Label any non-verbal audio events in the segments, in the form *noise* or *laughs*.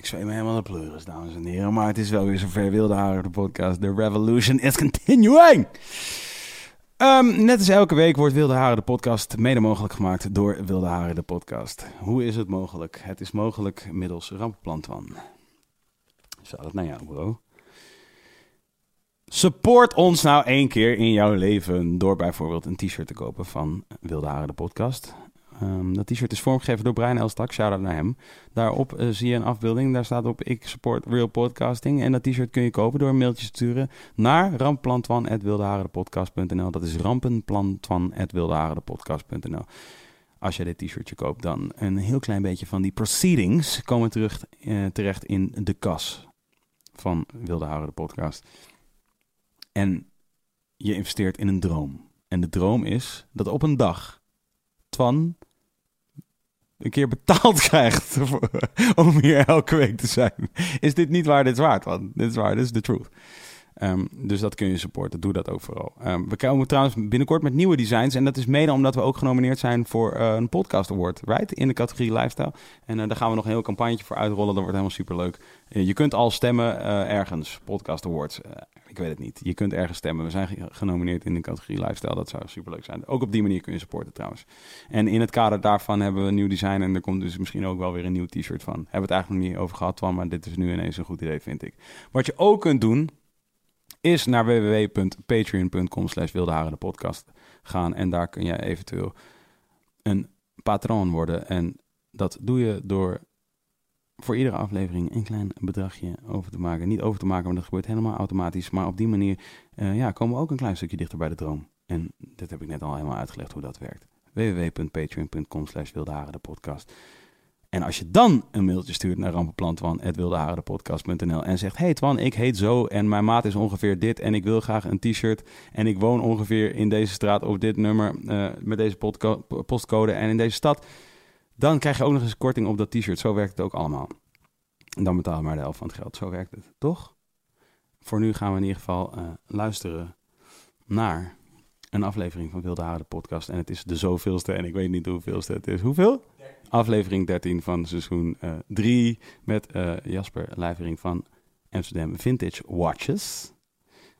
Ik zweem me helemaal de pleuris, dames en heren. Maar het is wel weer zover. Wilde Haren, de podcast. The revolution is continuing. Ehm, net als elke week wordt Wilde Haren, de podcast, mede mogelijk gemaakt door Wilde Haren, de podcast. Hoe is het mogelijk? Het is mogelijk middels Rampplan Twan. Zou dat naar jou, bro? Support ons nou één keer in jouw leven door bijvoorbeeld een t-shirt te kopen van Wilde Haren, de podcast. Ehm, dat t-shirt is vormgegeven door Brian Elstak, shout-out naar hem. Daarop eh, zie je een afbeelding, daar staat op ik support real podcasting. En dat t-shirt kun je kopen door een mailtje te sturen naar ramplantwan.wildeharenpodcast.nl. Dat is rampenplantwan.wildeharenpodcast.nl. Als je dit t-shirtje koopt, dan een heel klein beetje van die proceedings komen terug, eh, terecht in de kas van Wilde Haren, de podcast. En je investeert in een droom. En de droom is dat op een dag Twan een keer betaald *laughs* krijgt om hier elke week te zijn. Is dit niet waar dit is waard? Want dit is waar, dit is de truth. Ehm, dus dat kun je supporten. Doe dat ook vooral. Ehm, we komen trouwens binnenkort met nieuwe designs. En dat is mede omdat we ook genomineerd zijn voor eh, een podcast award. Right? In de categorie lifestyle. En eh, daar gaan we nog een heel campagne voor uitrollen. Dat wordt helemaal superleuk. Eh, je kunt al stemmen ergens. Podcast awards. Ik weet het niet. Je kunt ergens stemmen. We zijn ge- genomineerd in de categorie lifestyle. Dat zou superleuk zijn. Ook op die manier kun je supporten trouwens. En in het kader daarvan hebben we een nieuw design. En er komt dus misschien ook wel weer een nieuw t-shirt van. Hebben we het eigenlijk nog niet over gehad, Twan. Maar dit is nu ineens een goed idee, vind ik. Wat je ook kunt doen, is naar www.patreon.com slash de podcast gaan. En daar kun je eventueel een patroon worden. En dat doe je door voor iedere aflevering een klein bedragje over te maken. Niet over te maken, maar dat gebeurt helemaal automatisch. Maar op die manier eh, ja, komen we ook een klein stukje dichter bij de droom. En dit heb ik net al helemaal uitgelegd hoe dat werkt. www.patreon.com slash podcast. En als je dan een mailtje stuurt naar rampenplantwan.wildeharenpodcast.nl en zegt... Hey Twan, ik heet zo en mijn maat is ongeveer dit... en ik wil graag een t-shirt en ik woon ongeveer in deze straat op dit nummer... eh, met deze postcode en in deze stad... dan krijg je ook nog eens korting op dat t-shirt. Zo werkt het ook allemaal. En dan betaal je maar de helft van het geld. Zo werkt het, toch? Voor nu gaan we in ieder geval eh, luisteren naar een aflevering van Wilde Haren de podcast. En het is de zoveelste en ik weet niet hoeveelste het is. Hoeveel? Aflevering 13 van seizoen 3 met eh, Jasper Lijvering van Amsterdam Vintage Watches.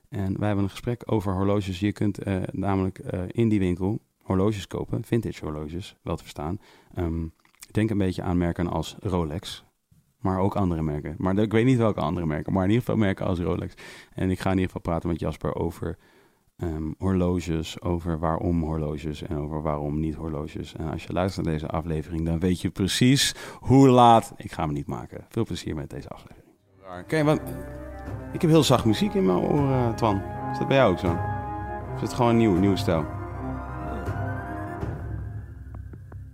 En wij hebben een gesprek over horloges. Je kunt eh, namelijk eh, in die winkel horloges kopen, vintage horloges, wel te verstaan. Ehm, denk een beetje aan merken als Rolex, maar ook andere merken. Maar ik weet niet welke andere merken, maar in ieder geval merken als Rolex. En ik ga in ieder geval praten met Jasper over ehm, horloges, over waarom horloges en over waarom niet horloges. En als je luistert naar deze aflevering, dan weet je precies hoe laat. Ik ga hem niet maken. Veel plezier met deze aflevering. Oké, wat? Ik heb heel zacht muziek in mijn oren, Twan. Is dat bij jou ook zo? Is het gewoon een nieuwe, nieuwe stijl?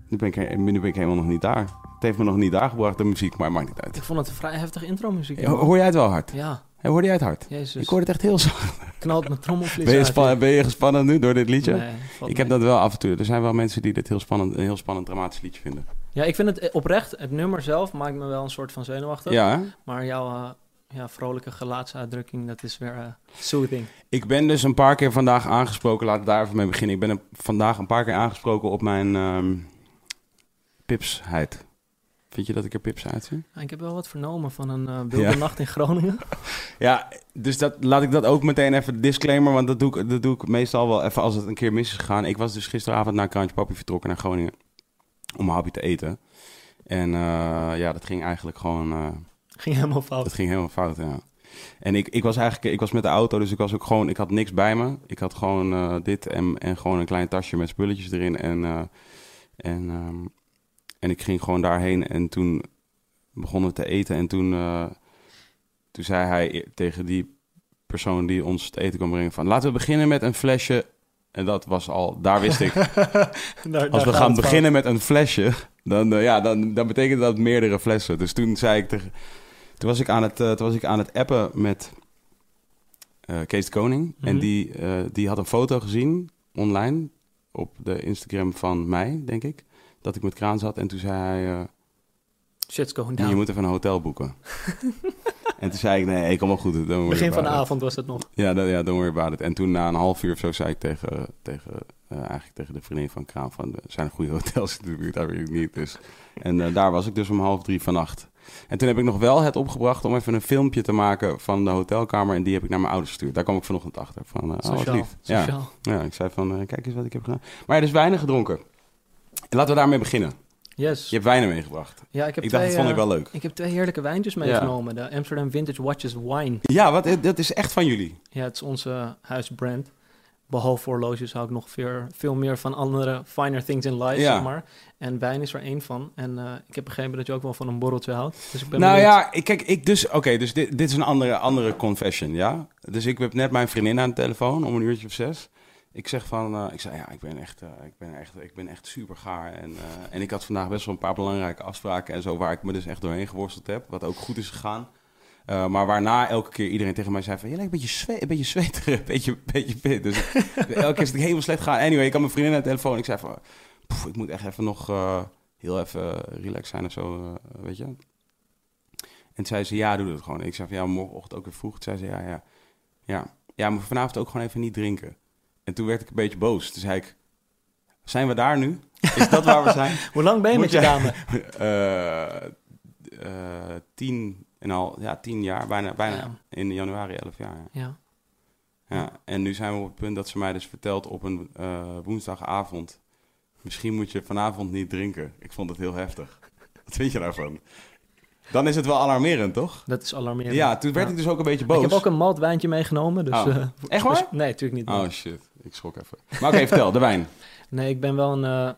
Nu ben, ik, nu ben ik helemaal nog niet daar. Het heeft me nog niet daar gebracht, de muziek, maar maakt niet uit. Ik vond het een vrij heftig intro muziek. Ho- Hoor jij het wel hard? Ja, Hey, Hoorde jij het hard? jezus. Ik hoor het echt heel zacht. knalt mijn trommelvlies Ben je, ben je gespannen nu door dit liedje? Nee, ik heb mee. dat wel af en toe. Er zijn wel mensen die dit heel spannend, een heel spannend dramatisch liedje vinden. Ja, ik vind het eh, oprecht, het nummer zelf maakt me wel een soort van zenuwachtig. Ja, hè? Maar jouw eh, ja, vrolijke gelaatsuitdrukking, dat is weer eh, soothing. Ik ben dus een paar keer vandaag aangesproken. Laat ik daar even mee beginnen. Ik ben vandaag een paar keer aangesproken op mijn ehm, pipsheid. Vind je dat ik er pips uitzie? Ja, ik heb wel wat vernomen van een eh, wilde Ja. nacht in Groningen. *laughs* Ja, dus dat, laat ik dat ook meteen even disclaimer. Want dat doe, ik, dat doe ik meestal wel even als het een keer mis is gegaan. Ik was dus gisteravond naar Krantje Papi vertrokken naar Groningen. Om een hapje te eten. En eh, ja, dat ging eigenlijk gewoon... eh, Ging helemaal fout. dat ging helemaal fout, ja. En ik, ik was eigenlijk, ik was met de auto, dus ik was ook gewoon, ik had niks bij me. Ik had gewoon dit en, en gewoon een klein tasje met spulletjes erin. En, en, ehm, en ik ging gewoon daarheen en toen begonnen we te eten. En toen, eh, toen zei hij tegen die persoon die ons het eten kwam brengen van... Laten we beginnen met een flesje. En dat was al, daar wist ik. *laughs* Daar- Als we gaan beginnen met een flesje, dan, eh, ja, dan, dan betekent dat meerdere flessen. Dus toen zei ik tegen... Toen was ik aan het, eh, toen was ik aan het appen met Kees de Koning. En Mhm. die, die had een foto gezien online op de Instagram van mij, denk ik. Dat ik met Kraan zat. En toen zei hij... Shit's going je down. moet even een hotel boeken. *laughs* en toen zei ik, nee, ik kom wel goed. Begin van de avond was het nog. Ja, dat, ja, don't worry about it. En toen na een half uur of zo zei ik tegen, tegen, eh, eigenlijk tegen de vriendin van Kraan van... Er zijn goede hotels in de buurt, daar weet ik niet. Dus. En eh, daar was ik dus om half drie vannacht. En toen heb ik nog wel het opgebracht om even een filmpje te maken van de hotelkamer. En die heb ik naar mijn ouders gestuurd. Daar kwam ik vanochtend achter. Van, oh, wat lief. Ja. Sociaal. ja, ik zei van, kijk eens wat ik heb gedaan. Maar er is weinig gedronken. Laten we daarmee beginnen. Yes. Je hebt wijnen meegebracht. Ja, ik heb Ik dacht, twee, dat vond ik eh, wel leuk. Ik heb twee heerlijke wijntjes meegenomen. De Amsterdam Vintage Watches Wine. Ja, wat, dat is echt van jullie. Ja, het is onze huisbrand. Behalve horloges hou ik nog veel, veel meer van andere finer things in life, Ja. zeg maar. En wijn is er één van. En eh, ik heb begrepen dat je ook wel van een borreltje houdt. Dus ik ben nou benieuwd. ja, ik, kijk, ik dus, oké, dus dit, dit is een andere, andere confession, ja. Dus ik heb net mijn vriendin aan de telefoon om een uurtje of zes. Ik zeg van, eh, ik zei ja, ik ben echt, eh, ik ben echt, ik ben echt super gaar. En, eh, en ik had vandaag best wel een paar belangrijke afspraken en zo, waar ik me dus echt doorheen geworsteld heb, wat ook goed is gegaan. Maar waarna elke keer iedereen tegen mij zei van... Je lijkt een beetje, zwe een beetje zweterig, een beetje, beetje. Dus *laughs* elke keer is het helemaal slecht gaan. Anyway, ik had mijn vriendin aan de telefoon. Ik zei van... "Poef, ik moet echt even nog heel even relaxed zijn of zo, weet je. En toen zei ze, ja, doe dat gewoon. Ik zei van, ja, morgenochtend ook weer vroeg. Toen zei ze, ja, ja, ja. Ja, maar vanavond ook gewoon even niet drinken. En toen werd ik een beetje boos. Toen zei ik, zijn we daar nu? Is dat waar we zijn? *laughs* Hoe lang ben je Moet met je dame? *laughs* Eh, eh, tien en al, ja, tien jaar, bijna, bijna Ja. in januari elf jaar. Ja. Ja. Ja, en nu zijn we op het punt dat ze mij dus vertelt op een eh, woensdagavond. Misschien moet je vanavond niet drinken. Ik vond het heel heftig. Wat vind je daarvan? Dan is het wel alarmerend, toch? Dat is alarmerend. Ja, toen werd Ja. ik dus ook een beetje boos. Ik heb ook een malt wijntje meegenomen. Dus, Oh. eh, Echt waar? Nee, natuurlijk niet. Oh shit, ik schrok even. Maar oké, vertel, de wijn. *laughs* Nee, ik ben wel een, eh,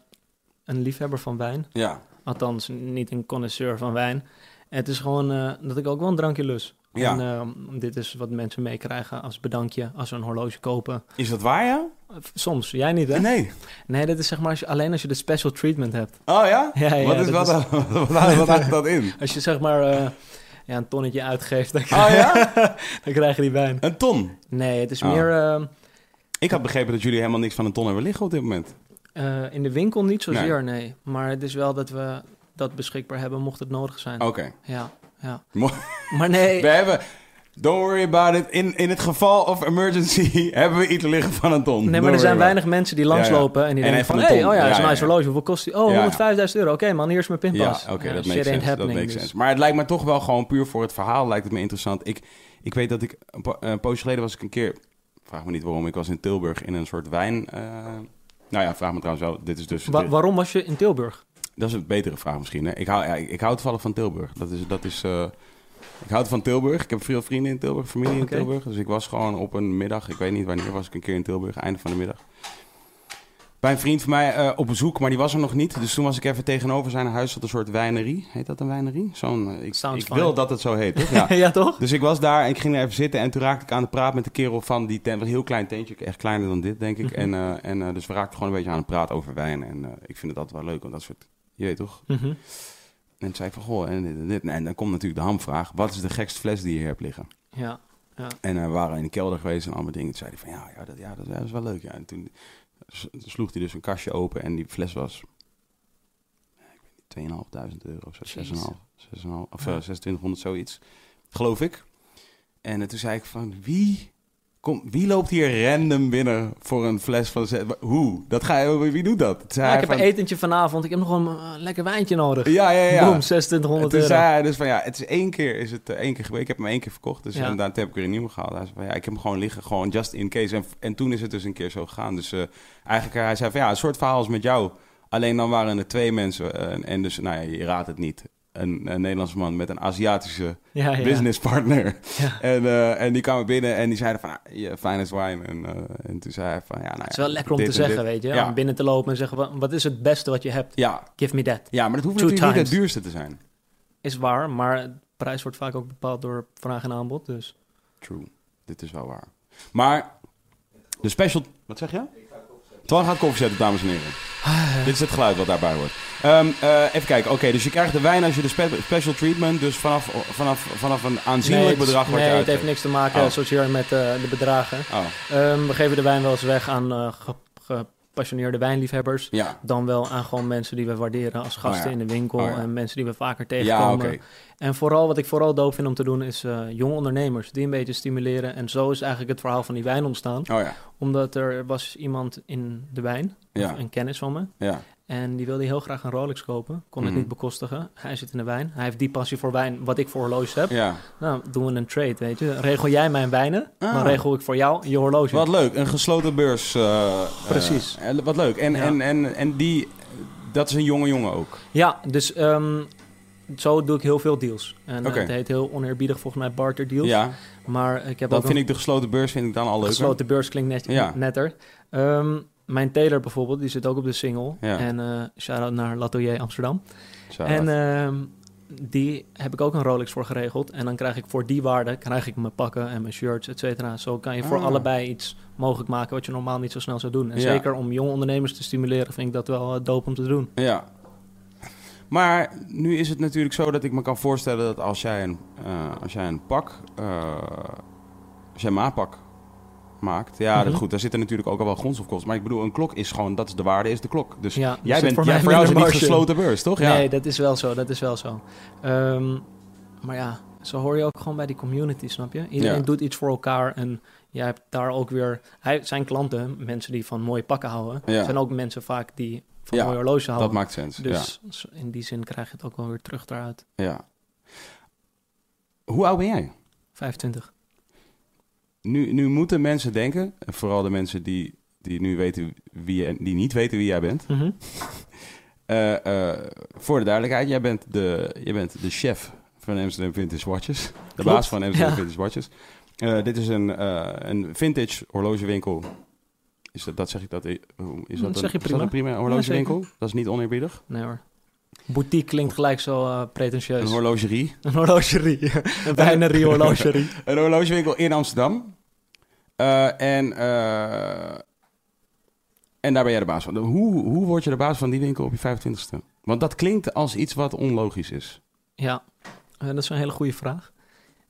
een liefhebber van wijn. Ja, Althans, niet een connoisseur van wijn. Het is gewoon eh, dat ik ook wel een drankje lus. Ja. En dit is wat mensen meekrijgen als bedankje als ze een horloge kopen. is dat waar, ja? Soms, jij niet hè? Nee. Nee, dat is zeg maar als je, alleen als je de special treatment hebt. Oh ja? Ja, ja, wat, is, dat wat, is- *laughs* wat, houdt dat in? Als je zeg maar eh, ja, een tonnetje uitgeeft, dan, Oh ja? *laughs* dan krijg je die wijn. Een ton. Nee, het is Oh. meer eh, Ik had begrepen dat jullie helemaal niks van een ton hebben liggen op dit moment. eh, in de winkel niet zozeer, nee. Maar het is wel dat we dat beschikbaar hebben mocht het nodig zijn. Oké. Ja, ja. Mo- Maar nee, *laughs* We hebben, don't worry about it, in, in het geval of emergency *laughs* hebben we iets liggen van een ton. Nee, maar Don't er zijn weinig mensen die langslopen en die En denken even van... ton. oh ja, dat is een nice horloge. Hoeveel kost die? Oh, Ja, ja. 105.000 euro. Oké man, hier is mijn pinpas. Ja, oké, dat ain't sense. Dat makes dus. sense. Maar het lijkt me toch wel gewoon puur voor het verhaal lijkt het me interessant. Ik, ik weet dat ik, een, po- een poosje geleden was ik een keer, vraag me niet waarom, ik was in Tilburg in een soort wijn... eh, nou ja, vraag me trouwens wel, dit is dus... Wa- waarom was je in Tilburg? Dat is een betere vraag misschien. Hè? Ik, hou, ja, ik, ik hou toevallig van Tilburg. Dat is, dat is, eh, ik hou van Tilburg. Ik heb veel vrienden in Tilburg, familie in. Tilburg. Dus ik was gewoon op een middag, ik weet niet wanneer, was ik een keer in Tilburg, einde van de middag. Bij een vriend van mij eh, op bezoek, maar die was er nog niet. Dus toen was ik even tegenover zijn huis, zat een soort wijnerie. Heet dat een wijnerie? Zo'n, eh, ik wil dat het zo heet, toch? Ja. *laughs* Ja, toch? Dus ik was daar en ik ging er even zitten en toen raakte ik aan de praat met de kerel van die tent. Een heel klein tentje, echt kleiner dan dit, denk ik. Mhm. En, eh, en dus we raakten gewoon een beetje aan het praten over wijn. En ik vind het altijd wel leuk, want dat soort, je weet toch? Mhm. En zei van, goh, en dit en dit. En dan komt natuurlijk de hamvraag. Wat is de gekste fles die je hebt liggen? Ja, En eh, we waren in de kelder geweest en allemaal dingen. Toen zei hij van, ja, ja, dat, ja, dat, ja, dat is wel leuk. Ja. En toen sloeg hij dus een kastje open en die fles was... ja, ik weet niet, 2.500 euro of zo. 6,5. Jezus. 6,5 of Ja. eh, 2600, zoiets. Geloof ik. En toen zei ik van, wie... Kom, wie loopt hier random binnen voor een fles van... Hoe? Dat ga je, wie doet dat? Zei Ja, ik heb van, een etentje vanavond. Ik heb nog een eh, lekker wijntje nodig. Ja, ja, ja. Boom, En 2600 toen euro. zei hij dus van ja, het is één keer, is het eh, één keer gebeurd. Ik heb hem één keer verkocht, dus Ja. en daarna heb ik weer een nieuwe gehaald. Hij zei van ja, ik heb hem gewoon liggen, gewoon just in case. En, en toen is het dus een keer zo gegaan. Dus eh, eigenlijk, eh, hij zei van ja, een soort verhaal als met jou. Alleen dan waren er twee mensen. eh, en dus, nou ja, je raadt het niet. Een, een Nederlandse man met een Aziatische Ja, ja. businesspartner. *laughs* Ja. En, eh, en die kwamen binnen en die zeiden van, ah, je finest wine. En, eh, en toen zei hij van, ja, nou ja, Het is wel lekker om te en zeggen, dit. weet je. Om binnen te lopen en zeggen, wat, is het beste wat je hebt? Ja, Give me that. ja, maar dat hoeft Two natuurlijk niet het duurste te zijn. Is waar, maar de prijs wordt vaak ook bepaald door vraag en aanbod. Dus True, dit is wel waar. Maar de special... Wat zeg je? Twan gaat koffie zetten, dames en heren. Dit is het geluid wat daarbij hoort. Ehm, eh, even kijken. Oké, dus je krijgt de wijn als je de spe- special treatment... dus vanaf, vanaf, vanaf een aanzienlijk nee, bedrag wat nee, het heeft niks te maken Oh. zozeer met eh, de bedragen. Oh, Ehm, we geven de wijn wel eens weg aan ge- gepassioneerde wijnliefhebbers. ja. Dan wel aan gewoon mensen die we waarderen als gasten Oh ja. in de winkel. Oh ja. En mensen die we vaker tegenkomen. En vooral wat ik vooral doof vind om te doen is eh, jonge ondernemers. Die een beetje stimuleren. En zo is eigenlijk het verhaal van die wijn ontstaan. Oh ja, Omdat er was iemand in de wijn, een kennis van me. En die wilde heel graag een Rolex kopen. Kon het Mhm. niet bekostigen. Hij zit in de wijn. Hij heeft die passie voor wijn, wat ik voor horloges heb. ja. Nou, doen we een trade, weet je. Regel jij mijn wijnen, Ah. dan regel ik voor jou je horloge. Wat leuk, een gesloten beurs. eh, Precies. eh, wat leuk. En, Ja. en, en, en die, dat is een jonge jongen ook. Ja, dus ehm, zo doe ik heel veel deals. En eh, Oké. het heet heel oneerbiedig volgens mij barter deals. Ja, Maar ik heb dan ook vind een ik de gesloten beurs vind ik dan al leuker. gesloten beurs klinkt net, Ja. netter. Ehm, mijn tailor bijvoorbeeld, die zit ook op de single. Ja. En eh shout-out naar L'Atelier Amsterdam. En ehm, die heb ik ook een Rolex voor geregeld. En dan krijg ik voor die waarde krijg ik mijn pakken en mijn shirts, et cetera. Zo kan je voor Ah. allebei iets mogelijk maken wat je normaal niet zo snel zou doen. En Ja. zeker om jonge ondernemers te stimuleren vind ik dat wel uh, dope om te doen. Ja. Maar nu is het natuurlijk zo dat ik me kan voorstellen dat als jij een, eh, als jij een pak, eh, als jij een maatpak maakt, ja, dat Mhm. goed, daar zitten natuurlijk ook al wel grondstofkosten. Maar ik bedoel, een klok is gewoon, dat is de waarde, is de klok. Dus Ja, jij bent, voor jij, voor jou is het niet gesloten beurs, toch? Ja. Nee, dat is wel zo, dat is wel zo. Ehm, maar ja, zo hoor je ook gewoon bij die community, snap je? Iedereen Ja. doet iets voor elkaar en jij hebt daar ook weer... Hij, zijn klanten, mensen die van mooie pakken houden, Ja. zijn ook mensen vaak die van mooie horloges houden. dat maakt sens. Dus in die zin krijg je het ook wel weer terug daaruit. ja. Hoe oud ben jij? 25. Nu, nu moeten mensen denken, en vooral de mensen die, die nu weten wie je, die niet weten wie jij bent. *laughs* Eh, eh, voor de duidelijkheid, jij bent de, jij bent de chef van Amsterdam Vintage Watches. De Klopt, baas van Amsterdam ja. Vintage Watches. Eh, dit is een, een vintage horlogewinkel. Is dat, dat zeg ik dat? Is dat, Dat een, zeg je prima. een prima horlogewinkel? dat is niet oneerbiedig. Nee hoor. Boutique klinkt gelijk zo pretentieus. Een horlogerie. Een horlogerie. *laughs* een winerie horlogerie. *laughs* Een horlogewinkel in Amsterdam. Eh, en, eh, en daar ben jij de baas van. Hoe, hoe word je de baas van die winkel op je 25ste? Want dat klinkt als iets wat onlogisch is. Ja, eh, dat is een hele goede vraag.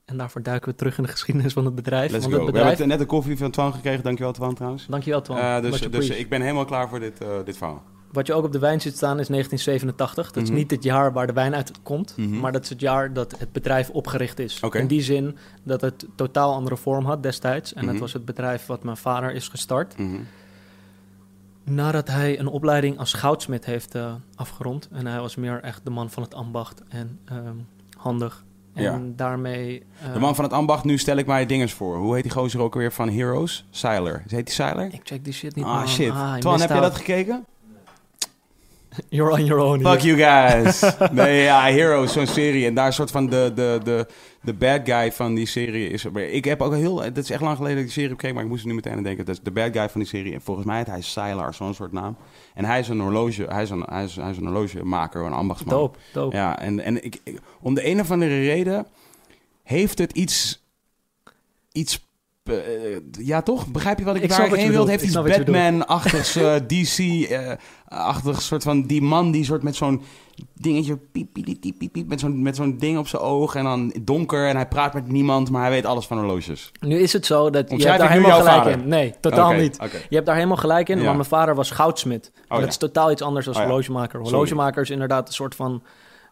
En daarvoor duiken we terug in de geschiedenis van het bedrijf. Let's Want go. het We bedrijf... hebben net een koffie van Twan gekregen. Dankjewel Twan trouwens. Dankjewel, Twan. Dus dus ik ben helemaal klaar voor dit, dit verhaal. Wat je ook op de wijn ziet staan is 1987. Dat is Mhm. niet het jaar waar de wijn uitkomt, Mhm. maar dat is het jaar dat het bedrijf opgericht is. In die zin dat het totaal andere vorm had destijds. En Mhm. dat was het bedrijf wat mijn vader is gestart. Mhm. Nadat hij een opleiding als goudsmid heeft eh, afgerond. En hij was meer echt de man van het ambacht en ehm, handig. En Ja. daarmee... eh, De man van het ambacht, nu stel ik mij dinges voor. Hoe heet die gozer ook weer van Heroes? Seiler. Heet die Seiler? Ik check die shit niet, Ah man. shit. Ah, Twan, mist heb je dat gekeken? *laughs* You're on your own. Fuck you guys. *laughs* nee, ja, Heroes, zo'n serie. En daar een soort van de, de, de, de bad guy van die serie is. Ik heb ook heel, dat is echt lang geleden dat ik die serie heb gekeken, maar ik moest er nu meteen aan denken. Dat is de bad guy van die serie. En volgens mij heet hij Seiler, zo'n soort naam. En hij is een horloge, hij is een, hij is, hij is een horlogemaker, een ambachtsman. Dope, dope. Ja, en, en ik, ik- om de een of andere reden heeft het iets. iets eh, ja, toch? Begrijp je wat ik, Ik waar heen wil? Heeft iets bedoelt. Batman-achtigs, eh, DC-achtig soort van die man die soort met zo'n dingetje piep, piep, piep, piep, met zo'n met zo'n ding op zijn oog en dan donker en hij praat met niemand, maar hij weet alles van horloges. Nu is het zo dat je hebt daar helemaal gelijk vader? in. Nee, totaal niet. Je hebt daar helemaal gelijk in, Ja. maar mijn vader was goudsmid. En Oh, dat ja. is totaal iets anders dan Oh. Horlogemaker is inderdaad een soort van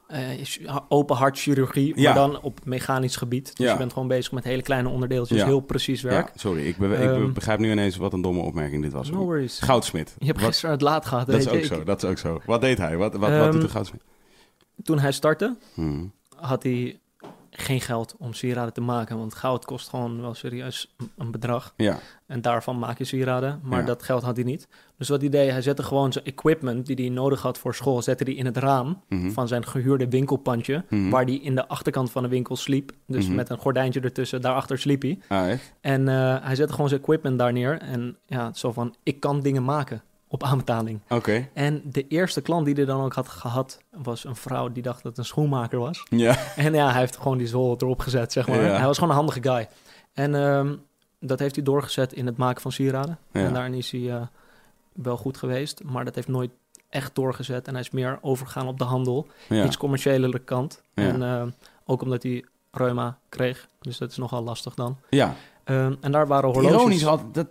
eh, open hartchirurgie, Ja. maar dan op mechanisch gebied. Dus Ja. je bent gewoon bezig met hele kleine onderdeeltjes, Ja. heel precies werk. Sorry, ik, be- ik Ehm, begrijp nu ineens wat een domme opmerking dit was. No worries. Goudsmit. Je hebt Wat- gisteren het laat gehad. dat is ook zo, dat is ook zo. Wat deed hij? Wat, wat, wat Ehm, doet de goudsmit? Toen hij startte, Hmm. had hij geen geld om sieraden te maken. Want goud kost gewoon wel serieus een- bedrag. Ja, En daarvan maak je sieraden. Maar Ja. dat geld had hij niet. Dus wat hij deed, hij zette gewoon zijn equipment die hij nodig had voor school, zette hij in het raam Mhm. van zijn gehuurde winkelpandje. Mhm. Waar hij in de achterkant van de winkel sliep. Dus Mhm. met een gordijntje ertussen, daarachter sliep hij. Ah? En eh, hij zette gewoon zijn equipment daar neer. En ja, zo van, ik kan dingen maken op aanbetaling. Oké. En de eerste klant die hij dan ook had gehad, was een vrouw die dacht dat het een schoenmaker was. Ja. En ja, hij heeft gewoon die zool erop gezet, zeg maar. Ja. Hij was gewoon een handige guy. En ehm, dat heeft hij doorgezet in het maken van sieraden. Ja. En daarin is hij eh, wel goed geweest. Maar dat heeft nooit echt doorgezet. En hij is meer overgegaan op de handel. Ja. Iets commerciële kant. Ja. En eh, ook omdat hij reuma kreeg. Dus dat is nogal lastig dan. ja. Ehm, en daar waren horloges. Ironisch had dat...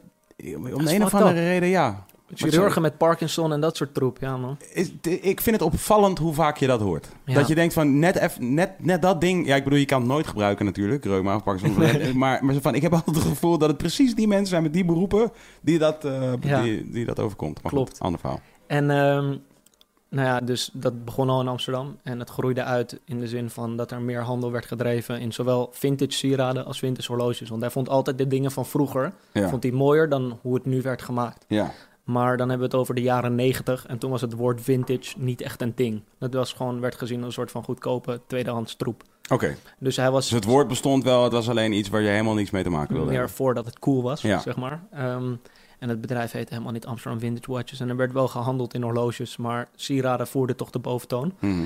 Om de een of andere reden, ja. Chirurgen met Parkinson en dat soort troep. Ja, man. Is, ik vind het opvallend hoe vaak je dat hoort. Ja. Dat je denkt van net, eff- net, net dat ding. Ja, ik bedoel, je kan het nooit gebruiken natuurlijk. Reuma of Parkinson. *laughs* Nee. Maar, maar van, ik heb *laughs* altijd het gevoel dat het precies die mensen zijn met die beroepen. die dat, eh, Ja. die, die dat overkomt. Maar Klopt. Goed, ander verhaal. En ehm, nou ja, dus dat begon al in Amsterdam. En het groeide uit in de zin van dat er meer handel werd gedreven in zowel vintage sieraden als vintage horloges. Want hij vond altijd de dingen van vroeger Ja. vond hij mooier dan hoe het nu werd gemaakt. ja. Maar dan hebben we het over de jaren 90 en toen was het woord vintage niet echt een ding. Dat was gewoon, werd gezien als een soort van goedkope tweedehands troep. Oké. Dus hij was Dus het woord bestond wel. Het was alleen iets waar je helemaal niks mee te maken wilde meer hebben. voordat het cool was, Ja. zeg maar. Ehm, en het bedrijf heette helemaal niet Amsterdam Vintage Watches. En er werd wel gehandeld in horloges, maar sieraden voerden toch de boventoon. Mhm.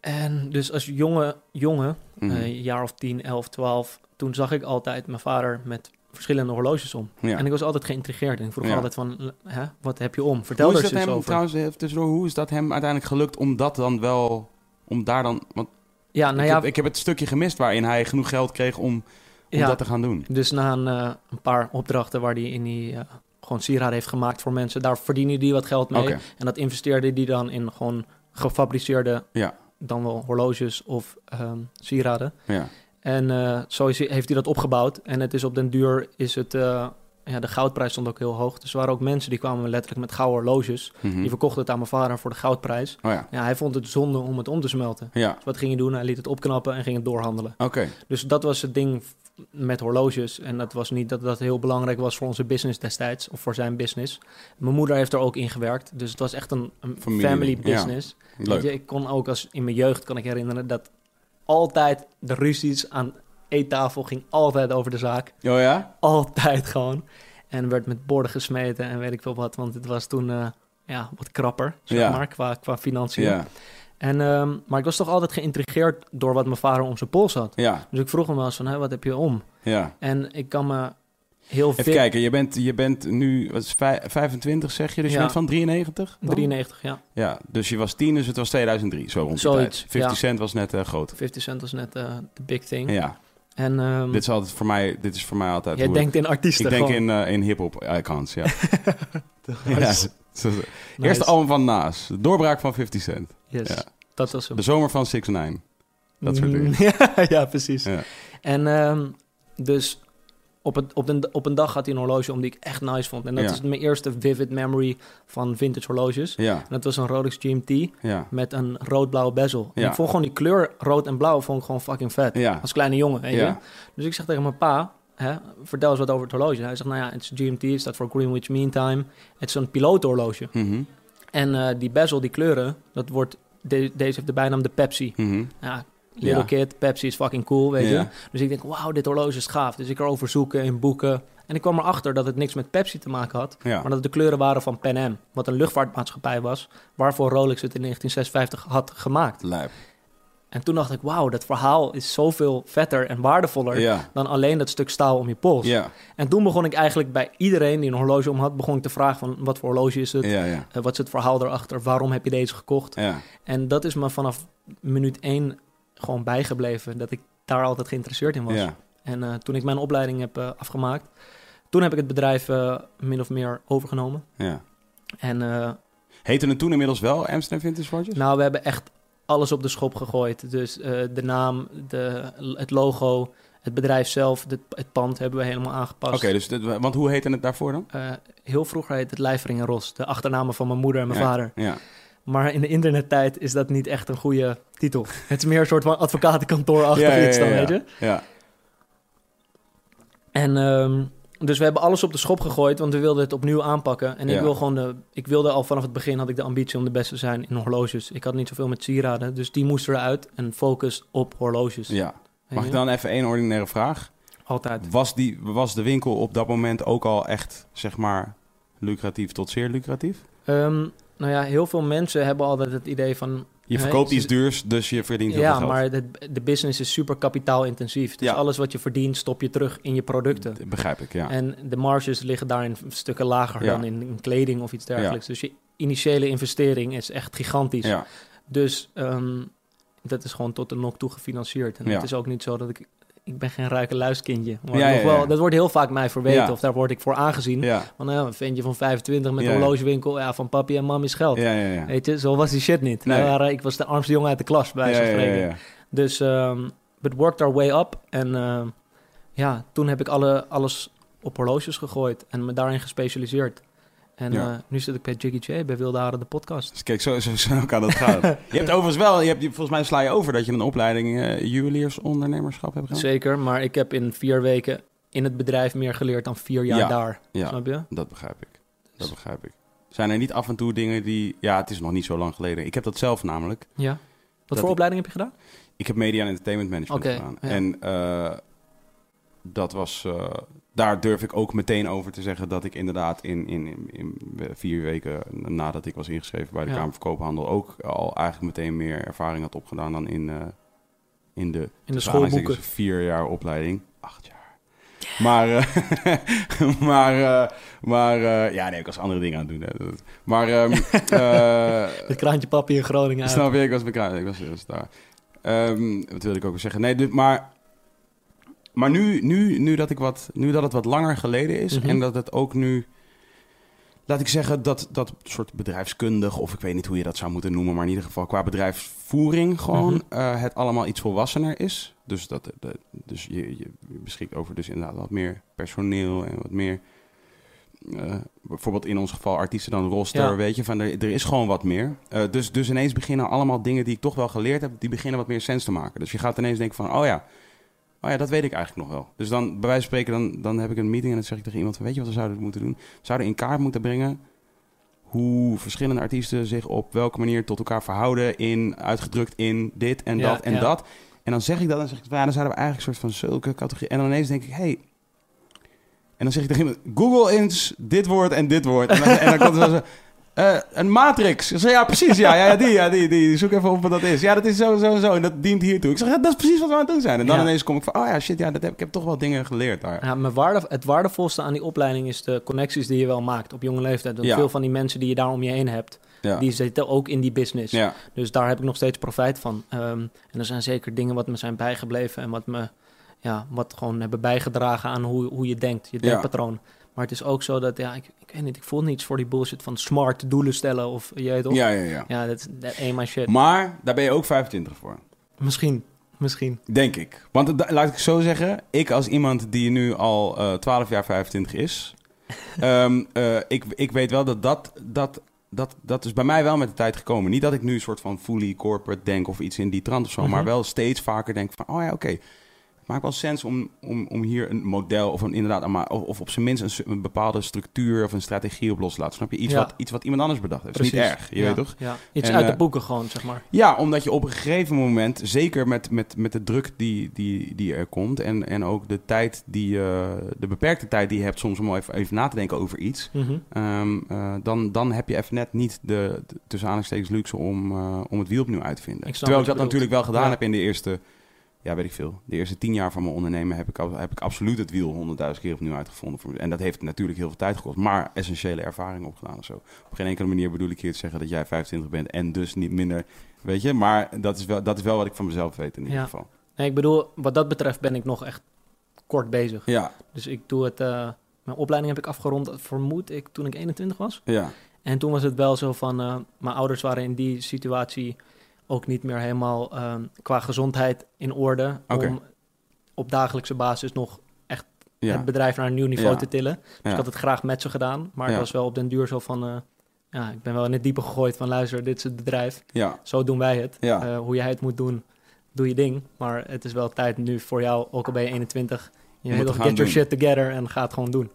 En dus als jonge jongen, een jaar of 10, 11, 12, toen zag ik altijd mijn vader met verschillende horloges om. ja. En ik was altijd geïntrigeerd. En ik vroeg Ja. altijd van, hè, wat heb je om? Vertel hoe is dat eens hem, over. trouwens, even tussendoor, hoe is dat hem uiteindelijk gelukt om dat dan wel... Om daar dan... Want ja, nou ik, ja, heb, ik heb het stukje gemist waarin hij genoeg geld kreeg om, om dat te gaan doen. dus na een, eh, een paar opdrachten waar hij in die eh, gewoon sieraden heeft gemaakt voor mensen, daar verdiende hij wat geld mee. En dat investeerde hij dan in gewoon gefabriceerde, Ja. dan wel horloges of ehm, sieraden. Ja. En eh, zo is, heeft hij dat opgebouwd. En het is op den duur is het. eh, ja, de goudprijs stond ook heel hoog. Dus er waren ook mensen die kwamen letterlijk met gouden horloges. Mhm. Die verkochten het aan mijn vader voor de goudprijs. Oh ja. Ja, hij vond het zonde om het om te smelten. Ja. Dus wat ging hij doen? Hij liet het opknappen en ging het doorhandelen. Oké. Dus dat was het ding met horloges. En dat was niet dat dat heel belangrijk was voor onze business destijds. Of voor zijn business. Mijn moeder heeft er ook in gewerkt. Dus het was echt een, family business. Leuk. je, ik kon ook als in mijn jeugd kan ik herinneren dat altijd de ruzies aan eettafel ging altijd over de zaak. Oh ja? Altijd gewoon. En werd met borden gesmeten en weet ik veel wat. Want het was toen eh, ja, wat krapper, zeg Ja. maar, qua, qua financiën. Ja. En, ehm, maar ik was toch altijd geïntrigeerd door wat mijn vader om zijn pols had. Ja. Dus ik vroeg hem wel eens van, Hé, wat heb je om? Ja. En ik kan me heel Even veel... kijken, je bent, je bent nu wat is vij- 25 zeg je, dus je Ja. bent van 93? dan? 93, ja. Ja, dus je was 10, dus het was 2003, zo rond Zoiets, tijd. 50 ja. cent was net eh, groot. 50 cent was net eh, de big thing. Ja, En ehm, dit is altijd voor mij, dit is voor mij altijd hoe denkt in artiesten ik denk in, eh, in hip-hop icons, ja. *laughs* ja. Nice. Eerste album van Naas, de doorbraak van 50 Cent. Yes, Ja. dat was hem. De zomer van 6 9 dat soort dingen. Mm, *laughs* ja, ja, precies. Ja. En ehm, dus op, het, op, een, op een dag had hij een horloge om die ik echt nice vond. En dat Ja. is mijn eerste vivid memory van vintage horloges. Ja, En dat was een Rolex GMT ja, met een rood-blauwe bezel. En Ja. ik vond gewoon die kleur rood en blauw vond ik gewoon fucking vet. ja. Als kleine jongen, weet je. Dus ik zeg tegen mijn pa, hè, vertel eens wat over het horloge. Hij zegt, nou ja, het is GMT, het staat voor Greenwich Mean Time. Het is een pilotenhorloge. Mhm, En eh, die bezel, die kleuren, dat wordt... de- deze heeft de bijnaam de Pepsi. mhm. Ja, little kid, Pepsi is fucking cool, weet je. Dus ik denk, wauw, dit horloge is gaaf. Dus ik erover zoeken in boeken. En ik kwam erachter dat het niks met Pepsi te maken had. Ja. Maar dat het de kleuren waren van Pan Am. Wat een luchtvaartmaatschappij was. Waarvoor Rolex het in 1956 had gemaakt. Lijp. En toen dacht ik, wauw, dat verhaal is zoveel vetter en waardevoller... Ja, dan alleen dat stuk staal om je pols. ja, En toen begon ik eigenlijk bij iedereen die een horloge om had... begon ik te vragen van, wat voor horloge is het? Eh, wat is het verhaal erachter? Waarom heb je deze gekocht? ja. En dat is me vanaf minuut één gewoon bijgebleven. Dat ik daar altijd geïnteresseerd in was. ja. En eh, toen ik mijn opleiding heb eh, afgemaakt... toen heb ik het bedrijf eh, min of meer overgenomen. ja. En Heette het toen inmiddels wel Amsterdam Vintage Watches? nou, we hebben echt alles op de schop gegooid. Dus de naam, de, het logo, het bedrijf zelf, het, het pand hebben we helemaal aangepast. Oké, dus dit, want hoe heette het daarvoor dan? Heel vroeger heette het Lijvering en Ros. De achternamen van mijn moeder en mijn Ja, vader. Ja, Maar in de internettijd is dat niet echt een goede titel. *laughs* Het is meer een soort van advocatenkantoor-achtig Ja, ja, iets dan, weet je. Ja, En ehm, dus we hebben alles op de schop gegooid, want we wilden het opnieuw aanpakken. En ik wil gewoon de, ik wilde al vanaf het begin had ik de ambitie om de beste te zijn in horloges. Ik had niet zoveel met sieraden, dus die moesten eruit en focus op horloges. ja. Mag ik dan even één ordinaire vraag? Altijd. Was, die, was de winkel op dat moment ook al echt, zeg maar, lucratief tot zeer lucratief? Ehm, nou ja, heel veel mensen hebben altijd het idee van... Je verkoopt iets duurs, dus je verdient heel veel Ja, geld. maar de, de business is super kapitaalintensief. Dus Ja. alles wat je verdient, stop je terug in je producten. Dat begrijp ik, ja. En de marges liggen daarin stukken lager Ja. dan in, in kleding of iets dergelijks. Dus je initiële investering is echt gigantisch. ja. Dus ehm, dat is gewoon tot de nok toe gefinancierd. En Ja. het is ook niet zo dat ik... Ik ben geen rijke luiskindje. Maar Ja, nog ja, wel, ja. Dat wordt heel vaak mij verweten. Of daar word ik voor aangezien. Ja, Van nou, een ventje van 25 met een horlogewinkel. Ja, van papi en mam is geld. Weet je, zo was die shit niet. Nee. Wij waren- ik was de armste jongen uit de klas, bij ja, spreken. Dus um, it worked our way up. En ehm, ja, toen heb ik alle, alles op horloges gegooid en me daarin gespecialiseerd. En Ja. eh, nu zit ik bij Jiggy J, bij Wilde Haren, de podcast. Dus kijk, zo, zo, zo kan dat gaan. *laughs* je hebt overigens wel, je hebt, volgens mij sla je over dat je een opleiding eh juweliersondernemerschap hebt gedaan. Zeker, maar ik heb in vier weken in het bedrijf meer geleerd dan vier jaar Ja. daar. Ja, Snap je? dat begrijp ik. Dat begrijp ik. Zijn er niet af en toe dingen die... Ja, het is nog niet zo lang geleden. Ik heb dat zelf namelijk. Ja. Wat voor ik- opleiding heb je gedaan? Ik heb media en entertainment management gedaan. ja. En eh, dat was... daar durf ik ook meteen over te zeggen dat ik inderdaad in, in, in, in vier weken nadat ik was ingeschreven bij de Ja. Kamer van Koophandel ook al eigenlijk meteen meer ervaring had opgedaan dan in, eh, in de, In de schoolboeken. aanhalingstekens vier jaar opleiding. Acht jaar. Maar, eh, *laughs* maar, eh, maar ja, nee, ik was andere dingen aan het doen. Hè. Maar, ehm *laughs* eh, Het kraantje papi in Groningen snap je, ik was bekend. Ik was, was daar. Ehm, wat wilde ik ook zeggen? Nee, dit, maar, maar nu, nu, nu, dat ik wat, nu dat het wat langer geleden is Mhm. en dat het ook nu, laat ik zeggen, dat dat soort bedrijfskundig, of ik weet niet hoe je dat zou moeten noemen, maar in ieder geval qua bedrijfsvoering gewoon Mhm. eh, het allemaal iets volwassener is. Dus, dat, dat- dus je, je beschikt over dus inderdaad wat meer personeel en wat meer... eh, bijvoorbeeld in ons geval artiesten dan roster, Ja. weet je, van er, er is gewoon wat meer. Eh, dus, dus ineens beginnen allemaal dingen die ik toch wel geleerd heb, die beginnen wat meer sens te maken. Dus je gaat ineens denken van, oh ja, oh ja, dat weet ik eigenlijk nog wel. Dus dan, bij wijze van spreken, dan, dan heb ik een meeting en dan zeg ik tegen iemand van, weet je wat we zouden moeten doen? We zouden in kaart moeten brengen hoe verschillende artiesten zich op welke manier tot elkaar verhouden in, uitgedrukt in dit en Ja, dat en ja. dat. En dan zeg ik dat en zeg ik, ja, dan zouden we eigenlijk een soort van zulke categorie. En dan ineens denk ik, hey. En dan zeg ik tegen iemand, Google eens dit woord en dit woord. En dan, en dan komt er zo, zo, eh, een matrix. Ik zeg, ja, precies, ja, ja, ja, die, ja, die, die. Zoek even op wat dat is. Ja, dat is zo, zo en zo. En dat dient hiertoe. Ik zeg, ja, dat is precies wat we aan het doen zijn. En dan Ja. ineens kom ik van, oh ja, shit, ja, dat heb, ik heb toch wel dingen geleerd daar. Ja, mijn waarde, het waardevolste aan die opleiding is de connecties die je wel maakt op jonge leeftijd. Want Ja. veel van die mensen die je daar om je heen hebt, die zitten ook in die business. ja, Dus daar heb ik nog steeds profijt van. Ehm, en er zijn zeker dingen wat me zijn bijgebleven en wat me ja, wat gewoon hebben bijgedragen aan hoe, hoe je denkt, je denkpatroon. Maar het is ook zo dat, ja, ik, ik weet niet, ik voel niets voor die bullshit van smart doelen stellen of je weet toch? ja, ja, ja. Ja, dat ain't my shit. Maar daar ben je ook 25 voor. Misschien, misschien. Denk ik. Want het- laat ik zo zeggen, ik als iemand die nu al eh 12 jaar 25 is, *laughs* ehm, eh, ik, ik weet wel dat dat, dat, dat dat is bij mij wel met de tijd gekomen. Niet dat ik nu een soort van fully corporate denk of iets in die trant of zo, Mhm. maar wel steeds vaker denk van, oh ja, oké. Het maakt wel sens om, om, om hier een model of een, inderdaad, of, of op zijn minst een, bepaalde structuur of een strategie op los te laten. Snap je? Iets, Ja. wat, iets wat iemand anders bedacht heeft. Is niet erg, je ja, weet toch? Ja. Iets En, uit de eh, boeken gewoon, zeg maar. Ja, omdat je op een gegeven moment, zeker met, met, met de druk die, die, die er komt en, en ook de tijd die, eh, de beperkte tijd die je hebt soms om even, even na te denken over iets, Mhm. ehm, eh, dan, dan heb je even net niet de, de tussen aanhalingstekens luxe om, om het wiel opnieuw uit te vinden. Ik Terwijl ik dat natuurlijk wel gedaan Ja. heb in de eerste, ja weet ik veel, de eerste tien jaar van mijn ondernemen heb ik, heb ik absoluut het wiel honderdduizend keer opnieuw uitgevonden. Voor- En dat heeft natuurlijk heel veel tijd gekost, maar essentiële ervaring opgedaan of zo. Op geen enkele manier bedoel ik hier te zeggen dat jij 25 bent en dus niet minder, weet je. Maar dat is wel, dat is wel wat ik van mezelf weet in ieder Ja. geval. Nee, ik bedoel, wat dat betreft ben ik nog echt kort bezig. Ja, Dus ik doe het... eh, mijn opleiding heb ik afgerond, vermoed ik, toen ik 21 was. ja, En toen was het wel zo van... eh, mijn ouders waren in die situatie ook niet meer helemaal eh, qua gezondheid in orde... Om op dagelijkse basis nog ja. het bedrijf naar een nieuw niveau Ja. te tillen. Dus ja. ik had het graag met ze gedaan. Maar het was wel op den duur zo van... eh, ja, ik ben wel in het diepe gegooid van luister, dit is het bedrijf. Ja, Zo doen wij het. Ja. Eh, hoe jij het moet doen, doe je ding. Maar het is wel tijd nu voor jou, ook al ben je 21. Je toch, te get your shit together en ga het gewoon doen.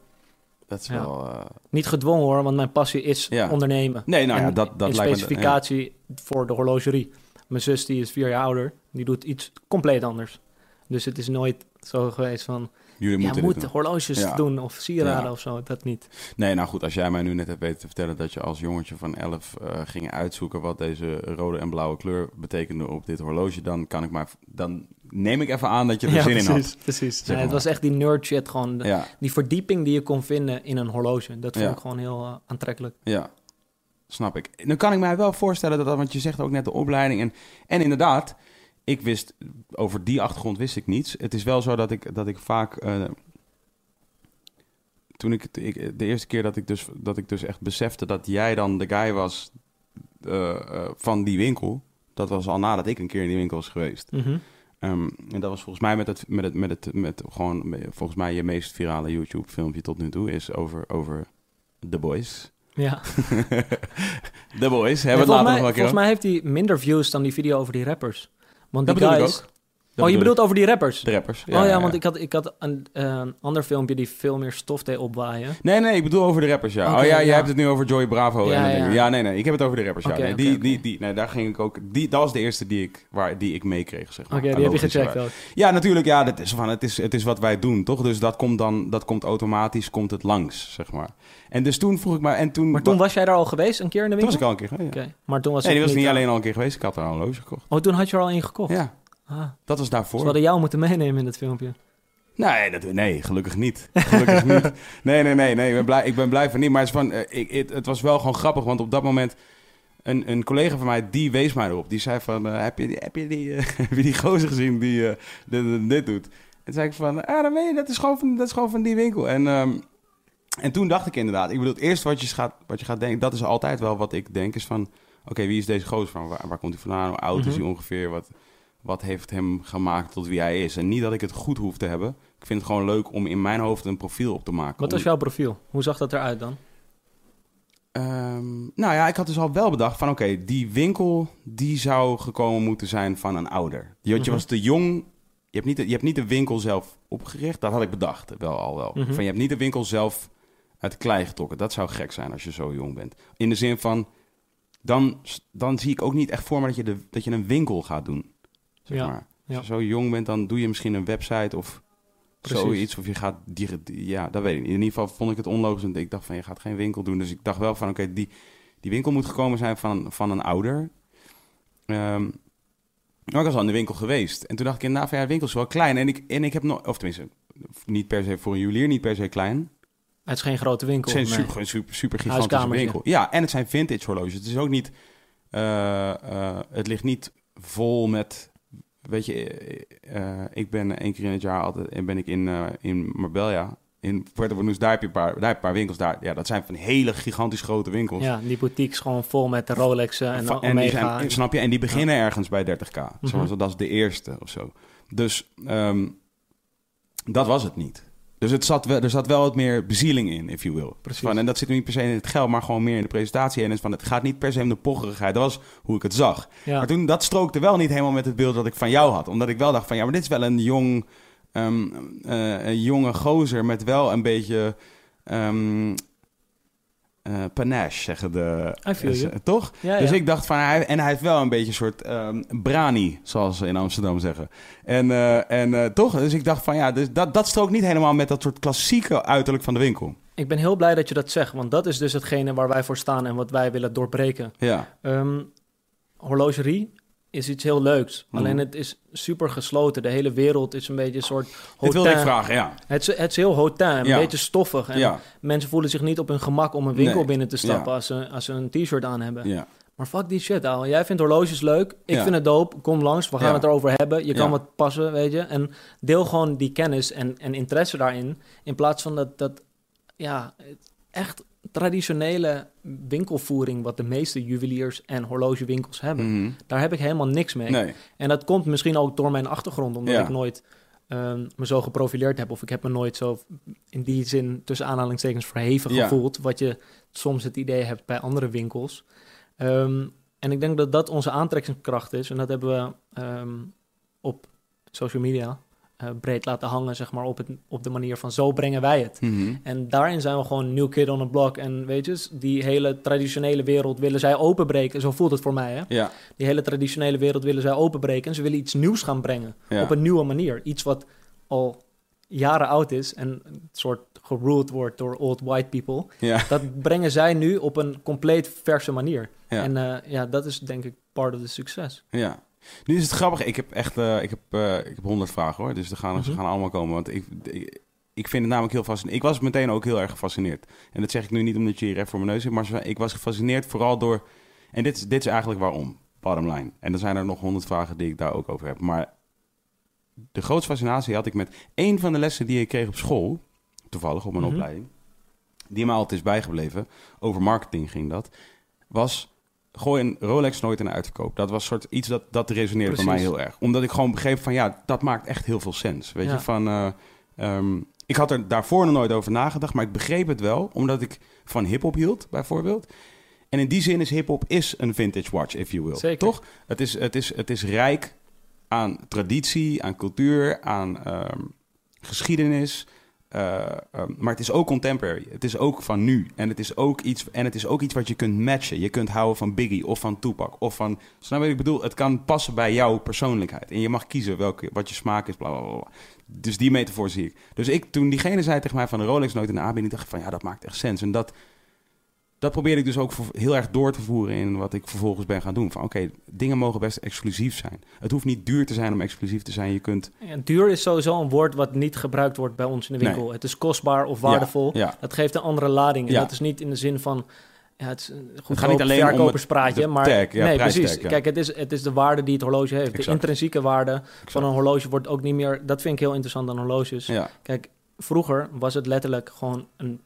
dat is wel... eh, Niet gedwongen hoor, want mijn passie is Ja. ondernemen. Nee, nou ja, dat, dat lijkt me... specificatie voor de horlogerie. Mijn zus die is vier jaar ouder, die doet iets compleet anders. Dus het is nooit zo geweest van, Jullie ja, moeten moet dit doen. horloges Ja. doen of sieraden Ja. of zo, dat niet. Nee, nou goed, als jij mij nu net hebt weten te vertellen dat je als jongetje van 11 eh, ging uitzoeken wat deze rode en blauwe kleur betekende op dit horloge, dan kan ik maar, dan neem ik even aan dat je er *laughs* zin in precies, had. precies. Zeg Nee, het was echt die nerd shit, gewoon Ja, die verdieping die je kon vinden in een horloge. Dat vond Ja. ik gewoon heel eh, aantrekkelijk. ja, snap ik. Nu kan ik mij wel voorstellen dat, dat want je zegt ook net de opleiding en, en inderdaad, ik wist, over die achtergrond wist ik niets. Het is wel zo dat ik, dat ik vaak, eh, toen ik, de eerste keer dat ik, dus, dat ik dus echt besefte dat jij dan de guy was eh, eh, van die winkel, dat was al nadat ik een keer in die winkel was geweest. Mhm. Ehm, en dat was volgens mij met het, met het, met het, met gewoon, volgens mij je meest virale YouTube-filmpje tot nu toe is over, over The Boys. Ja. *laughs* The Boys, hebben we het later nog wel keer volgens mij heeft hij minder views dan die video over die rappers. Want Dat die bedoel ik guys... oh, je bedoelt over die rappers? De rappers. oh ja, want ik had, ik had een ander filmpje die veel meer stof deed opwaaien. Nee, nee, ik bedoel over de rappers, ja. Oké, oh ja, jij ja. hebt het nu over Joy Bravo. Ja, en ja. nee, nee, ik heb het over de rappers, ja. Oké, Nee, oké, die, oké. die, die, nee, daar ging ik ook... Die, dat was de eerste die ik, waar, die ik meekreeg, zeg Oké, maar. die heb je gecheckt ook. Ja, natuurlijk. Ja, dat is van, het, is, het is wat wij doen, toch? Dus dat komt dan dat komt automatisch komt het langs, zeg maar. En dus toen vroeg ik maar... En toen, Maar toen was jij daar al geweest, een keer in de toen was winkel? ik al een keer geweest. ja. Oké, maar toen was Nee, die was niet eh, alleen al een keer geweest. Ik had er al een horloge gekocht. Oh, toen had je er al één gekocht? Ja, Ah, dat was daarvoor. we hadden jou moeten meenemen in dit filmpje. Nee, dat, nee, gelukkig niet. Gelukkig *laughs* niet. Nee, nee, nee, nee. Ik ben blij, ik ben blij van niet. Maar het, is van, eh, ik, het, het was wel gewoon grappig, want op dat moment... Een, een collega van mij, die wees mij erop. Die zei van, eh, heb, je, die- heb, je die, eh, *laughs* heb je die gozer gezien die eh, dit, doet? En toen zei ik van, ah, dan weet je, dat is gewoon van, dat is gewoon van die winkel. En, ehm, en toen dacht ik inderdaad, ik bedoel, het eerste wat je gaat, wat je gaat denken... Dat is altijd wel wat ik denk, is van... Oké, wie is deze gozer van? Waar, waar komt hij vandaan? Hoe oud is Mhm. hij ongeveer? Wat, wat heeft hem gemaakt tot wie hij is? En niet dat ik het goed hoef te hebben. Ik vind het gewoon leuk om in mijn hoofd een profiel op te maken. Wat was Om- jouw profiel? Hoe zag dat eruit dan? Ehm, nou ja, ik had dus al wel bedacht van... Oké, die winkel, die zou gekomen moeten zijn van een ouder. Je, Mhm. was te jong. Je hebt, niet de, je hebt niet de winkel zelf opgericht. Dat had ik bedacht, wel al wel. Mhm. Van, je hebt niet de winkel zelf uit klei getrokken. Dat zou gek zijn als je zo jong bent. In de zin van... Dan, dan zie ik ook niet echt voor me dat je, de, dat je een winkel gaat doen. Zeg Ja, maar. Als je zo jong bent, dan doe je misschien een website of Precies. zoiets. Of je gaat... Die, ja, dat weet ik niet. In ieder geval vond ik het onlogisch. En ik dacht van, je gaat geen winkel doen. Dus ik dacht wel van, oké, die, die winkel moet gekomen zijn van, van een ouder. Ehm, maar ik was al in de winkel geweest. En toen dacht ik inderdaad van, ja, de winkel is wel klein. En ik, en ik heb nog... Of tenminste, niet per se voor een juwelier, niet per se klein. Het is geen grote winkel. Het zijn nee. super, super, super gigantische winkel. Ja, en het zijn vintage horloges. Het is ook niet... eh, eh, het ligt niet vol met... Weet je, eh, eh, ik ben één keer in het jaar altijd... En ben ik in, eh, in Marbella, in Puerto Banús. Daar heb je een paar, daar heb je een paar winkels. Daar, ja, dat zijn van hele gigantisch grote winkels. Ja, die boutique is gewoon vol met de Rolexen en, en die Omega. zijn, snap je? En die beginnen ergens bij 30k. Mhm. Zoals dat is de eerste of zo. Dus ehm, dat was het niet. Dus het zat wel, er zat wel wat meer bezieling in, if you will. Precies. Van, en dat zit niet per se in het geld, maar gewoon meer in de presentatie. En het, van, het gaat niet per se om de pocherigheid. Dat was hoe ik het zag. ja. Maar toen, dat strookte wel niet helemaal met het beeld dat ik van jou had. Omdat ik wel dacht van, ja, maar dit is wel een jong... ehm, eh, een jonge gozer met wel een beetje... ehm eh, panache, zeggen de... Toch? ja, Dus ja. ik dacht van, hij, en hij heeft wel een beetje een soort ehm, brani, zoals ze in Amsterdam zeggen. En, eh, en eh, toch, dus ik dacht van ja, dus dat, dat strookt niet helemaal met dat soort klassieke uiterlijk van de winkel. Ik ben heel blij dat je dat zegt, want dat is dus hetgene waar wij voor staan en wat wij willen doorbreken. Ja, Ehm, horlogerie is iets heel leuks, Mhm. alleen het is super gesloten. De hele wereld is een beetje een soort dit wilde ik hotel. vragen, ja. Het is, het is heel hotel, een Ja. beetje stoffig. En Ja, mensen voelen zich niet op hun gemak om een winkel Nee. binnen te stappen Ja. als, ze, als ze een t-shirt aan hebben. ja. Maar fuck die shit, ouwe. Jij vindt horloges leuk. Ik vind het dope. Kom langs. We gaan het erover hebben. Je kan wat passen, weet je. En deel gewoon die kennis en, en interesse daarin. In plaats van dat, dat ja, echt traditionele winkelvoering... wat de meeste juweliers en horlogewinkels hebben. Mhm. Daar heb ik helemaal niks mee. Nee, En dat komt misschien ook door mijn achtergrond... omdat Ja. ik nooit ehm, me zo geprofileerd heb. Of ik heb me nooit zo in die zin tussen aanhalingstekens verheven Ja. gevoeld. Wat je soms het idee hebt bij andere winkels. Ehm, en ik denk dat dat onze aantrekkingskracht is. En dat hebben we ehm, op social media eh, breed laten hangen, zeg maar, op, het, op de manier van zo brengen wij het. Mhm. En daarin zijn we gewoon new kid on the block. En weet je, die hele traditionele wereld willen zij openbreken. Zo voelt het voor mij, hè? Ja, Die hele traditionele wereld willen zij openbreken. En ze willen iets nieuws gaan brengen. ja. Op een nieuwe manier. Iets wat al jaren oud is en een soort geruled wordt door old white people. ja. Dat brengen zij nu op een compleet verse manier. Ja. En eh, ja, dat is denk ik part of the succes. Ja. Nu is het grappig. Ik heb echt eh, ik heb, eh, ik heb honderd vragen hoor. Dus er gaan, ze Mhm. gaan allemaal komen. Want ik, ik, ik vind het namelijk heel fascinerend. Ik was meteen ook heel erg gefascineerd. En dat zeg ik nu niet omdat je hier recht voor mijn neus zit. Maar ik was gefascineerd vooral door... En dit, is- dit is eigenlijk waarom. Bottom line. En er zijn er nog honderd vragen die ik daar ook over heb. Maar de grootste fascinatie had ik met één van de lessen die ik kreeg op school. Toevallig op mijn Mhm. opleiding. Die me altijd is bijgebleven. Over marketing ging dat. Was gooi een Rolex nooit in uitverkoop. Dat was soort iets dat, dat resoneerde bij mij heel erg. Omdat ik gewoon begreep van ja, dat maakt echt heel veel sens. Weet Ja. je, van... eh, ehm, ik had er daarvoor nog nooit over nagedacht, maar ik begreep het wel. Omdat ik van hip-hop hield, bijvoorbeeld. En in die zin is hip-hop is een vintage watch, if you will. Zeker. Toch? Het is, het, is, het is rijk aan traditie, aan cultuur, aan ehm, geschiedenis. Eh, ehm, maar het is ook contemporary. Het is ook van nu. En het is ook iets, en het is ook iets wat je kunt matchen. Je kunt houden van Biggie of van Tupac. Of van. Snap je wat ik bedoel? Het kan passen bij jouw persoonlijkheid. En je mag kiezen welke, wat je smaak is. Bla, bla, bla. Dus die metafoor zie ik. Dus ik, toen diegene zei tegen mij van de Rolex nooit in de aanbieding, dacht ik van ja, dat maakt echt sens. En dat, dat probeerde ik dus ook heel erg door te voeren in wat ik vervolgens ben gaan doen. Van oké, dingen mogen best exclusief zijn. Het hoeft niet duur te zijn om exclusief te zijn. Je kunt. Ja, duur is sowieso een woord wat niet gebruikt wordt bij ons in de winkel. Het is kostbaar of waardevol. Ja, Dat geeft een andere lading. En Ja. dat is niet in de zin van... Ja, het is gaat niet alleen om het- verkoperspraatje, de maar... tag, ja, nee, precies. ja. Kijk, het is, het is de waarde die het horloge heeft. De intrinsieke waarde van een horloge wordt ook niet meer... Dat vind ik heel interessant aan horloges. ja, Kijk, vroeger was het letterlijk gewoon een-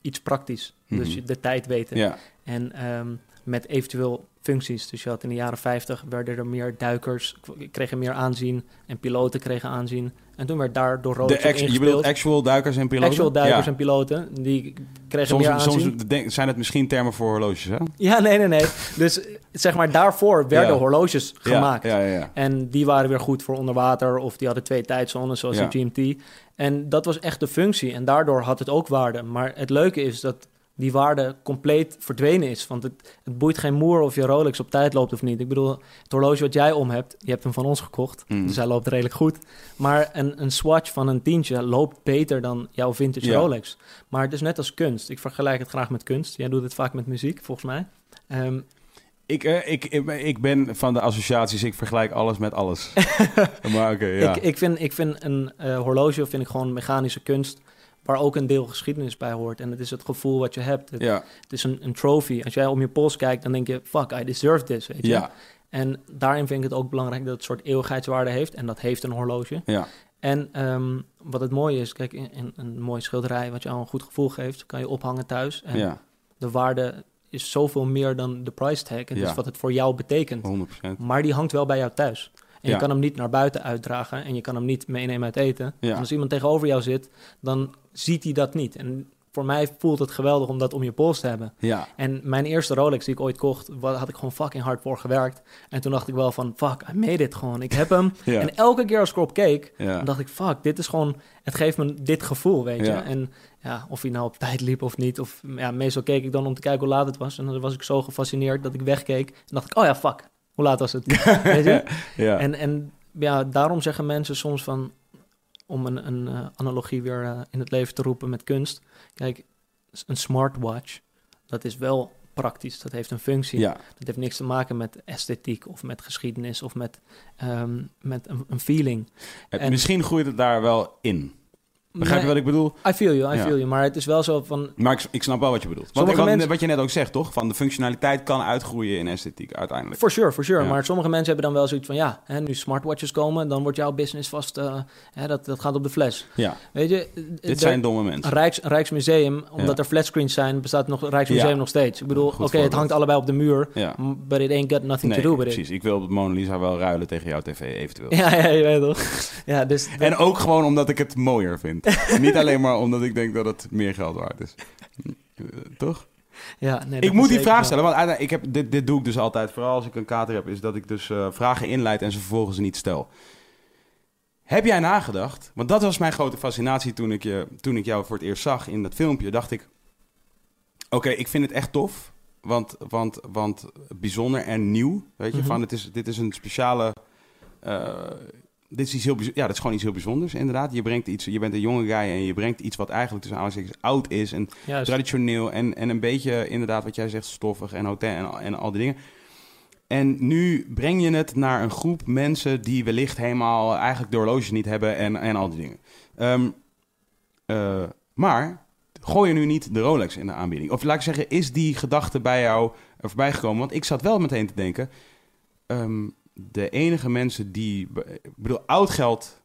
iets praktisch. Dus Mhm. je de tijd weten. ja, En ehm, met eventueel functies. Dus je had in de jaren 50 werden er meer duikers, kregen meer aanzien. En piloten kregen aanzien. En toen werd daar door ex, je bedoelt actual duikers en piloten? Actual duikers Ja. en piloten, die kregen Soms, meer aanzien. soms denk- zijn het misschien termen voor horloges, hè? Ja, nee, nee, nee. Dus zeg maar, daarvoor werden Ja. horloges gemaakt. Ja, ja, ja. En die waren weer goed voor onder water of die hadden twee tijdzones zoals de GMT. En dat was echt de functie en daardoor had het ook waarde. Maar het leuke is dat die waarde compleet verdwenen is. Want het, het boeit geen moer of je Rolex op tijd loopt of niet. Ik bedoel, het horloge wat jij om hebt, je hebt hem van ons gekocht. Mm. Dus hij loopt redelijk goed. Maar een, een swatch van een tientje loopt beter dan jouw vintage. Rolex. Maar het is net als kunst. Ik vergelijk het graag met kunst. Jij doet het vaak met muziek, volgens mij. Ehm, Ik, ik, ik, ben van de associaties, ik vergelijk alles met alles. *laughs* maar oké, ja. Ik, ik, vind, ik vind een eh, horloge vind ik gewoon mechanische kunst waar ook een deel geschiedenis bij hoort. En het is het gevoel wat je hebt. Het, ja, het is een, een trophy. Als jij om je pols kijkt, dan denk je, fuck, I deserve this, weet je. ja, En daarin vind ik het ook belangrijk dat het soort eeuwigheidswaarde heeft. En dat heeft een horloge. ja, En ehm, wat het mooie is, kijk, in, in een mooie schilderij wat jou een goed gevoel geeft, kan je ophangen thuis. En ja, de waarde is zoveel meer dan de price tag. Het Ja. is wat het voor jou betekent. 100%. Maar die hangt wel bij jou thuis. En Ja. je kan hem niet naar buiten uitdragen en je kan hem niet meenemen uit eten. Ja. En als iemand tegenover jou zit, dan ziet hij dat niet. En voor mij voelt het geweldig om dat om je pols te hebben. Ja, En mijn eerste Rolex die ik ooit kocht, had ik gewoon fucking hard voor gewerkt. En toen dacht ik wel van, fuck, I made it gewoon. Ik heb hem. *laughs* ja, En elke keer als ik erop keek, ja. dan dacht ik, fuck, dit is gewoon, het geeft me dit gevoel, weet je. Ja. En ja, of hij nou op *laughs* tijd liep of niet. Of ja, meestal keek ik dan om te kijken hoe laat het was. En dan was ik zo gefascineerd dat ik wegkeek. En dacht ik, oh ja, fuck, hoe laat was het? *laughs* weet je? ja. En, en ja, daarom zeggen mensen soms van, om een, een eh, analogie weer eh, in het leven te roepen met kunst. Kijk, een smartwatch, dat is wel praktisch, dat heeft een functie. ja. Dat heeft niks te maken met esthetiek of met geschiedenis of met, ehm, met een, een feeling. Eh, En- Misschien groeit het daar wel in. Begrijp je Nee, wat ik bedoel? I feel you, I Ja. feel you. Maar het is wel zo van... Maar ik, ik snap wel wat je bedoelt. Want, Sommige want mensen- wat je net ook zegt, toch? Van de functionaliteit kan uitgroeien in esthetiek uiteindelijk. For sure, for sure. Ja. Maar sommige mensen hebben dan wel zoiets van... Ja, hè, nu smartwatches komen, dan wordt jouw business vast... eh, hè, dat, dat gaat op de fles. Ja, Weet je? dit zijn domme mensen. Rijks, Rijksmuseum, omdat Ja. er flatscreens zijn, bestaat nog Rijksmuseum nog steeds. Ik bedoel, oké, het hangt allebei op de muur, but it ain't got nothing Nee, to do with precies. Ik wil op Mona Lisa wel ruilen tegen jouw tv eventueel. *laughs* Ja, ja, je weet toch. Ja, dus... En ook gewoon omdat ik het mooier vind. *laughs* Niet alleen maar omdat ik denk dat het meer geld waard is. Eh, Toch? ja, nee, Ik moet die vraag wel. stellen, want ik heb, dit, dit doe ik dus altijd. Vooral als ik een kater heb, is dat ik dus eh, vragen inleid en ze vervolgens niet stel. Heb jij nagedacht? Want dat was mijn grote fascinatie toen ik, je, toen ik jou voor het eerst zag in dat filmpje. Dacht ik, oké, ik vind het echt tof. Want, want, want bijzonder en nieuw. Weet je, Mhm. van het is, dit is een speciale... eh, dit is iets heel ja, dat is gewoon iets heel bijzonders, inderdaad. Je, brengt iets, je bent een jonge guy en je brengt iets wat eigenlijk tussen aanhalingstekens oud is. En Juist. traditioneel en, en een beetje inderdaad wat jij zegt, stoffig en hotel en, al- en al die dingen. En nu breng je het naar een groep mensen die wellicht helemaal eigenlijk de horloge niet hebben en, en al die dingen. Ehm, eh, maar gooi je nu niet de Rolex in de aanbieding? Of laat ik zeggen, is die gedachte bij jou er voorbij gekomen? Want ik zat wel meteen te denken, ehm, de enige mensen die... Ik bedoel, oud geld...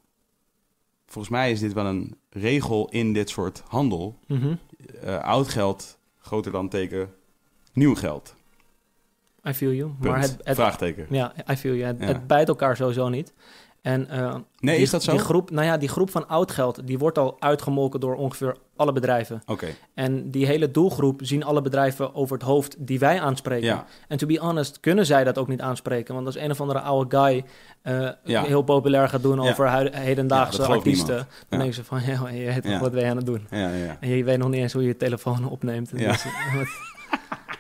Volgens mij is dit wel een regel in dit soort handel Mhm. eh, oud geld groter dan teken nieuw geld. I feel you. Punt. Maar het, het, Vraagteken. ja, I feel you. Het, Ja. het bijt elkaar sowieso niet. En, eh, Nee, die, is dat zo? Die groep, nou ja, die groep van oud geld, die wordt al uitgemolken door ongeveer alle bedrijven. Oké, En die hele doelgroep zien alle bedrijven over het hoofd die wij aanspreken. ja. En to be honest, kunnen zij dat ook niet aanspreken. Want als een of andere oude guy eh, Ja. heel populair gaat doen over Ja, hedendaagse artiesten, niemand. dan denken ze van, ja, je weet wat ben je aan het doen. Ja, ja. En je weet nog niet eens hoe je je telefoon opneemt. Ja. Dus, *laughs* wat-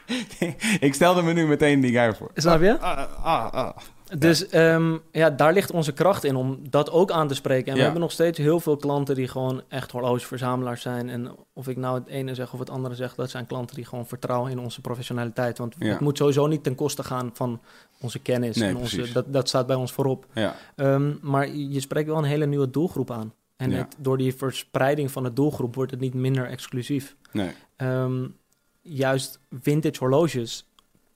*laughs* ik stelde me nu meteen die guy voor. snap je? Ah, ah, ah. Dus ehm, ja, daar ligt onze kracht in om dat ook aan te spreken. En we Ja. hebben nog steeds heel veel klanten die gewoon echt horlogeverzamelaars zijn. En of ik nou het ene zeg of het andere zeg, dat zijn klanten die gewoon vertrouwen in onze professionaliteit. Want Ja. het moet sowieso niet ten koste gaan van onze kennis. Nee, en onze, dat, dat staat bij ons voorop. Ja, Ehm, maar je spreekt wel een hele nieuwe doelgroep aan. En Ja. het, door die verspreiding van de doelgroep wordt het niet minder exclusief. nee. Ehm, juist vintage horloges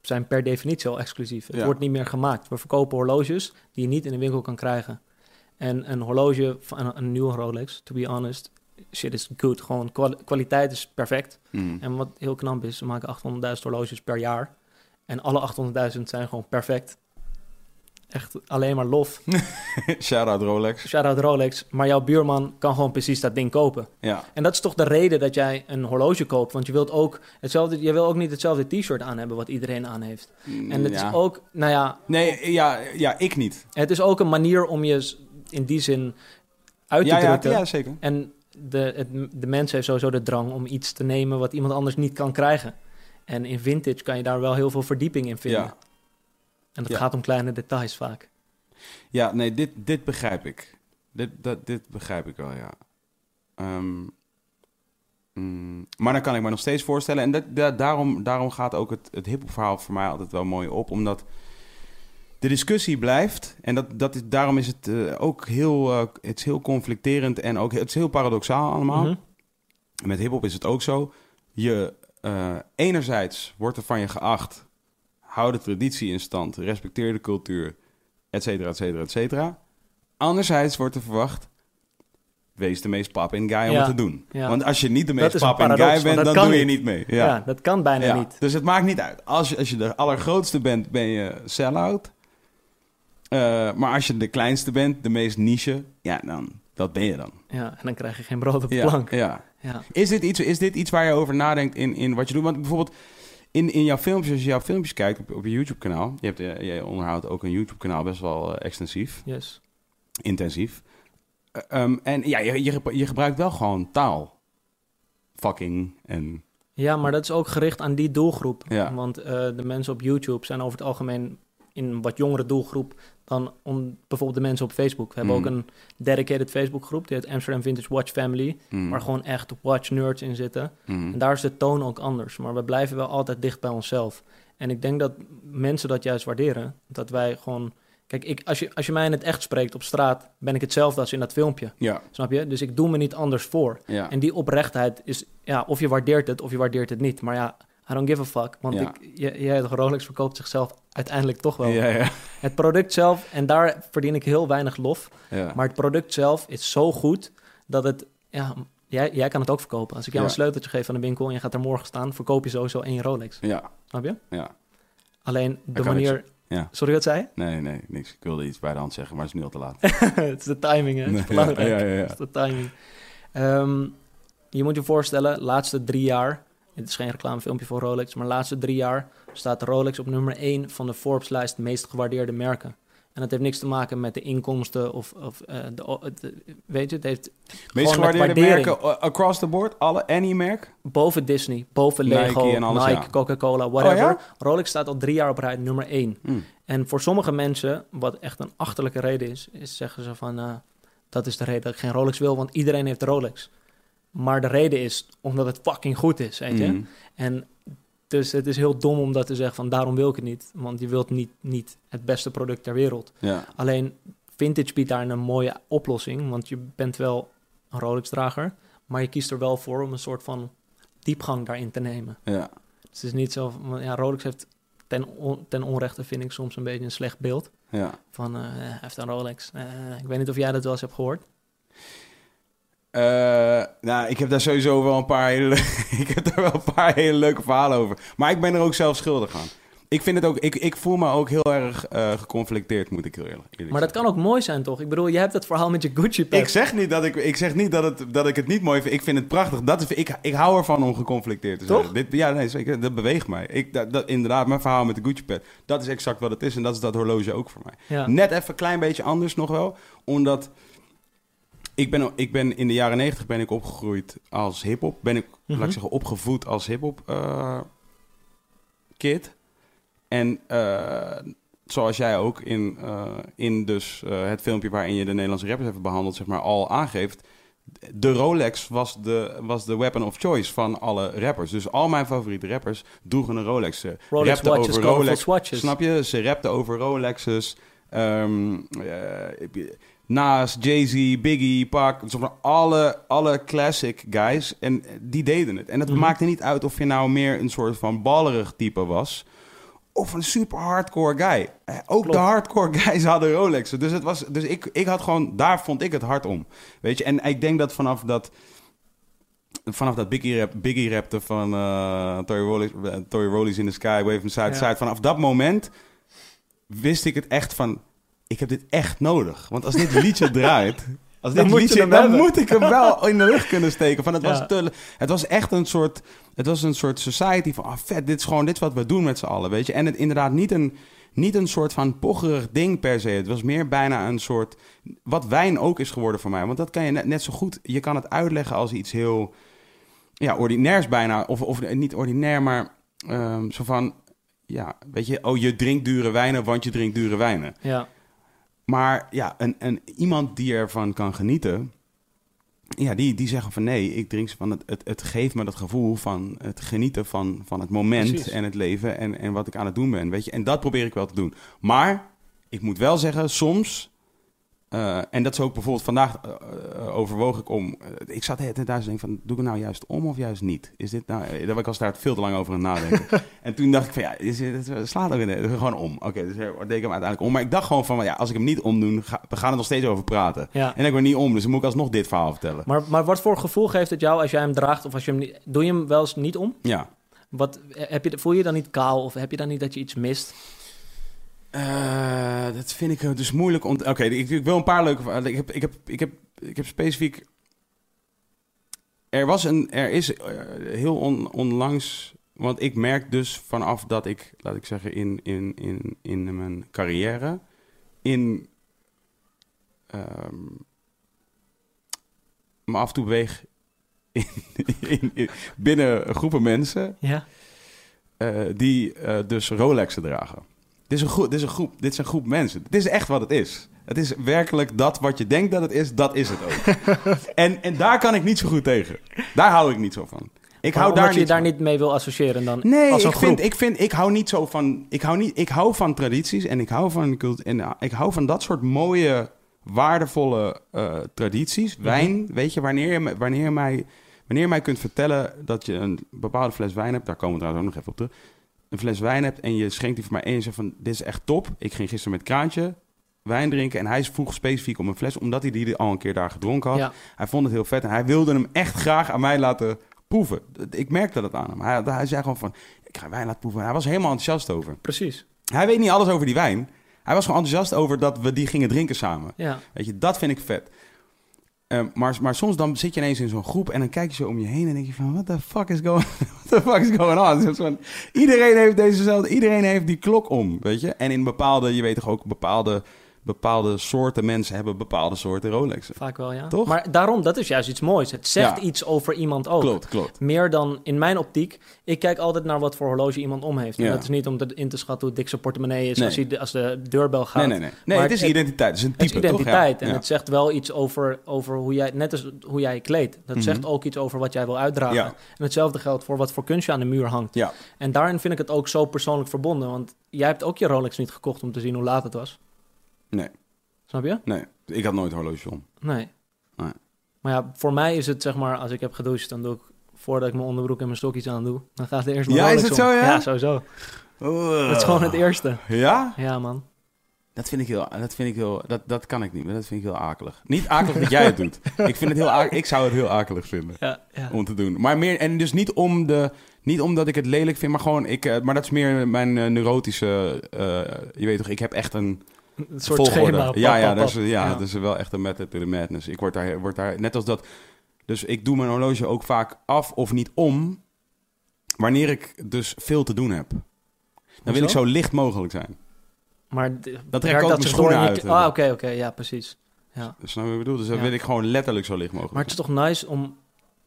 zijn per definitie al exclusief. Het Ja. wordt niet meer gemaakt. We verkopen horloges die je niet in de winkel kan krijgen. En een horloge van een, een nieuwe Rolex, to be honest, shit is good. Gewoon kwal- kwaliteit is perfect. Mm. En wat heel knap is, we maken 800.000 horloges per jaar. En alle 800.000 zijn gewoon perfect. Echt alleen maar lof. *laughs* Shout-out Rolex. Shout-out Rolex. Maar jouw buurman kan gewoon precies dat ding kopen. Ja, En dat is toch de reden dat jij een horloge koopt. Want je wilt ook hetzelfde, je wil ook niet hetzelfde t-shirt aan hebben wat iedereen aan heeft. En het ja. is ook, nou ja, Nee, ja, ja, ik niet. het is ook een manier om je in die zin uit te Ja, ja, drukken. ja, zeker. En de, het, de mens heeft sowieso de drang om iets te nemen wat iemand anders niet kan krijgen. En in vintage kan je daar wel heel veel verdieping in vinden. Ja. En dat Ja. gaat om kleine details vaak. Ja, nee, dit, dit begrijp ik. Dit, dat, dit begrijp ik wel, ja. Ehm, mm, maar dan kan ik me nog steeds voorstellen. En dat, da- daarom, daarom gaat ook het, het hiphop verhaal voor mij altijd wel mooi op. Omdat de discussie blijft. En dat, dat is, daarom is het eh, ook heel, eh, het is heel conflicterend en ook het is heel paradoxaal allemaal. Mhm. Met hiphop is het ook zo. Je, eh, enerzijds wordt er van je geacht, hou de traditie in stand, respecteer de cultuur, et cetera, et cetera, et cetera. Anderzijds wordt er verwacht, wees de meest pop-in guy om Ja, het te doen. ja. Want als je niet de meest pop-in paradox, guy bent, dan doe je niet. mee. Ja. Ja. dat kan bijna niet. Dus het maakt niet uit. Als je, als je de allergrootste bent, ben je sell-out. Eh, maar als je de kleinste bent, de meest niche, ja, dan, dat ben je dan. Ja, en dan krijg je geen brood op de plank. ja. Ja. Is dit iets, is dit iets waar je over nadenkt in, in wat je doet? Want bijvoorbeeld in, in jouw filmpjes, als je jouw filmpjes kijkt op, op je YouTube-kanaal, je, hebt, eh, je onderhoudt ook een YouTube-kanaal best wel eh, extensief, Yes. intensief. Eh, ehm, en ja, je, je, je gebruikt wel gewoon taal. Fucking en Ja, maar dat is ook gericht aan die doelgroep. Ja. Want de mensen op YouTube zijn over het algemeen in een wat jongere doelgroep dan on, bijvoorbeeld de mensen op Facebook. We hebben Mm. ook een dedicated Facebookgroep, die heet Amsterdam Vintage Watch Family, mm, waar gewoon echt watch nerds in zitten. mm, En daar is de toon ook anders, maar we blijven wel altijd dicht bij onszelf. En ik denk dat mensen dat juist waarderen, dat wij gewoon Kijk, ik, als, je, als je mij in het echt spreekt op straat, ben ik hetzelfde als in dat filmpje. Ja, Snap je? Dus ik doe me niet anders voor. ja. En die oprechtheid is, ja, of je waardeert het of je waardeert het niet. Maar ja, I don't give a fuck. Want Ja. ik, Rolex verkoopt zichzelf uiteindelijk toch wel. ja, ja, Het product zelf, en daar verdien ik heel weinig lof. ja. Maar het product zelf is zo goed dat het, ja, jij, jij kan het ook verkopen. Als ik jou een sleuteltje geef van de winkel en je gaat er morgen staan, verkoop je sowieso één Rolex. ja, Snap je? ja. Alleen de manier. Ja. Sorry, wat zei je? Nee, nee, niks. Ik wilde iets bij de hand zeggen, maar het is nu al te laat. *laughs* het is de timing, hè? Het is belangrijk. ja, ja, ja, ja. Het is de timing. Ehm, je moet je voorstellen, laatste drie jaar... Dit is geen reclamefilmpje voor Rolex, maar de laatste drie jaar staat Rolex op nummer 1 van de Forbes-lijst meest gewaardeerde merken. En dat heeft niks te maken met de inkomsten of, of eh, de, het- weet je, het heeft Meest gewaardeerde merken across the board? Alle Any-merk? boven Disney, boven Nike Lego, en alles, Nike, ja. Coca-Cola, whatever. Oh, ja? Rolex staat al drie jaar op rij nummer 1. Mm. En voor sommige mensen, wat echt een achterlijke reden is, is zeggen ze van, eh, dat is de reden dat ik geen Rolex wil, want iedereen heeft Rolex. Maar de reden is omdat het fucking goed is, weet je. Mm. En dus het is heel dom om dat te zeggen van, daarom wil ik het niet. Want je wilt niet, niet het beste product ter wereld. Ja, Alleen, vintage biedt daar een mooie oplossing, want je bent wel een Rolex-drager, maar je kiest er wel voor om een soort van diepgang daarin te nemen. ja. Dus het is niet zo van, ja, Rolex heeft ten, on- ten onrechte, vind ik soms een beetje een slecht beeld. ja. Van, hij heeft een Rolex. Eh, ik weet niet of jij dat wel eens hebt gehoord. Eh, nou, ik heb daar sowieso wel een paar hele, *laughs* ik heb daar wel een paar hele leuke verhalen over. Maar ik ben er ook zelf schuldig aan. Ik vind het ook, ik, ik voel me ook heel erg eh, geconflicteerd, moet ik heel eerlijk, eerlijk Maar dat zeggen. kan ook mooi zijn, toch? Ik bedoel, je hebt het verhaal met je Gucci Ik pet. zeg niet dat ik, ik zeg niet dat, het, dat ik het niet mooi vind. Ik vind het prachtig. Dat is, ik, ik hou ervan om geconflicteerd te zijn. Toch? Dit, ja, nee, zeker. Dat beweegt mij. Ik, dat, dat, inderdaad, mijn verhaal met de Gucci pet. Dat is exact wat het is. En dat is dat horloge ook voor mij. Ja. Net even een klein beetje anders nog wel. Omdat ik ben, ik ben in de jaren negentig ben ik opgegroeid als hip-hop. Ben ik, Mhm. laat ik zeggen, opgevoed als hip-hop eh, kid. En eh, zoals jij ook in, eh, in dus, het filmpje waarin je de Nederlandse rappers hebt behandeld, zeg maar, al aangeeft. De Rolex was de, was de weapon of choice van alle rappers. Dus al mijn favoriete rappers droegen een Rolex. Ze Rolex rapten watches, over Rolex. Snap je? Ze rapten over Rolexes. Ehm Nas, Jay-Z, Biggie, maar alle, alle classic guys. En die deden het. En het Mhm. maakte niet uit of je nou meer een soort van ballerig type was. Of een super hardcore guy. Eh, Ook Klopt. de hardcore guys hadden Rolexen. Dus, het was, dus ik, ik had gewoon, daar vond ik het hard om. Weet je, en ik denk dat vanaf dat. Vanaf dat Biggie, rap, Biggie rapte van eh Tory Rollies eh, Tory Rollies in the Sky, Wave from Side to Ja. Side. Vanaf dat moment wist ik het echt van... Ik heb dit echt nodig. Want als dit liedje *laughs* draait... Als Dan dit moet je liedje, dan moet ik hem wel in de lucht kunnen steken. Van het, was te, het was echt een soort... Het was een soort society van... Ah, vet, dit is gewoon dit is wat we doen met z'n allen, weet je. En het inderdaad niet een, niet een soort van pocherig ding per se. Het was meer bijna een soort... Wat wijn ook is geworden voor mij. Want dat kan je net, net zo goed... Je kan het uitleggen als iets heel... Ja, ordinairs bijna. Of, of niet ordinair, maar ehm, zo van... Ja, weet je, oh, je drinkt dure wijnen, want je drinkt dure wijnen. Ja, Maar ja, een, een, iemand die ervan kan genieten... Ja, die, die zeggen van nee, ik drink ze van het, het, het geeft me dat gevoel van het genieten van, van het moment Precies. en het leven en, en wat ik aan het doen ben, weet je. En dat probeer ik wel te doen. Maar ik moet wel zeggen, soms, eh, en dat is ook bijvoorbeeld vandaag eh, overwoog ik om, ik zat tijd thuis te denken van, doe ik het nou juist om of juist niet? Is dit nou, daar was ik daar veel te lang over aan het nadenken. *laughs* en toen dacht ik van ja, is dit, het slaat ook in gewoon om. Oké, dus deed ik hem uiteindelijk om. Maar ik dacht gewoon van, ja, als ik hem niet omdoen, ga, we gaan er nog steeds over praten. ja. En ik word niet om, dus dan moet ik alsnog dit verhaal vertellen. Maar, maar wat voor gevoel geeft het jou als jij hem draagt of als je hem niet... Doe je hem wel eens niet om? Ja. Wat, heb je, voel je dan niet kaal of heb je dan niet dat je iets mist? Eh, dat vind ik eh, dus moeilijk. om- Oké, ik, ik wil een paar leuke. Ik heb, ik heb, ik heb, ik heb specifiek. Er was een, er is eh, heel on- onlangs, want ik merk dus vanaf dat ik, laat ik zeggen, in, in, in, in mijn carrière, in ehm, me af en toe beweeg in, *laughs* in- in- binnen groepen mensen Ja. die dus Rolexen dragen. Dit is, een groep, dit, is een groep, dit is een groep mensen. Dit is echt wat het is. Het is werkelijk dat wat je denkt dat het is, dat is het ook. *laughs* en, en daar kan ik niet zo goed tegen. Daar hou ik niet zo van. Ik Maar hou daar je niet daar van. niet mee wil associëren dan Nee, als een ik groep. vind, ik vind, ik hou niet zo van, ik hou niet, ik hou van tradities en ik hou van cult en uh, ik hou van dat soort mooie, waardevolle eh, tradities. Mhm. Wijn, weet je, wanneer je, wanneer je mij, wanneer je mij kunt vertellen dat je een bepaalde fles wijn hebt, daar komen we trouwens ook nog even op terug. Een fles wijn hebt en je schenkt die voor mij en je zegt van, dit is echt top. Ik ging gisteren met Kraantje wijn drinken en hij vroeg specifiek om een fles, omdat hij die al een keer daar gedronken had. Ja, Hij vond het heel vet en hij wilde hem echt graag aan mij laten proeven. Ik merkte dat aan hem. Hij, hij zei gewoon van, ik ga wijn laten proeven. Hij was helemaal enthousiast over. precies. Hij weet niet alles over die wijn. Hij was gewoon enthousiast over dat we die gingen drinken samen. Ja, Weet je, dat vind ik vet. Ehm, maar, maar soms dan zit je ineens in zo'n groep en dan kijk je zo om je heen en denk je van, what the fuck is going, what the fuck is going on? Iedereen heeft dezezelfde, iedereen heeft die klok om, weet je. En in bepaalde, je weet toch ook, bepaalde, bepaalde soorten mensen hebben bepaalde soorten Rolexen. vaak wel, ja. Toch? Maar daarom, dat is juist iets moois. Het zegt Ja. iets over iemand ook. Klopt, klopt. Meer dan in mijn optiek. Ik kijk altijd naar wat voor horloge iemand om heeft. En Ja. dat is niet om te, in te schatten hoe dik zijn portemonnee is Nee. als, hij, als de deurbel gaat. Nee, nee, nee. Nee, Maar het is het- identiteit. Het is een type, Het is identiteit toch? Ja. en het zegt wel iets over, over hoe jij, net als hoe jij kleedt. Dat Mhm. zegt ook iets over wat jij wil uitdragen. En hetzelfde geldt voor wat voor kunst je aan de muur hangt. Ja. En daarin vind ik het ook zo persoonlijk verbonden. Want jij hebt ook je Rolex niet gekocht om te zien hoe laat het was. Nee, Snap je? nee. Ik had nooit een horloge om. Nee. Nee. Maar ja, voor mij is het zeg maar, als ik heb gedoucht, dan doe ik voordat ik mijn onderbroek en mijn stokjes aan doe, dan gaat er eerst mijn Ja, is het om. zo, ja? Ja, sowieso. Dat is gewoon het eerste. Ja? Ja, man. Dat vind ik heel, dat vind ik heel, dat, dat kan ik niet, maar dat vind ik heel akelig. Niet akelig dat jij het doet. Ik vind het heel akelig, ik zou het heel akelig vinden Ja, ja. om te doen. Maar meer, en dus niet om de, niet omdat ik het lelijk vind, maar gewoon, ik, eh, maar dat is meer mijn eh, neurotische, eh, je weet toch, ik heb echt een Een soort volgorde. schema. Pap, ja, ja, pap, dat is, ja, Ja. dat is wel echt een method to the madness. Ik word daar, word daar, net als dat, dus ik doe mijn horloge ook vaak af of niet om, wanneer ik dus veel te doen heb. Dan wil ik zo licht mogelijk zijn. Maar d- trek ik ook dat mijn zich schoenen uit. Ah, oké, oké. Ja, precies. Ja. Snap je wat ik bedoel? Dus dan wil ik gewoon letterlijk zo licht mogelijk Maar het is toch nice om...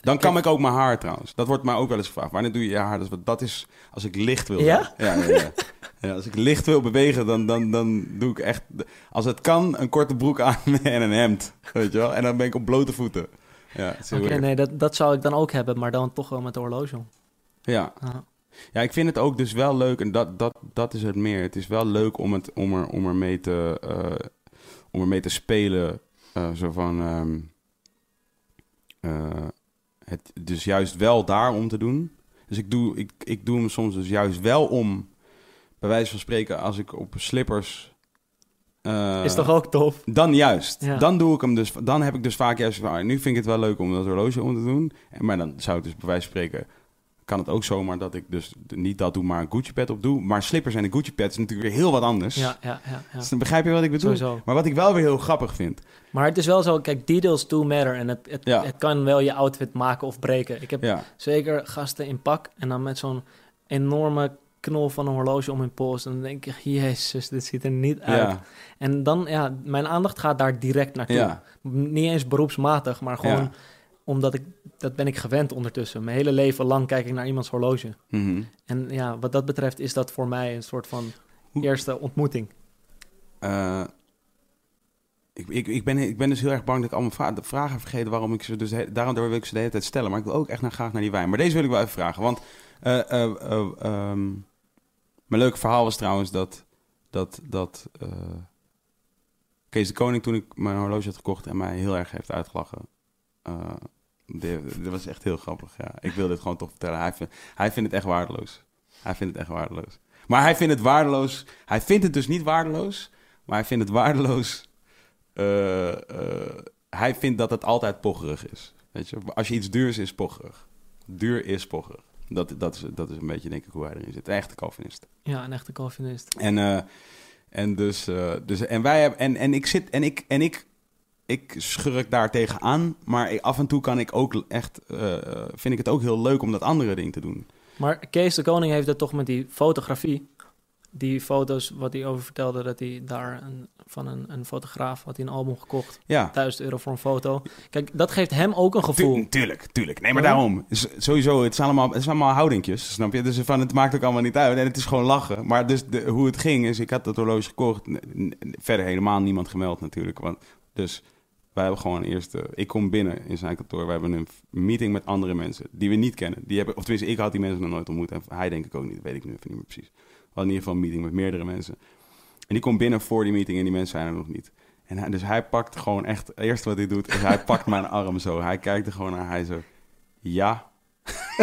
Dan kam ik ook mijn haar trouwens. Dat wordt mij ook wel eens gevraagd. Wanneer doe je je haar? Dat is, dat is als ik licht wil. Ja? Ja, ja, ja. ja, als ik licht wil bewegen, dan, dan, dan doe ik echt... Als het kan, een korte broek aan *laughs* en een hemd. Weet je wel? En dan ben ik op blote voeten. Ja, Oké, nee, dat, dat zou ik dan ook hebben, maar dan toch wel met de horloge om. ja. Ja. ja, ik vind het ook dus wel leuk. En dat, dat, dat is het meer. Het is wel leuk om, het, om, er, om, er, mee te, eh, om er mee te spelen. Eh, zo van... ehm, eh, het dus juist wel daarom te doen. Dus ik doe, ik, ik doe hem soms dus juist wel om... Bij wijze van spreken, als ik op slippers... eh, is toch ook tof? dan juist. Ja. Dan doe ik hem dus. Dan heb ik dus vaak juist van, ah, nu vind ik het wel leuk om dat horloge om te doen. En, maar dan zou ik dus bij wijze van spreken kan het ook zomaar dat ik dus niet dat doe, maar een Gucci pad op doe. Maar slippers en een Gucci pad is natuurlijk weer heel wat anders. Ja, ja, ja. ja. Dus dan begrijp je wat ik bedoel? Sowieso. Maar wat ik wel weer heel grappig vind. Maar het is wel zo, kijk, details do matter. En het, het, Ja. het kan wel je outfit maken of breken. Ik heb Ja, zeker gasten in pak en dan met zo'n enorme knol van een horloge om hun pols. En dan denk ik, jezus, dit ziet er niet uit. ja, En dan, ja, mijn aandacht gaat daar direct naartoe. ja, Niet eens beroepsmatig, maar gewoon. Omdat ik, dat ben ik gewend ondertussen. Mijn hele leven lang kijk ik naar iemands horloge. Mhm. En ja, wat dat betreft is dat voor mij een soort van Hoe- eerste ontmoeting. Eh, ik, ik, ik, ben, ik ben dus heel erg bang dat ik allemaal de vragen vergeten waarom ik ze dus daarom wil ik ze de hele tijd stellen. Maar ik wil ook echt naar, graag naar die wijn. Maar deze wil ik wel even vragen. Want eh, eh, eh, ehm, mijn leuke verhaal was trouwens dat, dat, dat Kees de Koning toen ik mijn horloge had gekocht en mij heel erg heeft uitgelachen. Dit, was echt heel grappig. Ja. Ik wil dit gewoon toch vertellen. Hij, vindt- hij vindt het echt waardeloos. Hij vindt het echt waardeloos. Maar hij vindt het waardeloos. Hij vindt het dus niet waardeloos, maar hij vindt het waardeloos. eh, eh, hij vindt dat het altijd pocherig is. Weet je? Als je iets duur is, is pocherig. Duur is pocherig. Dat, dat, is, dat is een beetje, denk ik, hoe hij erin zit. Een echte Calvinist. Ja, een echte Calvinist. En, eh, en dus, dus, en wij hebben, en, en ik zit, en ik, en ik, ik schurk daar tegenaan, maar af en toe kan ik ook echt, eh, vind ik het ook heel leuk om dat andere ding te doen. Maar Kees de Koning heeft het toch met die fotografie. Die foto's, wat hij over vertelde, dat hij daar een, van een, een fotograaf had hij een album gekocht. Ja, 1000 euro voor een foto. Kijk, dat geeft hem ook een gevoel. Tu- tuurlijk, tuurlijk. Nee, maar daarom. Sowieso, het is allemaal, het allemaal houdingjes, snap je? Dus van, het maakt ook allemaal niet uit. En het is gewoon lachen. Maar dus de, hoe het ging is, ik had dat horloge gekocht. Verder helemaal niemand gemeld natuurlijk. Want, dus Wij hebben gewoon eerst... eh, ik kom binnen in zijn kantoor. We hebben een meeting met andere mensen die we niet kennen. Die hebben, of tenminste, ik had die mensen nog nooit ontmoet. En hij denk ik ook niet. Dat weet ik nu even niet meer precies. We hadden in ieder geval een meeting met meerdere mensen. En die komt binnen voor die meeting en die mensen zijn er nog niet. En hij, dus hij pakt gewoon echt... Het eerste wat hij doet is hij pakt mijn *laughs* arm zo. Hij kijkt er gewoon naar. Hij zo... Ja. *laughs*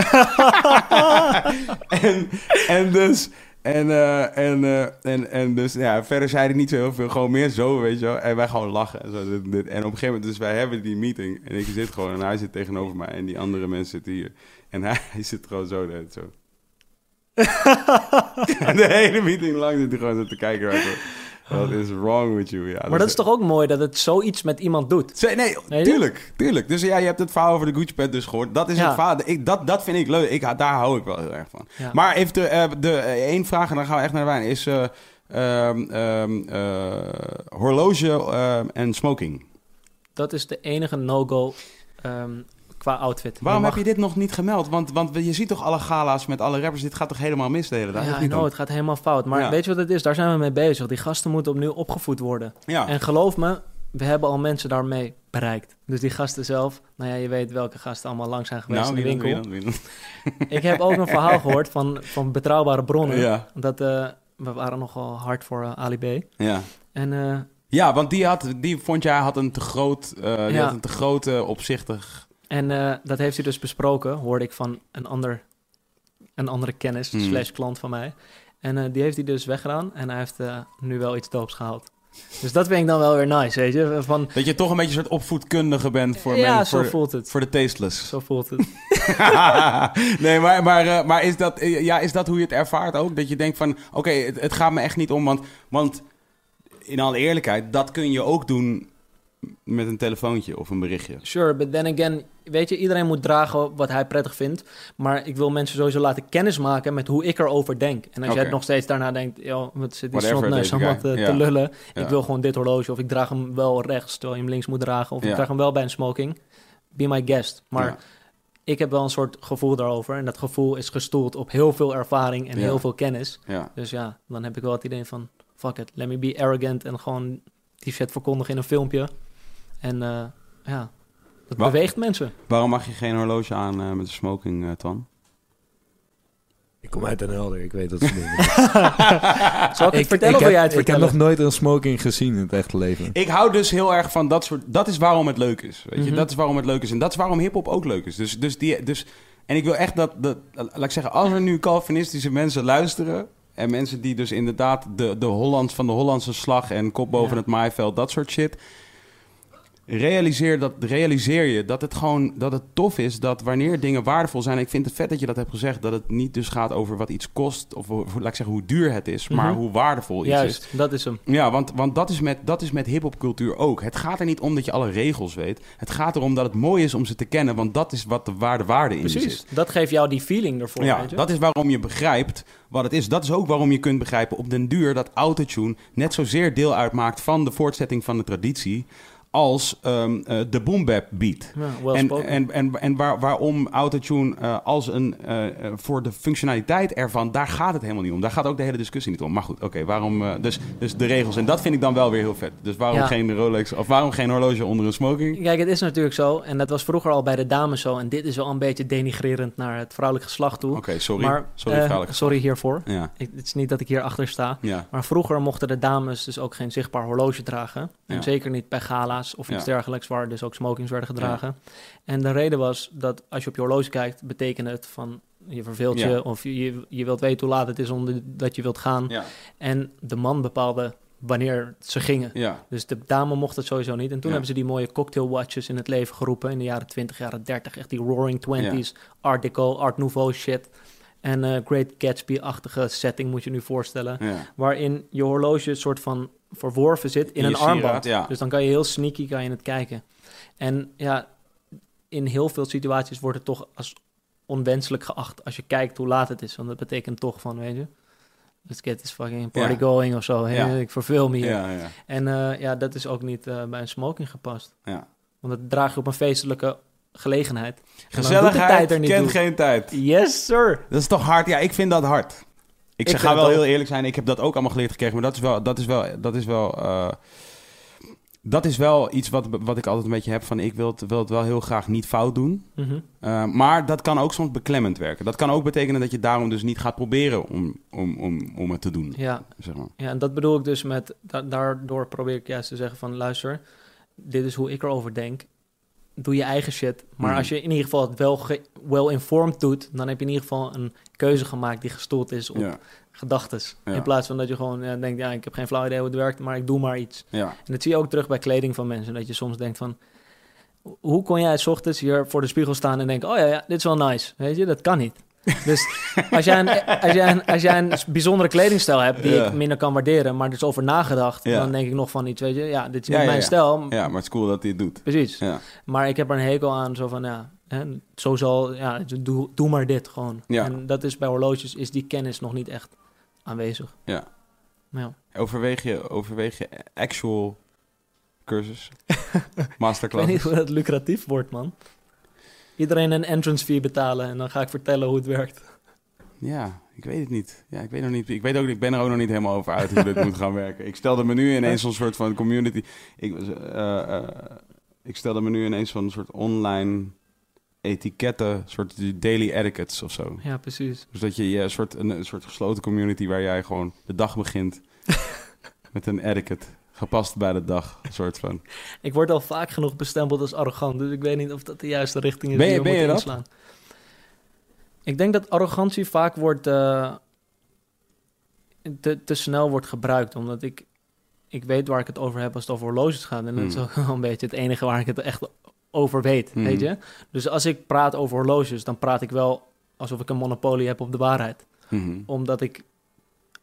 *laughs* en, en dus... En, eh, en, eh, en, en dus, ja, verder zei hij niet zo heel veel. Gewoon meer zo, weet je wel. En wij gewoon lachen. En, zo, dit, dit. en op een gegeven moment, dus wij hebben die meeting. En ik zit gewoon, en hij zit tegenover mij. En die andere mensen zitten hier. En hij, *laughs* hij zit gewoon zo, de tijd zo. *laughs* *laughs* de hele meeting lang zit hij gewoon zo te kijken. zo. What is wrong with you? Ja, Maar dat is toch ook mooi dat het zoiets met iemand doet? Nee, je? tuurlijk, tuurlijk. Dus ja, je hebt het verhaal over de Gucci pet dus gehoord. Dat is Ja. het verhaal. Ik, dat, dat vind ik leuk. Ik, daar hou ik wel heel erg van. Ja. Maar even de, eh, de eh, één vraag en dan gaan we echt naar de wijn. Is eh, ehm, ehm, eh, horloge ehm, en smoking. Dat is de enige no-go qua outfit. Waarom mag- heb je dit nog niet gemeld? Want, want je ziet toch alle gala's met alle rappers. Dit gaat toch helemaal mis de hele dag? Ja, het gaat helemaal fout. Maar Ja. weet je wat het is? Daar zijn we mee bezig. Die gasten moeten opnieuw opgevoed worden. Ja. En geloof me, we hebben al mensen daarmee bereikt. Dus die gasten zelf, nou ja, je weet welke gasten allemaal lang zijn geweest nou, in de wie dan, winkel. wie dan, wie dan? Ik heb ook een verhaal *laughs* gehoord van, van betrouwbare bronnen. Ja, Dat eh, we waren nogal hard voor eh, Ali B. ja. En eh, Ja, want die, had, die vond jij had een te groot, die Ja. had een te grote, opzichtig... En eh, dat heeft hij dus besproken, hoorde ik van een, ander, een andere kennis, Hmm. slash klant van mij. En eh, die heeft hij dus weggedaan en hij heeft eh, nu wel iets doops gehaald. Dus dat vind ik dan wel weer nice, weet je. Van, Dat je toch een beetje een soort opvoedkundige bent voor, ja, men, zo voor, voelt het. voor de tasteless. Zo voelt het. *laughs* nee, maar, maar, maar is, dat, ja, is dat hoe je het ervaart ook? Dat je denkt van, oké, het, het gaat me echt niet om, want, want in alle eerlijkheid, dat kun je ook doen met een telefoontje of een berichtje. Sure, but then again, weet je, iedereen moet dragen wat hij prettig vindt. Maar ik wil mensen sowieso laten kennismaken met hoe ik erover denk. En als jij nog steeds daarna denkt, joh, wat zit die snotneus aan wat Ja. te lullen. Ja. Ik wil gewoon dit horloge of ik draag hem wel rechts terwijl je hem links moet dragen. Of Ja. ik draag hem wel bij een smoking. Be my guest. Maar ik heb wel een soort gevoel daarover. En dat gevoel is gestoeld op heel veel ervaring en heel veel kennis. Ja. Dus ja, dan heb ik wel het idee van, fuck it, let me be arrogant en gewoon die shit verkondigen in een filmpje. En eh, ja, dat Wa- beweegt mensen. Waarom mag je geen horloge aan eh, met een smoking, eh Twan? Ik kom uit Den Helder, ik weet dat soort dingen. *laughs* Zal ik het vertellen of heb, jij het ik heb nog nooit een smoking gezien in het echte leven. Ik hou dus heel erg van dat soort... Dat is waarom het leuk is, weet je? Mhm. Dat is waarom het leuk is. En dat is waarom hiphop ook leuk is. Dus, dus die... Dus, en ik wil echt dat, dat... Laat ik zeggen, als er nu Calvinistische mensen luisteren... En mensen die dus inderdaad de, de Hollands van de Hollandse slag... en kop boven Ja. het maaiveld, dat soort shit... Realiseer, dat, realiseer je dat het gewoon dat het tof is dat wanneer dingen waardevol zijn. Ik vind het vet dat je dat hebt gezegd. Dat het niet dus gaat over wat iets kost. Of hoe- laat ik zeggen hoe duur het is. Maar Mhm. hoe waardevol iets is. Juist, dat is hem. Ja, want, want dat is met, dat is met hip-hopcultuur ook. Het gaat er niet om dat je alle regels weet. Het gaat erom dat het mooi is om ze te kennen, want dat is wat de waarde, waarde in Precies, zit. dat geeft jou die feeling ervoor, Ja, weet je? dat is waarom je begrijpt wat het is. Dat is ook waarom je kunt begrijpen op den duur dat autotune net zozeer deel uitmaakt van de voortzetting van de traditie als ehm, eh, de boom bap beat. Ja, well en en, en, en waar, waarom autotune eh, als een eh, voor de functionaliteit ervan, daar gaat het helemaal niet om. Daar gaat ook de hele discussie niet om. Maar goed, oké, waarom dus, dus de regels en dat vind ik dan wel weer heel vet. Dus waarom Ja. geen Rolex of waarom geen horloge onder een smoking? Kijk, het is natuurlijk zo, en dat was vroeger al bij de dames zo, en dit is wel een beetje denigrerend naar het vrouwelijk geslacht toe. Oké, sorry. maar, sorry, sorry hiervoor. Ja, Ik, het is niet dat ik hier achter sta. Maar vroeger mochten de dames dus ook geen zichtbaar horloge dragen. En zeker niet bij of iets Ja. dergelijks, waar dus ook smokings werden gedragen. En de reden was dat als je op je horloge kijkt, betekent het van je verveelt je Ja. of je, je wilt weten hoe laat het is omdat je wilt gaan. ja, En de man bepaalde wanneer ze gingen. ja. Dus de dame mocht het sowieso niet. En toen Ja. hebben ze die mooie cocktail watches in het leven geroepen in de jaren 20, jaren 30. Echt die roaring 20s, Art Deco, Art Nouveau shit. En eh, Great Gatsby-achtige setting moet je nu voorstellen. ja. Waarin je horloge soort van verworven zit in, een armband. ja. Dus dan kan je heel sneaky kan je het kijken. En ja, in heel veel situaties wordt het toch als onwenselijk geacht als je kijkt hoe laat het is. Want dat betekent toch van, weet je, let's get this fucking party Ja. going of zo. Ja. Ik verveel me hier. Ja, ja, En eh, ja, dat is ook niet eh, bij een smoking gepast. ja. Want dat draag je op een feestelijke gelegenheid. Gezelligheid kent geen tijd. Yes, sir! Dat is toch hard? Ja, ik vind dat hard. Ik, zeg, ga wel heel eerlijk zijn, ik heb dat ook allemaal geleerd gekregen, maar dat is wel, dat is wel, dat is wel, eh, dat is wel iets wat, wat ik altijd een beetje heb van... ik wil het, wil het wel heel graag niet fout doen. Mhm. Uh, maar dat kan ook soms beklemmend werken. Dat kan ook betekenen dat je daarom dus niet gaat proberen om, om, om, om het te doen. Ja. Zeg maar. ja, en dat bedoel ik dus met... da- daardoor probeer ik juist te zeggen van... luister, dit is hoe ik erover denk. Doe je eigen shit. Maar Mhm. als je in ieder geval het wel well-informed doet... dan heb je in ieder geval een keuze gemaakt die gestoeld is op gedachtes. Ja. In plaats van dat je gewoon eh, denkt... ja, ik heb geen flauw idee hoe het werkt... maar ik doe maar iets. En dat zie je ook terug bij kleding van mensen. Dat je soms denkt van... Hoe kon jij 's ochtends hier voor de spiegel staan en denken... oh ja, ja, dit is wel nice. Weet je, dat kan niet. Dus als jij een, als jij een, als jij een bijzondere kledingstijl hebt... die Ja. ik minder kan waarderen... maar er is over nagedacht... Ja. dan denk ik nog van iets, weet je... ja, dit is niet mijn stijl. ja, maar het is cool dat hij het doet. Precies. Ja, Maar ik heb er een hekel aan, zo van... ja, hè, zo zal... ja, doe, doe maar dit gewoon. Ja. En dat is bij horloges... is die kennis nog niet echt aanwezig. ja. Ja. Overweeg je, overweeg je actual cursus? *laughs* Ik weet Masterclass? niet hoe dat lucratief wordt, man. Iedereen een entrance fee betalen en dan ga ik vertellen hoe het werkt. Ja, ik weet het niet. Ja, ik weet nog niet. Ik weet ook, ik ben er ook nog niet helemaal over uit hoe dit moet gaan werken. Ik stelde me nu ineens zo'n soort van community. Ik, eh, eh, ik stelde me nu ineens van een soort online etiketten, soort daily etiquettes of zo. Ja, precies. Dus dat je je een soort, een, een soort gesloten community waar jij gewoon de dag begint *laughs* met een etiquette. Gepast bij de dag, soort van. *laughs* Ik word al vaak genoeg bestempeld als arrogant, dus ik weet niet of dat de juiste richting is Ben die je- we ben je moeten dat? inslaan. Ik denk dat arrogantie vaak wordt eh, te, te snel wordt gebruikt, omdat ik, ik weet waar ik het over heb als het over horloges gaat. En dat is Hmm. ook *laughs* wel een beetje het enige waar ik het echt over weet, Hmm. weet je? Dus als ik praat over horloges, dan praat ik wel alsof ik een monopolie heb op de waarheid. Mhm. Omdat ik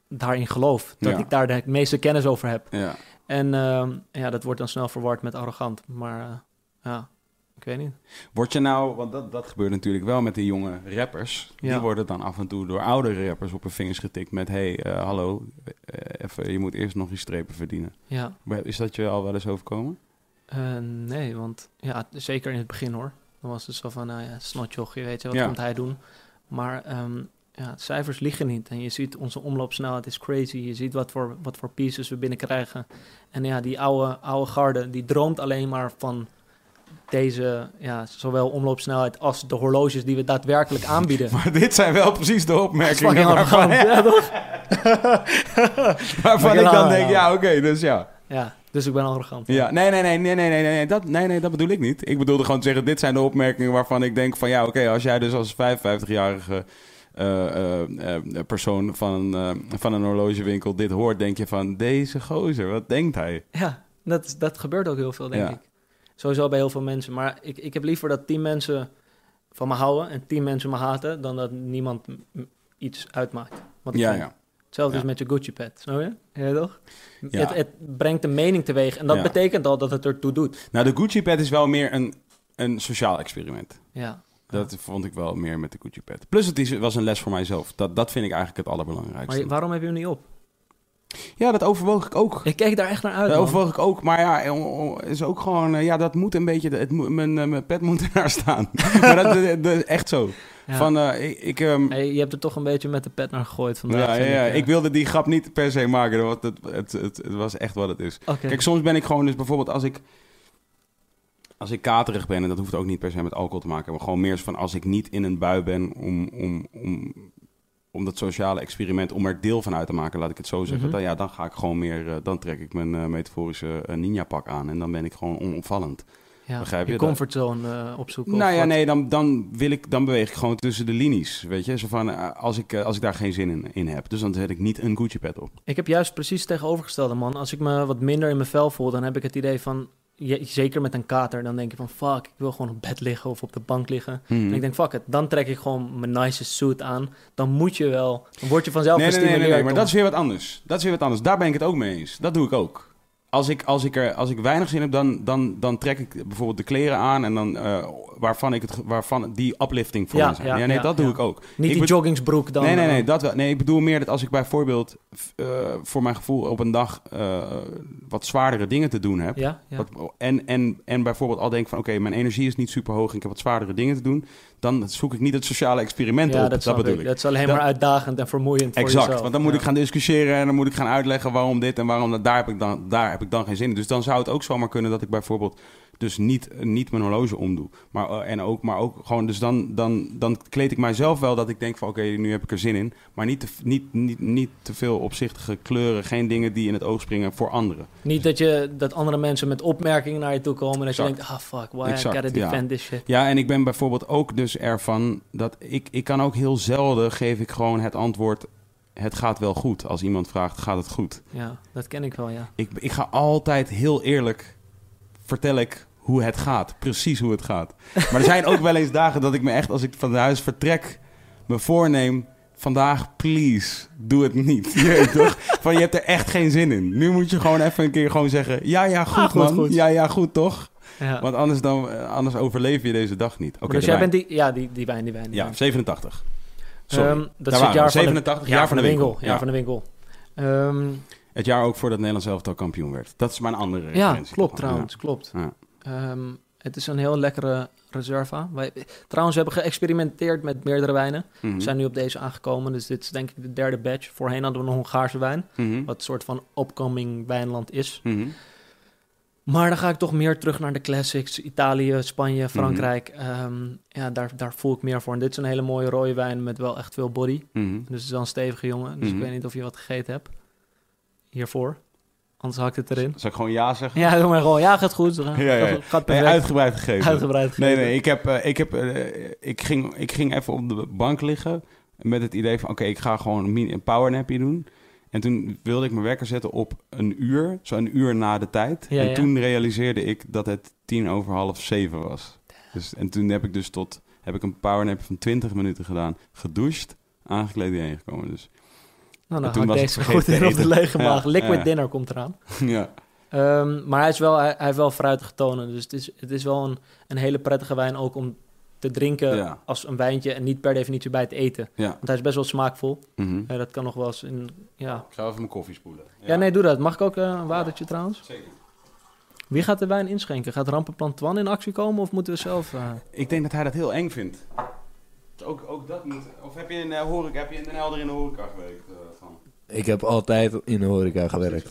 daarin geloof, dat Ja. ik daar de meeste kennis over heb. Ja. En ehm, ja, dat wordt dan snel verward met arrogant. Maar eh, ja, ik weet niet. Word je nou, want dat, dat gebeurt natuurlijk wel met de jonge rappers. Die Ja. worden dan af en toe door oudere rappers op hun vingers getikt met... hey, eh, hallo, eh, even, je moet eerst nog je strepen verdienen. Ja, Is dat je al wel eens overkomen? Nee, want ja, zeker in het begin hoor. Dan was het zo van, nou ja, snotjoch, je weet je, wat Ja. komt hij doen? Maar ehm, ja, cijfers liegen niet. En je ziet onze omloopsnelheid is crazy. Je ziet wat voor, wat voor pieces we binnenkrijgen. En ja, die oude, oude garde, die droomt alleen maar van deze, ja, zowel omloopsnelheid als de horloges die we daadwerkelijk *laughs* aanbieden. Maar dit zijn wel precies de opmerkingen waarvan, arrogant, ja, toch? *laughs* waarvan Maar ik dan denk, ja. ja, oké, dus ja. Ja, dus ik ben arrogant. ja. Nee, nee, nee, nee, nee, nee, nee, dat, nee, nee, dat bedoel ik niet. Ik bedoelde gewoon te zeggen, dit zijn de opmerkingen waarvan ik denk van, ja, oké, als jij dus als 55-jarige eh, eh, eh, persoon van, eh, van een horlogewinkel dit hoort, denk je van, deze gozer, wat denkt hij? Ja, dat, dat gebeurt ook heel veel, denk Ja. ik. Sowieso bij heel veel mensen. Maar ik, ik heb liever dat tien mensen van me houden en tien mensen me haten... dan dat niemand iets uitmaakt. Wat ik Ja, vind. ja. Hetzelfde Ja. is met je Gucci-pad, snap je? Ja, toch? Ja. Het, het brengt een mening teweeg en dat Ja. betekent al dat het ertoe doet. Nou, de Gucci pad is wel meer een, een sociaal experiment. Ja, Dat vond ik wel meer met de pad. Plus het is, was een les voor mijzelf. Dat, dat vind ik eigenlijk het maar allerbelangrijkste. je- waarom heb je hem niet op? Ja, dat overwoog ik ook. Ik keek daar echt naar uit, Dat man. overwoog ik ook. Maar ja, o- o- is ook gewoon... eh, Ja, dat moet een beetje... Het, mijn, eh, mijn pet moet *laughs* ernaar staan. maar dat, dat- dat is echt zo. Ja. Van, eh, ik... ik ehm, Hey, je hebt er toch een beetje met de pet naar gegooid vandaag. ja, ja, ja, ik, eh. ik wilde die grap niet per se maken. want Het, het, het, het was echt wat het is. Kijk, soms ben ik gewoon dus bijvoorbeeld als ik... Als ik katerig ben, en dat hoeft ook niet per se met alcohol te maken... maar gewoon meer van als ik niet in een bui ben om, om, om, om dat sociale experiment... om er deel van uit te maken, laat ik het zo zeggen... Mhm. dan, ja, dan ga ik gewoon meer... eh, dan trek ik mijn eh, metaforische eh, ninja-pak aan... en dan ben ik gewoon onopvallend. ja, begrijp je je comfortzone opzoeken. nou ja, wat. nee, dan, dan, wil ik, dan beweeg ik gewoon tussen de linies, weet je. Zo van, als ik, als ik daar geen zin in, in heb. Dus dan zet ik niet een Gucci-pad op. Ik heb juist precies tegenovergestelde, man. Als ik me wat minder in mijn vel voel, dan heb ik het idee van... je- zeker met een kater, dan denk je van... fuck, ik wil gewoon op bed liggen of op de bank liggen. Mhm. En ik denk, fuck het, dan trek ik gewoon mijn nice suit aan. Dan moet je wel, dan word je vanzelf nee, nee, nee, nee, nee, maar dat is weer wat anders. Dat is weer wat anders. Daar ben ik het ook mee eens. Dat doe ik ook. Als ik, als ik, er, als ik weinig zin heb, dan, dan, dan trek ik bijvoorbeeld de kleren aan... en dan, eh, waarvan, ik het, waarvan die uplifting voor Ja, me zijn. ja, Ja, nee, ja, dat doe ik ook. Niet ik die joggingsbroek dan. nee, nee, eh, nee, dat wel. Nee, ik bedoel meer dat als ik bijvoorbeeld... eh, voor mijn gevoel op een dag eh, wat zwaardere dingen te doen heb... Ja, ja. Wat, en, en, en bijvoorbeeld al denk van oké, mijn energie is niet super hoog en ik heb wat zwaardere dingen te doen, dan zoek ik niet het sociale experiment ja, op. dat, bedoel ik. Dat is alleen maar uitdagend en vermoeiend voor Exact, want dan moet Ja. ik gaan discussiëren en dan moet ik gaan uitleggen waarom dit en waarom dat. Daar heb ik dan, daar heb ik ik dan geen zin in. Dus dan zou het ook zomaar kunnen dat ik bijvoorbeeld dus niet, niet mijn horloge omdoe. Maar, eh, en ook, maar ook gewoon, dus dan, dan, dan kleed ik mijzelf wel dat ik denk van oké, nu heb ik er zin in. Maar niet te, niet, niet, niet te veel opzichtige kleuren, geen dingen die in het oog springen voor anderen. Niet dat, je, dat andere mensen met opmerkingen naar je toe komen... en dat je denkt, ah fuck, why Exact, I gotta ja. defend this shit. Ja, en ik ben bijvoorbeeld ook dus ervan dat ik, ik kan ook heel zelden geef ik gewoon het antwoord, het gaat wel goed. Als iemand vraagt, gaat het goed? Ja, dat ken ik wel, ja. Ik, ik ga altijd heel eerlijk, vertel ik hoe het gaat. Precies hoe het gaat. Maar er zijn ook wel eens dagen dat ik me echt, als ik van huis vertrek, me voorneem... Vandaag, please, doe het niet. Je toch? Van, je hebt er echt geen zin in. Nu moet je gewoon even een keer gewoon zeggen... Ja, ja, goed, Ah, goed, man. goed. Ja, ja, goed, toch? ja. Want anders, dan, anders overleef je deze dag niet. Oké, dus jij wijn. bent die... Ja, die, die wijn, die wijn. Die Ja, wijn. 87. Sorry. Ehm, dat Daar is het jaar van 87, de, jaar van de winkel. Jaar Ja. van de winkel. Ehm, Het jaar ook voordat Nederland zelf al kampioen werd. Dat is mijn andere ja, klopt trouwens, klopt. Ehm, het is een heel lekkere reserva. Wij, trouwens, we hebben geëxperimenteerd met meerdere wijnen. Ja. Mhm. We zijn nu op deze aangekomen, dus dit is denk ik de derde batch. Voorheen hadden we nog Hongaarse wijn, Mhm. wat een soort van upcoming wijnland is. Mhm. Maar dan ga ik toch meer terug naar de classics. Italië, Spanje. Frankrijk. Ehm, ja, daar, daar voel ik meer voor. En dit is een hele mooie rode wijn met wel echt veel body. Dus het is wel een stevige jongen. Dus ik weet niet of je wat gegeten hebt hiervoor. Anders het erin. Zal ik gewoon ja zeggen? Ja, doe maar gewoon. Ja, gaat goed. Ja, ja, ja. Gaat Nee, uitgebreid gegeven. Uitgebreid Nee, gegeten. nee, ik, heb, eh, ik, heb, eh, ik, ging, ik ging even op de bank liggen met het idee van... oké, ik ga gewoon een, powernapje doen. En toen wilde ik mijn wekker zetten op een uur, zo een uur na de tijd. Ja, en toen realiseerde ik dat het tien over half zeven was. Dus, en toen heb ik dus tot heb ik een powernap van 20 minuten gedaan, gedoucht, aangekleed hierheen gekomen. Dus Nou, dan toen was ik deze goed in op de lege Ja, maag. Liquid ja. dinner komt eraan. *laughs* ja, Ehm, maar hij, is wel, hij, hij heeft wel fruitige tonen. Dus het is, het is wel een, een hele prettige wijn ook om te drinken Ja. als een wijntje en niet per definitie bij het eten. ja. Want hij is best wel smaakvol. Mhm. Eh, dat kan nog wel eens in... Ja. Ik ga even mijn koffie spoelen. ja, nee, doe dat. Mag ik ook eh, een watertje trouwens? Zeker. Wie gaat de wijn inschenken? Gaat Rampenplan Twan in actie komen of moeten we zelf... eh, Ik denk dat hij dat heel eng vindt. Ook, ook dat moet... Of heb je in, uh, horeca, heb je in Den Helder in de horeca gewerkt? eh, van? Ik heb altijd in de horeca gewerkt.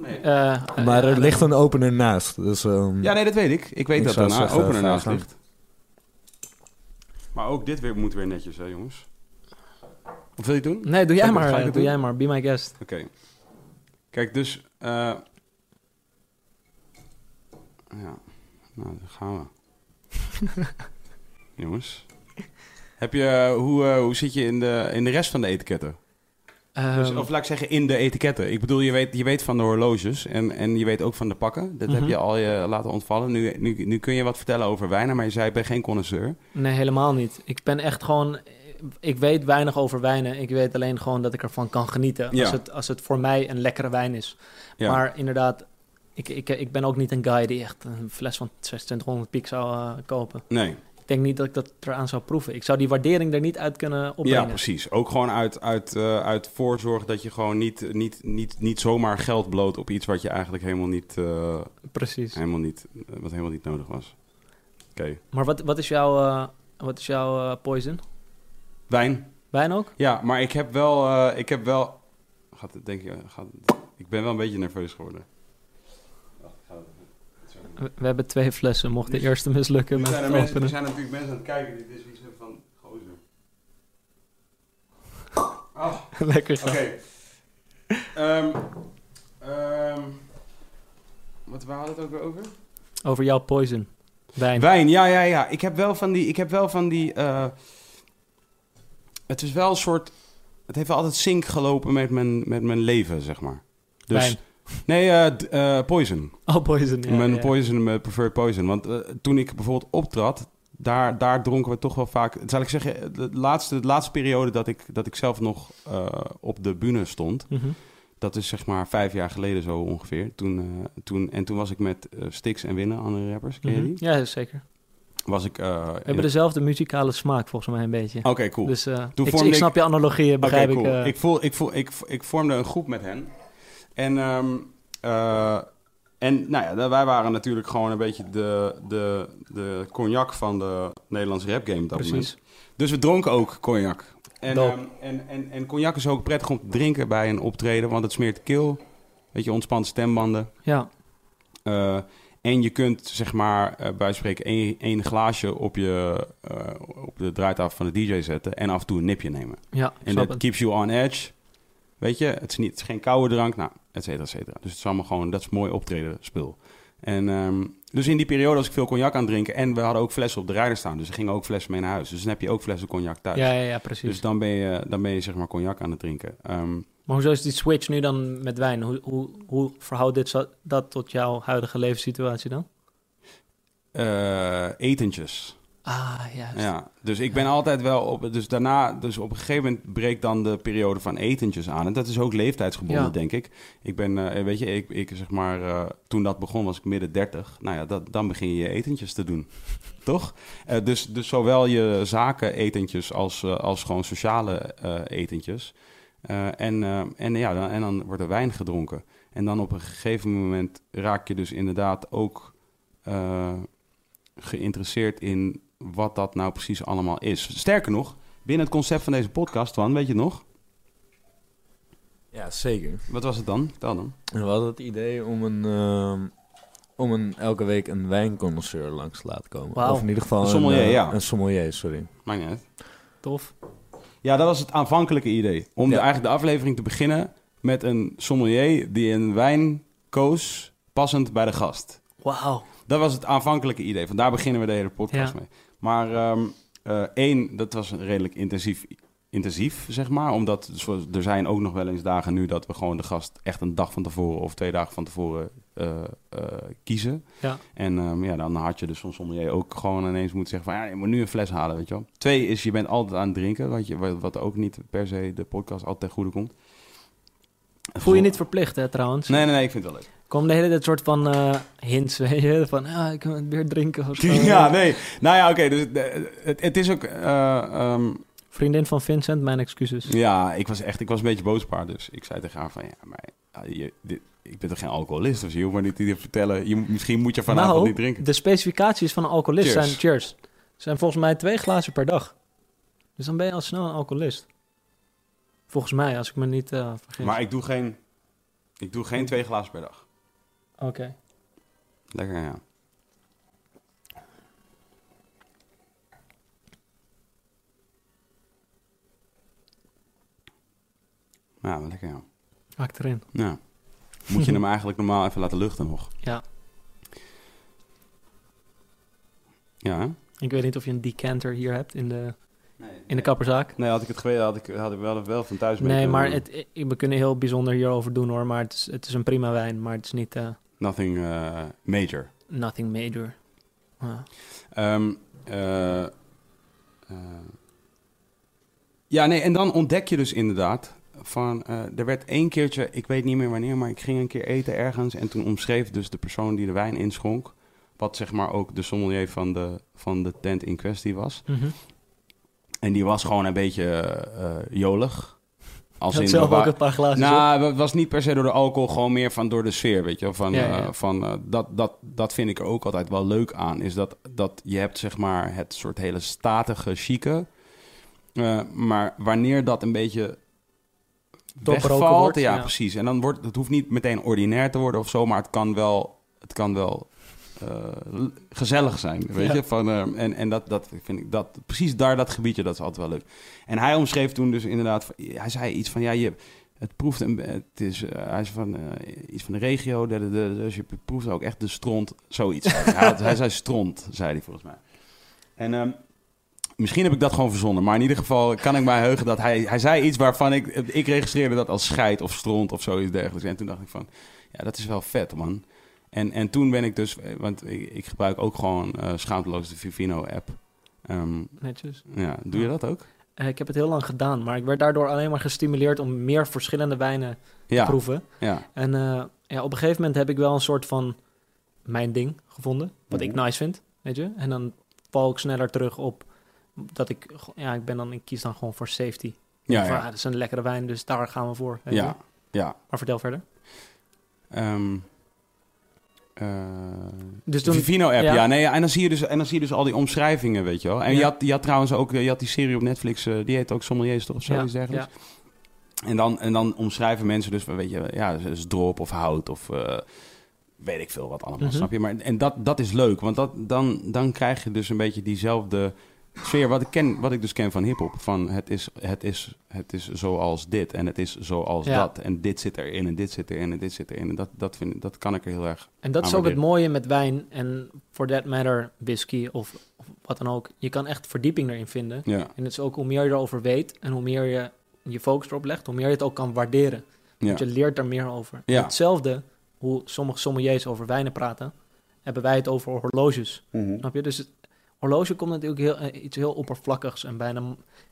Nee. eh, Maar eh, er ligt een opener naast. Dus, ehm, Ja, nee, dat weet ik. Ik weet Ik dat er een opener naast ligt. Maar ook dit weer moet weer netjes, hè, jongens? Wat wil je doen? Nee, doe jij maar. ga ik eh, het doe doen? jij maar. Be my guest. Oké. Kijk, dus... eh ja, nou, dan gaan we. *laughs* jongens. Heb je, hoe, eh, hoe zit je in de, in de rest van de etiketten? Dus, Ehm, of laat ik zeggen, in de etiketten. Ik bedoel, je weet, je weet van de horloges en, en je weet ook van de pakken. Dat heb Mhm. je al je laten ontvallen. Nu, nu, nu kun je wat vertellen over wijnen, maar je zei, ik ben geen connoisseur. Nee, helemaal niet. Ik ben echt gewoon... Ik weet weinig over wijnen. Ik weet alleen gewoon dat ik ervan kan genieten. Ja. Als, het, als het voor mij een lekkere wijn is. Ja. Maar inderdaad, ik, ik, ik ben ook niet een guy die echt een fles van 2600 piek zou eh, kopen. Nee, denk niet dat ik dat eraan zou proeven. Ik zou die waardering er niet uit kunnen ja, opbrengen. precies. Ook gewoon uit, uit, eh, uit voorzorg dat je gewoon niet, niet, niet, niet zomaar geld bloot op iets wat je eigenlijk helemaal niet, eh, Precies. helemaal niet, eh, wat helemaal niet nodig was. Oké. Maar wat, wat is jouw, wat is jouw poison? Wijn. Wijn ook? Ja, maar ik heb wel, ik heb wel, gaat het denk ik, gaat, ik ben wel een beetje nerveus geworden. Wacht, ik ga het even- zo. We, hebben twee flessen. Mocht de eerste mislukken Er met zijn, er mensen, er zijn natuurlijk mensen aan het kijken die dit hebben van, gozer. Ah, *laughs* Lekker Oké. gaan. Ehm, ehm, wat waar hadden we het ook weer over? Over jouw poison. Wijn. Wijn, ja, ja, ja. Ik heb wel van die, ik heb wel van die, eh, het is wel een soort, het heeft wel altijd zink gelopen met mijn, met mijn leven, zeg maar. Dus, Wijn. Nee, eh, eh, poison. Oh, poison. Ja, mijn ja. poison, mijn preferred poison. Want eh, toen ik bijvoorbeeld optrad, daar, daar dronken we toch wel vaak. Zal ik zeggen, de laatste, de laatste periode dat ik, dat ik zelf nog eh, op de bühne stond, Mhm. dat is zeg maar vijf jaar geleden zo ongeveer. Toen, eh, toen, en toen was ik met Stix en Winnen, andere rappers, ken je Mhm. die? Ja, zeker. Was ik... eh, We hebben dezelfde muzikale smaak volgens mij een beetje. Oké, cool. Dus eh, Toen ik, ik ik- snap je analogieën, begrijp cool. ik. eh. ik, voel, ik, voel, ik, ik vormde een groep met hen. En, ehm, eh, en nou ja, wij waren natuurlijk gewoon een beetje de, de, de cognac van de Nederlandse rap game op dat Precies. moment. Dus we dronken ook cognac. En, ehm, en, en, en cognac is ook prettig om te drinken bij een optreden, want het smeert keel. Weet je, ontspannen stembanden. Ja, Eh, en je kunt, zeg maar, eh bij spreken, één, één glaasje op, je, op de draaitafel van de DJ zetten en af en toe een nipje nemen. ja, En dat keeps you on edge. Weet je, het is, niet, het is geen koude drank, nou, et cetera, et cetera. Dus het is allemaal gewoon, dat is mooi optreden spul. En ehm, dus in die periode was ik veel cognac aan het drinken. En we hadden ook flessen op de rijder staan. Dus er gingen ook flessen mee naar huis. Dus dan heb je ook flessen cognac thuis. Ja, ja, ja, precies. dus dan ben, je, dan ben je zeg maar cognac aan het drinken. Ehm, Maar hoezo is die switch nu dan met wijn? Hoe, hoe, hoe verhoudt dit zo, dat tot jouw huidige levenssituatie dan? eh, etentjes. Ah, juist. Ja, dus ik ben altijd wel op. Dus daarna, dus op een gegeven moment breekt dan de periode van etentjes aan. En dat is ook leeftijdsgebonden, Ja. denk ik. Ik ben, eh, weet je, ik, ik zeg maar, eh, toen dat begon was ik midden 30. Nou ja, dat, dan begin je je etentjes te doen. *laughs* Toch? Eh, dus, dus zowel je zaken-etentjes als, eh, als gewoon sociale etentjes. En, en, ja, dan, en dan wordt er wijn gedronken. En dan op een gegeven moment raak je dus inderdaad ook geïnteresseerd in wat dat nou precies allemaal is. Sterker nog, binnen het concept van deze podcast, Twan, weet je het nog? Ja, zeker. Wat was het dan? Vertel dan. We hadden het idee om een, ehm, om een elke week een wijnconnoisseur langs te laten komen. Of in ieder geval Een sommelier, eh, ja. Een sommelier, sorry. Maakt niet uit. Tof. Ja, dat was het aanvankelijke idee. Om de, eigenlijk de aflevering te beginnen met een sommelier die een wijn koos passend bij de gast. Wauw. Dat was het aanvankelijke idee. Vandaar beginnen we de hele podcast Ja. mee. Maar ehm, eh, één, dat was redelijk intensief, intensief, zeg maar. Omdat zo- er zijn ook nog wel eens dagen nu dat we gewoon de gast echt een dag van tevoren of twee dagen van tevoren eh, eh, kiezen. Ja. En ehm, ja, dan had je dus soms sommelier ook gewoon ineens moeten zeggen van ja, je moet nu een fles halen, weet je wel. Twee is, je bent altijd aan het drinken, wat, je, wat, wat ook niet per se de podcast altijd ten goede komt. Voel je niet verplicht, hè, trouwens? Nee, nee, nee, ik vind het wel leuk. Komen de hele tijd soort van eh, hints, *laughs* weet je? Van, ah, ik kan het weer drinken of zo. *laughs* Ja, nee. Nou ja, oké. dus de- het, het is ook. eh, ehm, Vriendin van Vincent, mijn excuses. ja, ik was echt. Ik was een beetje boos op haar. Dus ik zei tegen haar van ja, maar ja, je, dit- ik ben toch geen alcoholist of zo. Je hoeft maar niet te vertellen. Je, misschien moet je vanavond nou, niet drinken. de specificaties van een alcoholist Cheers. zijn cheers. Zijn volgens mij twee glazen per dag. Dus dan ben je al snel een alcoholist. Volgens mij, als ik me niet eh vergis. Maar ik doe geen. Ik doe geen twee glazen per dag. Oké. Lekker, ja. Ja, maar lekker, ja. Haak erin. ja. Moet je hem *laughs* eigenlijk normaal even laten luchten nog? Ja. Ja, hè? Ik weet niet of je een decanter hier hebt in de, Nee, in de kapperzaak. Nee, had ik het geweten, had ik, had ik wel, wel van thuis mee Nee, maar het, we kunnen heel bijzonder hierover doen hoor. Maar het is, het is een prima wijn. Maar het is niet eh, Nothing eh, major. nothing major. Ja. Ehm, eh, eh, ja, nee, en dan ontdek je dus inderdaad van... eh, er werd één keertje, ik weet niet meer wanneer... maar ik ging een keer eten ergens... en toen omschreef dus de persoon die de wijn inschonk... wat zeg maar ook de sommelier van de, van de tent in kwestie was. Mhm. En die was gewoon een beetje jolig. Als Had in, zelf ook een paar glazen op. Nou, het was niet per se door de alcohol, gewoon meer van door de sfeer, weet je. Van, Ja, eh, van, eh, dat, dat, dat vind ik er ook altijd wel leuk aan. Is dat, dat je hebt zeg maar het soort hele statige, chique. eh, maar wanneer dat een beetje wegvalt, wordt, ja, ja. precies. En dan wordt het hoeft niet meteen ordinair te worden of zo, maar het kan wel, het kan wel gezellig zijn, weet Ja. je. Van, eh, en en dat, dat vind ik dat precies daar dat gebiedje, dat is altijd wel leuk. En hij omschreef toen dus inderdaad, hij zei iets van ja, je het proeft een, het is, eh, hij is van eh, iets van de regio, de, de, de- dus je proeft ook echt de stront, zoiets. *laughs* hij, had- hij zei stront, zei hij volgens mij. En ehm, misschien heb ik dat gewoon verzonnen, maar in ieder geval kan ik mij heugen dat hij, hij zei iets waarvan ik, ik registreerde dat als scheid of stront of zoiets dergelijks. En toen dacht ik van, ja, dat is wel vet, man. En, en toen ben ik dus, eh, want ik, ik gebruik ook gewoon eh schaamteloos de Vivino-app. Ehm, Netjes. ja, doe je dat ook? Eh, ik heb het heel lang gedaan, maar ik werd daardoor alleen maar gestimuleerd om meer verschillende wijnen te Ja, proeven. ja, En ja, op een gegeven moment heb ik wel een soort van mijn ding gevonden, wat ik Mhm. nice vind, weet je. En dan val ik sneller terug op dat ik, ja, ik ben dan, ik kies dan gewoon voor safety. ja, Van, ah, ja. dat is een lekkere wijn, dus daar gaan we voor. je. ja, ja. Maar vertel verder. Ehm, eh, Dus de toen, Vivino-app, ja. ja. nee, en, dan zie je dus, en dan zie je dus al die omschrijvingen, weet je wel. En je, had, je had trouwens ook, je had die serie op Netflix, eh, die heet ook Sommeliers, toch? Of zoiets dergelijks. En dan, en dan omschrijven mensen dus, weet je, ja, dus drop of hout of eh, weet ik veel wat allemaal, Mhm. snap je? Maar, en dat, dat is leuk, want dat, dan, dan krijg je dus een beetje diezelfde sfeer wat ik, ken, wat ik dus ken van hiphop. Van het is, het, is, het is zoals dit en het is zoals Ja. dat. En dit zit erin en dit zit erin en dit zit erin. En dat, dat, vind, dat kan ik er heel erg... En dat is ook het mooie met wijn en for that matter whisky of, of wat dan ook. Je kan echt verdieping erin vinden. Ja, En het is ook hoe meer je erover weet en hoe meer je je focus erop legt, hoe meer je het ook kan waarderen. ja. Want je leert er meer over. Ja. Hetzelfde, hoe sommige sommeliers over wijnen praten, hebben wij het over horloges. Mhm. Snap je? Dus het horloge komt natuurlijk heel, eh, iets heel oppervlakkigs en bijna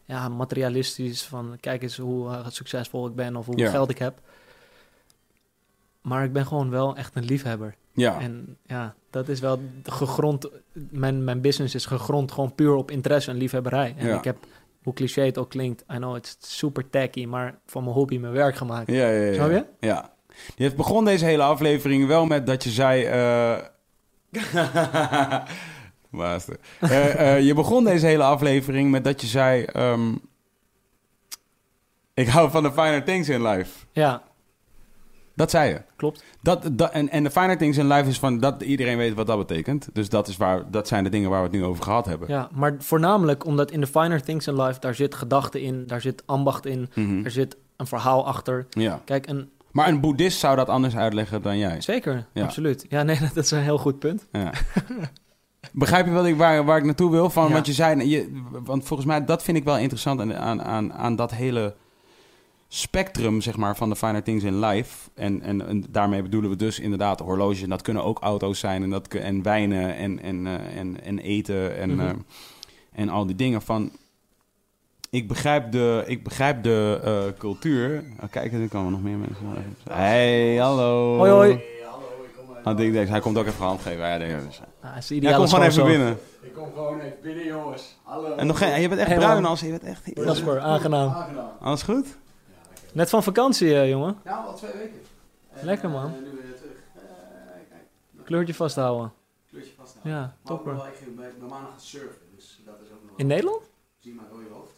ja, materialistisch. Van kijk eens hoe eh, succesvol ik ben of hoeveel Ja. geld ik heb. Maar ik ben gewoon wel echt een liefhebber. ja. En ja, dat is wel gegrond. Mijn, mijn business is gegrond gewoon puur op interesse en liefhebberij. En Ja. ik heb, hoe cliché het ook klinkt, I know it's super tacky, maar van mijn hobby mijn werk gemaakt. Ja, ja, ja. Snap je? Ja. Je hebt begon deze hele aflevering wel met dat je zei... eh *laughs* Master. Eh, eh, je begon deze hele aflevering met dat je zei... ehm, ik hou van de finer things in life. Ja, Dat zei je. klopt. Dat, dat, en, en de finer things in life is van... dat iedereen weet wat dat betekent. Dus dat, is waar, dat zijn de dingen waar we het nu over gehad hebben. Ja, maar voornamelijk omdat in de finer things in life, daar zit gedachte in, daar zit ambacht in, Mhm. er zit een verhaal achter. ja. Kijk, een, Maar een boeddhist zou dat anders uitleggen dan jij. zeker, Ja. absoluut. Ja, nee, *laughs* dat is een heel goed punt. Ja. *laughs* Begrijp je wat ik, waar, waar ik naartoe wil? Van, Ja. Want je zei, je, want volgens mij, dat vind ik wel interessant aan, aan, aan, aan dat hele spectrum, zeg maar, van de finer things in life. En, en, en daarmee bedoelen we dus inderdaad horloges. En dat kunnen ook auto's zijn en, dat, en wijnen en, en, eh, en, en eten en, Mhm. eh, en al die dingen van... Ik begrijp de, ik begrijp de eh, cultuur. Oh, kijk, er komen nog meer mensen. Hey, hallo. Hoi, hoi. Ik denk, hij komt ook even hand geven. Ja, denk, ik. Ah, is de Ja, ideale kom gewoon even binnen. Ik kom gewoon even binnen, jongens. Hallo. En nog geen, je bent echt Hey, bruin als je bent echt... Jasper, aangenaam. Aangenaam. Alles goed? Net van vakantie, eh, jongen. Ja, al twee weken. En, Lekker, eh, man. nu weer terug. Eh, kijk, Kleurtje vasthouden. kleurtje vasthouden. Ja, Maar topper. Ik bij, bij maandag gaan surfen, dus dat is ook nog wel- In Nederland? Zie mijn rode hoofd.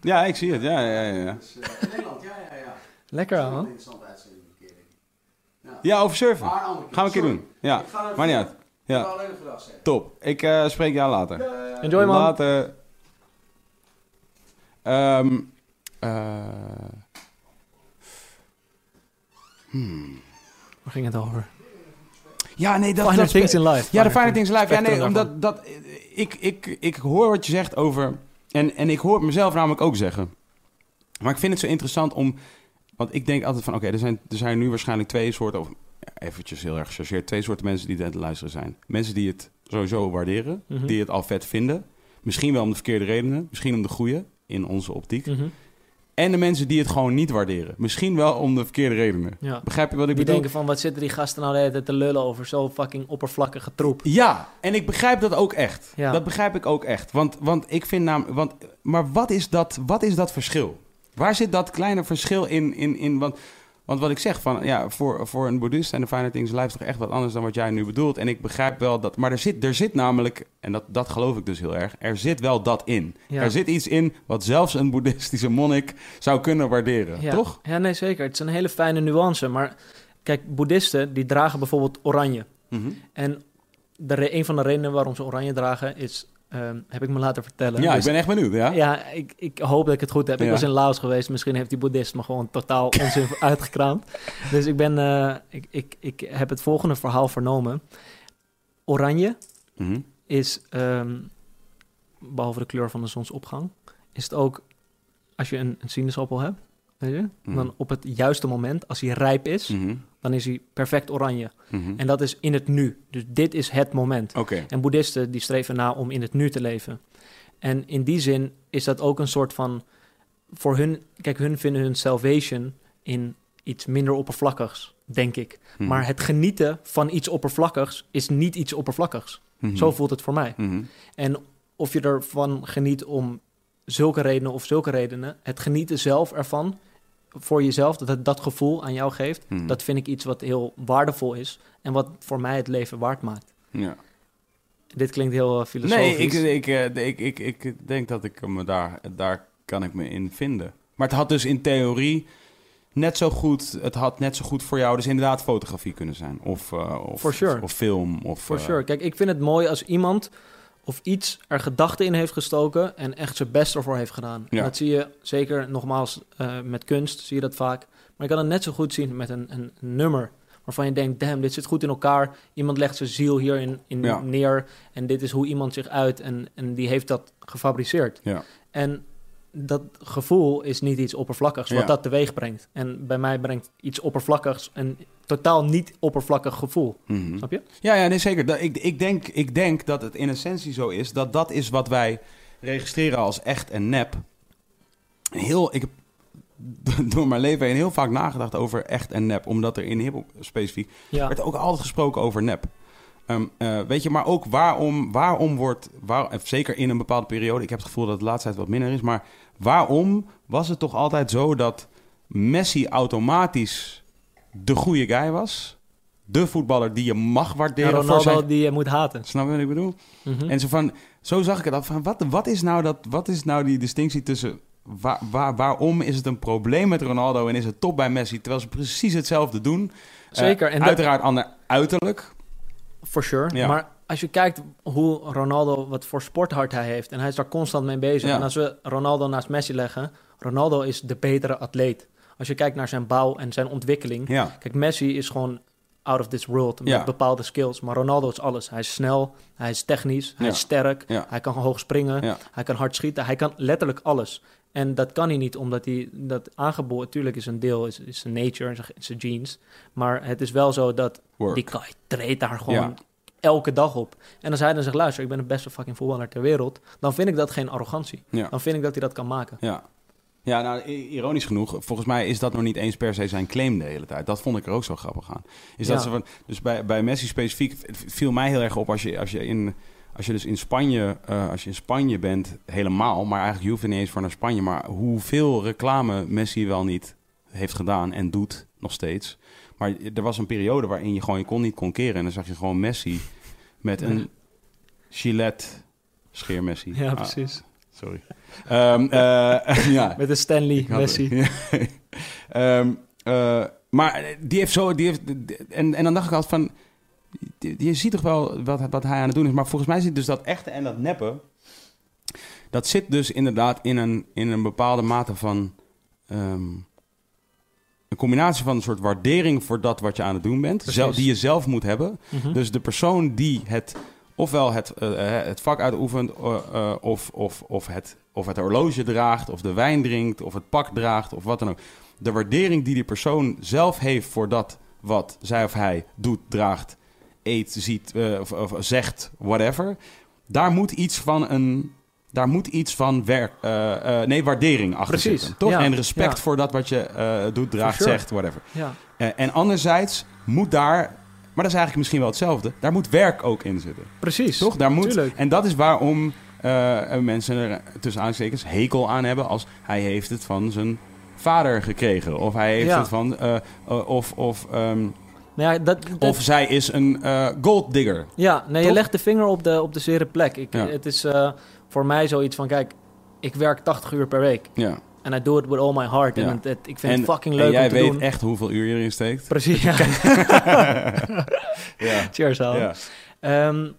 Ja, ik zie het. Ja, ja, ja. ja. Dus, in Nederland, ja, ja, ja. Lekker, man. een interessante uitzending een keer, denk ik. Ja. Over surfen. Maar een. Gaan we een keer Sorry. doen. Ja, Ik ga maar niet uit. Ik Ja, alleen zeggen. top. Ik eh, spreek jou later. Enjoy, man. Later. Ehm, eh, hmm. Waar ging het over? Ja, nee, dat, Finer dat things in life. Ja, de Finer Things Live. Ja, Spectrum nee, daarvan. omdat dat, ik, ik, ik hoor wat je zegt over... En, en ik hoor het mezelf namelijk ook zeggen. Maar ik vind het zo interessant om... Want ik denk altijd van... Oké, er, zijn, er zijn nu waarschijnlijk twee soorten... Of eventjes heel erg gechargeerd. Twee soorten mensen die aan het luisteren zijn. Mensen die het sowieso waarderen. Mhm. Die het al vet vinden. Misschien wel om de verkeerde redenen. Misschien om de goede. In onze optiek. Mhm. En de mensen die het gewoon niet waarderen. Misschien wel om de verkeerde redenen. Ja. Begrijp je wat ik Die bedoel? denken van, wat zitten die gasten nou de hele tijd te lullen over zo fucking oppervlakkige troep. Ja, en ik begrijp dat ook echt. Ja. Dat begrijp ik ook echt. Want, want ik vind namelijk... Want, maar wat is, dat, wat is dat verschil? Waar zit dat kleine verschil in? in, in want, want wat ik zeg, van, ja, voor, voor een boeddhist en de Fine Things Life toch echt wat anders dan wat jij nu bedoelt. En ik begrijp wel dat... Maar er zit, er zit namelijk, en dat, dat geloof ik dus heel erg, er zit wel dat in. Ja. Er zit iets in wat zelfs een boeddhistische monnik zou kunnen waarderen. Ja. Toch? Ja, nee, zeker. Het is een hele fijne nuance. Maar kijk, boeddhisten, die dragen bijvoorbeeld oranje. Mhm. En de een van de redenen waarom ze oranje dragen is, ehm, heb ik me laten vertellen. Ja, ik Dus- ben echt benieuwd. Ja? Ja, ik, ik hoop dat ik het goed heb. Ik was in Laos geweest. Misschien heeft die boeddhist me gewoon totaal *laughs* onzin uitgekraamd. Dus ik ben, eh, ik, ik, ik heb het volgende verhaal vernomen. Oranje Mhm. is, ehm, behalve de kleur van de zonsopgang, is het ook als je een, een sinaasappel hebt, weet je, Mhm. dan op het juiste moment, als hij rijp is, Mhm. dan is hij perfect oranje. Mhm. En dat is in het nu. Dus dit is het moment. Oké. En boeddhisten die streven na om in het nu te leven. En in die zin is dat ook een soort van voor hun, kijk, hun vinden hun salvation in iets minder oppervlakkigs, denk ik. Maar het genieten van iets oppervlakkigs is niet iets oppervlakkigs. Zo voelt het voor mij. En of je ervan geniet om zulke redenen of zulke redenen, het genieten zelf ervan voor jezelf, dat het dat gevoel aan jou geeft, Mhm. dat vind ik iets wat heel waardevol is en wat voor mij het leven waard maakt. Ja. Dit klinkt heel eh, Nee, filosofisch. ik, ik, eh, ik, ik, ik denk dat ik me daar, daar kan ik me in vinden. Maar het had dus in theorie net zo goed, het had net zo goed voor jou dus inderdaad fotografie kunnen zijn. Of, eh, of, For sure. of, film. Of, For sure. Kijk, ik vind het mooi als iemand of iets er gedachten in heeft gestoken en echt zijn best ervoor heeft gedaan. Ja. En dat zie je zeker nogmaals eh, met kunst, zie je dat vaak. Maar je kan het net zo goed zien met een, een nummer waarvan je denkt, damn, dit zit goed in elkaar. Iemand legt zijn ziel hierin in Ja. neer en dit is hoe iemand zich uit en, en die heeft dat gefabriceerd. Ja. En dat gevoel is niet iets oppervlakkigs wat Ja. dat teweeg brengt. En bij mij brengt iets oppervlakkigs een totaal niet oppervlakkig gevoel. Mhm. Snap je? Ja, ja, nee, zeker. Dat, ik, ik, denk, ik denk dat het in essentie zo is dat dat is wat wij registreren als echt en nep. Heel, ik heb *laughs* door mijn leven heen heel vaak nagedacht over echt en nep, omdat er in hip specifiek Ja. werd ook altijd gesproken over nep. Ehm, eh, weet je, maar ook waarom, waarom wordt, waar, zeker in een bepaalde periode, ik heb het gevoel dat het de laatste tijd wat minder is, maar waarom was het toch altijd zo dat Messi automatisch de goede guy was? De voetballer die je mag En waarderen voor Ronaldo zijn... die je moet haten. Snap je wat ik bedoel? Mhm. En zo, van, zo zag ik het af van, wat, wat, is nou dat, wat is nou die distinctie tussen... Waar, waar, waarom is het een probleem met Ronaldo en is het top bij Messi... terwijl ze precies hetzelfde doen? Eh, Zeker. En dat- uiteraard ander uiterlijk. For sure. Ja. Maar als je kijkt hoe Ronaldo, wat voor sporthart hij heeft... en hij is daar constant mee bezig. Ja. En als we Ronaldo naast Messi leggen... Ronaldo is de betere atleet. Als je kijkt naar zijn bouw en zijn ontwikkeling... Ja, Kijk, Messi is gewoon out of this world met Ja. bepaalde skills. Maar Ronaldo is alles. Hij is snel, hij is technisch, hij is sterk, Ja. hij kan hoog springen, hij kan hard schieten, hij kan letterlijk alles. En dat kan hij niet omdat hij dat aangeboren, natuurlijk is een deel, is, is zijn nature en zijn, genes. Maar het is wel zo dat work. die guy treedt daar gewoon. Elke dag op. En als hij dan zegt, luister, ik ben de beste fucking voetballer ter wereld, dan vind ik dat geen arrogantie. Ja. Dan vind ik dat hij dat kan maken. Ja. Ja, nou, ironisch genoeg, volgens mij is dat nog niet eens per se zijn claim de hele tijd. Dat vond ik er ook zo grappig aan. Is dat ze van, dus bij, bij Messi specifiek viel mij heel erg op als je, als je in... Als je dus in Spanje, eh, als je in Spanje bent, helemaal, maar eigenlijk je hoeft niet eens voor naar Spanje, maar hoeveel reclame Messi wel niet heeft gedaan en doet nog steeds. Maar er was een periode waarin je gewoon je kon niet kon keren en dan zag je gewoon Messi met een Gillette scheermessi. Ja, Ah, precies. sorry. Ehm, eh, *laughs* ja. Met een Stanley, Messi. Ehm, eh, maar die heeft zo... Die heeft, en, en dan dacht ik altijd van... Je ziet toch wel wat, wat hij aan het doen is. Maar volgens mij zit dus dat echte en dat neppe... Dat zit dus inderdaad in een, in een bepaalde mate van... ehm, een combinatie van een soort waardering voor dat wat je aan het doen bent. Zelf, die je zelf moet hebben. Mhm. Dus de persoon die het ofwel het, eh, eh, het vak uitoefent, eh, of, of, of, het, of het horloge draagt, of de wijn drinkt, of het pak draagt, of wat dan ook. De waardering die die persoon zelf heeft voor dat wat zij of hij doet, draagt, eet, ziet, of, of zegt, whatever. Daar moet iets van een. Daar moet iets van werk, eh, eh, nee, waardering achter Precies, zitten. Toch? ja, En respect ja. voor dat wat je eh, doet, draagt, sure. zegt, whatever. Ja. En anderzijds moet daar, maar dat is eigenlijk misschien wel hetzelfde, daar moet werk ook in zitten. Precies. Toch? Daar moet, Tuurlijk. en dat is waarom mensen er tussen aanstekens hekel aan hebben als hij heeft het van zijn vader gekregen. Of hij heeft het van, of, of, ehm, Nou ja, dat, dat- of zij is een gold digger. Ja, nee, je legt de vinger op de, op de zere plek. Ik, Ja. Het is voor mij zoiets van, kijk, ik werk 80 uur per week. Ja. En I do it with all my heart. Ja. En het, het- ik vind En, het fucking en leuk jij om te weet doen. echt hoeveel uur je erin steekt. Precies, ja. *laughs* Ja. Cheers, Al. ja. Ehm,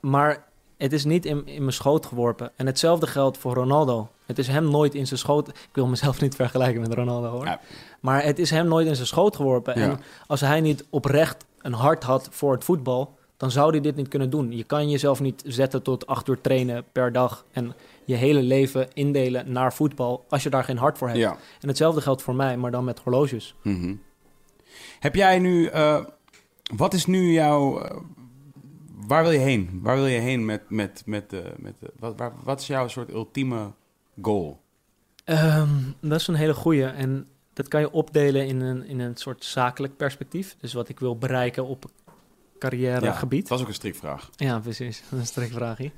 maar het is niet in, in mijn schoot geworpen. En hetzelfde geldt voor Ronaldo. Het is hem nooit in zijn schoot... Ik wil mezelf niet vergelijken met Ronaldo, hoor. Ja. Maar het is hem nooit in zijn schoot geworpen. En als hij niet oprecht een hart had voor het voetbal... dan zou hij dit niet kunnen doen. Je kan jezelf niet zetten tot acht uur trainen per dag... en je hele leven indelen naar voetbal... als je daar geen hart voor hebt. ja. En hetzelfde geldt voor mij, maar dan met horloges. Mhm. Heb jij nu, eh, wat is nu jouw, eh, waar wil je heen? Waar wil je heen met, met, met, de met wat, waar, wat is jouw soort ultieme goal? Ehm, dat is een hele goeie. En dat kan je opdelen in een, in een soort zakelijk perspectief. Dus wat ik wil bereiken op carrièregebied. Het was ook een strikvraag. Ja, precies. Dat *laughs* een strikvraagie.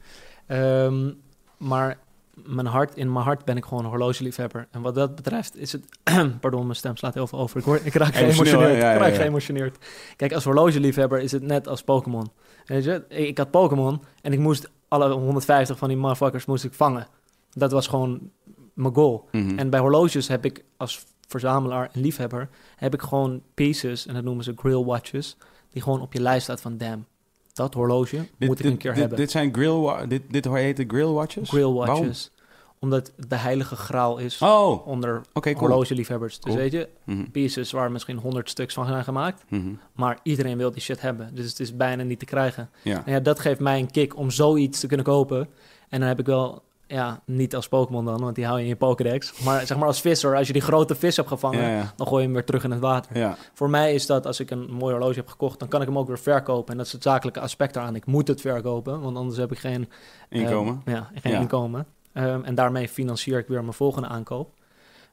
Ehm, maar mijn hart, in mijn hart ben ik gewoon een horlogeliefhebber. En wat dat betreft is het... *clears throat* pardon, mijn stem slaat heel veel over. Ik, word, ik raak geëmotioneerd. Ja, ik ja, raak ja. geëmotioneerd. Kijk, als horlogeliefhebber is het net als Pokémon. Weet je? Ik ik had Pokémon en ik moest alle 150 van die motherfuckers moest ik vangen. Dat was gewoon mijn goal. Mhm. En bij horloges heb ik als verzamelaar en liefhebber... heb ik gewoon pieces, en dat noemen ze grill watches... die gewoon op je lijst staat van... damn, dat horloge Dit- moet ik dit- een keer dit, hebben. Dit zijn grill, dit, dit heet de grill watches? grill Waarom? watches. Omdat het de heilige graal is Oh, onder cool. horlogeliefhebbers. Dus Cool. weet je, Mhm, pieces waar misschien 100 stuks van zijn gemaakt... mhm. maar iedereen wil die shit hebben. Dus het is bijna niet te krijgen. Ja. En ja, dat geeft mij een kick om zoiets te kunnen kopen. En dan heb ik wel, ja, niet als Pokémon dan, want die hou je in je Pokédex. Maar zeg maar als visser, als je die grote vis hebt gevangen, Ja, ja. dan gooi je hem weer terug in het water. ja. Voor mij is dat, als ik een mooi horloge heb gekocht, dan kan ik hem ook weer verkopen. En dat is het zakelijke aspect eraan. Ik moet het verkopen, want anders heb ik geen, eh, Inkomen. ja, geen inkomen. Ehm, en daarmee financier ik weer mijn volgende aankoop.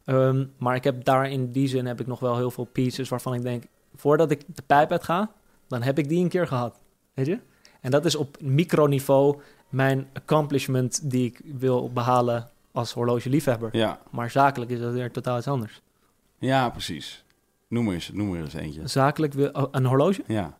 Ehm, maar ik heb daar in die zin heb ik nog wel heel veel pieces waarvan ik denk, voordat ik de pijp uit ga, dan heb ik die een keer gehad. Weet je? En dat is op microniveau mijn accomplishment die ik wil behalen als horlogeliefhebber. ja. Maar zakelijk is dat weer totaal iets anders. ja, precies. Noem maar eens, noem maar eens eentje. Zakelijk wil oh, een horloge, Ja.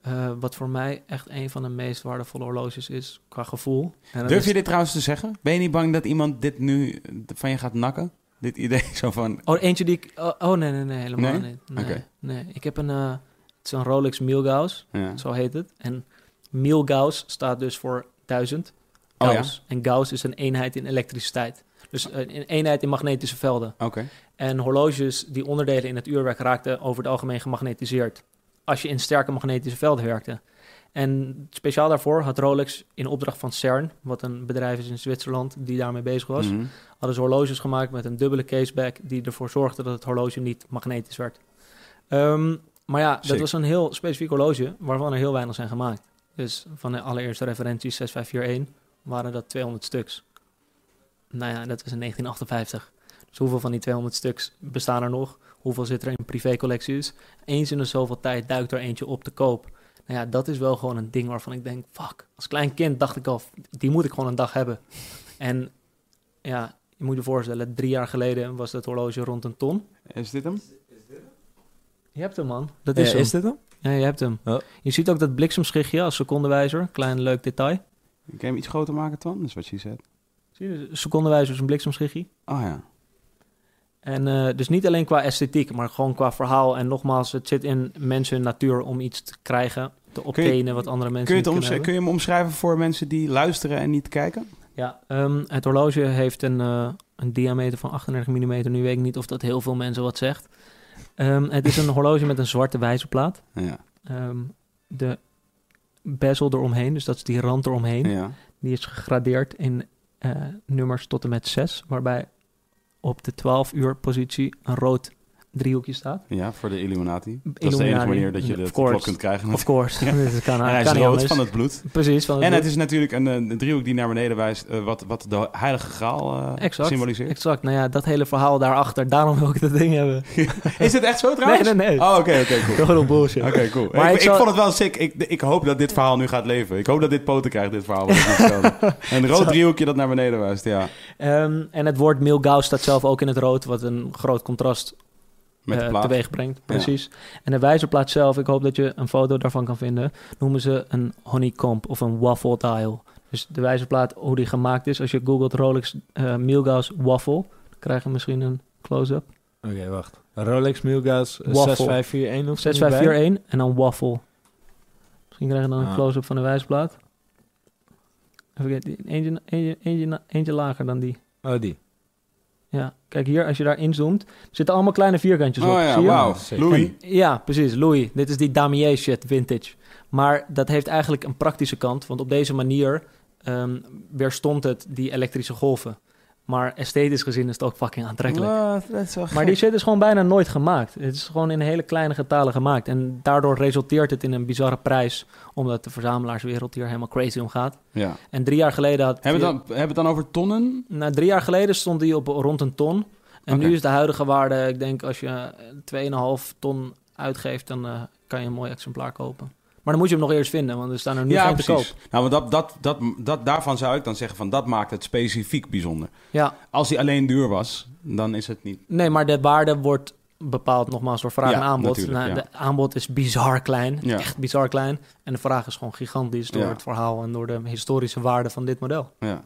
eh, wat voor mij echt een van de meest waardevolle horloges is qua gevoel. En Durf is- je dit trouwens te zeggen? Ben je niet bang dat iemand dit nu van je gaat nakken? Dit idee *laughs* zo van... Oh, eentje die ik... Oh, oh, nee, nee, nee, helemaal Nee? niet. Nee, nee. Ik heb een... eh, het is een Rolex Milgauss, Ja. zo heet het. En Milgauss staat dus voor duizend. Oh ja? Gauss. En Gauss is een eenheid in elektriciteit. Dus eh, een eenheid in magnetische velden. Oké. En horloges die onderdelen in het uurwerk raakten over het algemeen gemagnetiseerd. Als je in sterke magnetische velden werkte. En speciaal daarvoor had Rolex in opdracht van CERN, wat een bedrijf is in Zwitserland die daarmee bezig was, Mhm. hadden ze horloges gemaakt met een dubbele caseback die ervoor zorgde dat het horloge niet magnetisch werd. Ehm, maar ja, dat was een heel specifiek horloge waarvan er heel weinig zijn gemaakt. Dus van de allereerste referentie 6541 waren dat 200 stuks. Nou ja, dat was in 1958. Dus hoeveel van die 200 stuks bestaan er nog? Hoeveel zit er in privécollecties? Eens in de zoveel tijd duikt er eentje op te koop. Nou ja, dat is wel gewoon een ding waarvan ik denk, fuck. Als klein kind dacht ik al, die moet ik gewoon een dag hebben. En ja, je moet je voorstellen, drie jaar geleden was dat horloge rond een ton. Is dit hem? Je hebt hem, man. Dat Ja, is hem. is dit hem? Ja, je hebt hem. Oh. Je ziet ook dat bliksemschichtje als secondewijzer. Klein leuk detail. Kan je hem iets groter maken, Twan? Dat is wat je zegt. Zie je, de secondewijzer is een bliksemschichtje. Oh ja. En eh, dus niet alleen qua esthetiek, maar gewoon qua verhaal. En nogmaals, het zit in mensen natuur om iets te krijgen, te obtenen wat andere mensen Kun je, het niet omsch- kunnen kun je hem omschrijven voor mensen die luisteren en niet kijken? Ja, ehm, het horloge heeft een, eh, een diameter van 38 mm. Nu weet ik niet of dat heel veel mensen wat zegt. Ehm, het is een horloge met een zwarte wijzerplaat. Ja. Ehm, de bezel eromheen, dus dat is die rand eromheen, ja. die is gegradeerd in eh, nummers tot en met 6, waarbij op de 12 uur positie een rood driehoekje staat. Ja, voor de Illuminati. Dat is de enige manier dat je de klok kunt krijgen. Of course, *laughs* Ja. dat kan, En hij kan is rood anders. van het bloed. Precies, van het En het is natuurlijk een, eh, een driehoek die naar beneden wijst, eh, wat, wat de heilige graal eh, Exact. symboliseert. Exact, nou ja, dat hele verhaal daarachter, daarom wil ik dat ding hebben. *laughs* Is het echt zo trouwens? Nee, nee, nee. Oh, oké, oké, cool. Bullshit. Oké, cool. Maar ik, ik vond het wel sick. Ik, ik hoop dat dit verhaal nu gaat leven. Ik hoop dat dit poten krijgt, dit verhaal. *laughs* Een rood driehoekje dat naar beneden wijst, ja. Ehm, en het woord Milgauss staat zelf ook in het rood, wat een groot contrast Met de eh, plaat. teweeg brengt. Precies. En de wijzerplaat zelf, ik hoop dat je een foto daarvan kan vinden, noemen ze een honeycomb of een waffle dial. Dus de wijzerplaat, hoe die gemaakt is, als je googelt Rolex Milgauss waffle, dan krijg je misschien een close-up. Oké, wacht. Rolex Milgauss eh, Waffle. 6541 of zo niet bij? 6541 en dan waffle. Misschien krijg je dan een Ah. close-up van de wijzerplaat. Even kijken, eentje, eentje, eentje, eentje lager dan die. Oh, die. Ja, kijk hier, als je daar inzoomt, zitten allemaal kleine vierkantjes op. Oh ja, wauw. Louis. En- ja, precies, Louis. Dit is die damier shit, vintage. Maar dat heeft eigenlijk een praktische kant, want op deze manier ehm, weerstond het die elektrische golven. Maar esthetisch gezien is het ook fucking aantrekkelijk. Wat? Dat is wel Maar die shit is gewoon bijna nooit gemaakt. Het is gewoon in hele kleine getalen gemaakt. En daardoor resulteert het in een bizarre prijs, omdat de verzamelaarswereld hier helemaal crazy om gaat. Ja. En drie jaar geleden had... Hebben we het dan, hebben we het dan over tonnen? Nou, drie jaar geleden stond die op rond een ton. En nu is de huidige waarde, ik denk als je eh, 2,5 ton uitgeeft, dan eh, kan je een mooi exemplaar kopen. Maar dan moet je hem nog eerst vinden, want er staan er nu ja, geen te koop. precies. Nou, maar dat, dat, dat, dat, daarvan zou ik dan zeggen van dat maakt het specifiek bijzonder. Ja, Als hij alleen duur was, dan is het niet. nee, maar de waarde wordt bepaald nogmaals door vraag Ja, en aanbod. Nou, ja. De aanbod is bizar klein, Ja. echt bizar klein. En de vraag is gewoon gigantisch door het verhaal en door de historische waarde van dit model. Ja.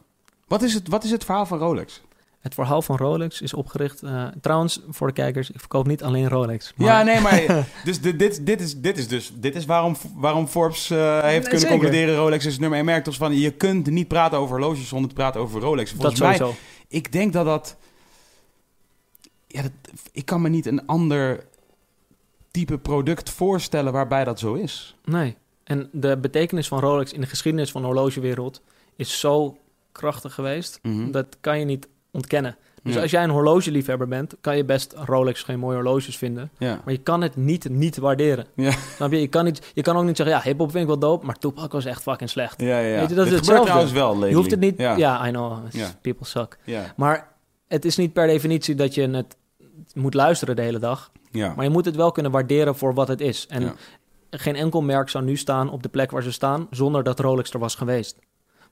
Wat, is het, wat is het verhaal van Rolex? Het verhaal van Rolex is opgericht... eh, trouwens, voor de kijkers, ik verkoop niet alleen Rolex. maar- Ja, nee, maar *laughs* dus dit, dit, dit, is, dit is dus dit is waarom, waarom Forbes eh, heeft kunnen zeker. concluderen Rolex is nummer 1 merk. Dus van je kunt niet praten over horloges zonder te praten over Rolex. dat Volgens mij, sowieso. ik denk dat dat, ja, dat, ik kan me niet een ander type product voorstellen waarbij dat zo is. Nee. En de betekenis van Rolex in de geschiedenis van de horlogewereld... is zo krachtig geweest. Mhm. Dat kan je niet ontkennen. Dus Ja. als jij een horlogeliefhebber bent... kan je best Rolex geen mooie horloges vinden. Ja. Maar je kan het niet niet waarderen. Ja. Snap je? Je kan, niet, je kan ook niet zeggen... ja, hiphop vind ik wel dope... maar Tupac was echt fucking slecht. Ja, ja. Weet je, dat is Dit hetzelfde. trouwens wel, lately. Je hoeft het niet... Ja. Ja, I know. People suck. Ja. Maar het is niet per definitie dat je het moet luisteren de hele dag. Ja. Maar je moet het wel kunnen waarderen voor wat het is. En geen enkel merk zou nu staan op de plek waar ze staan... zonder dat Rolex er was geweest.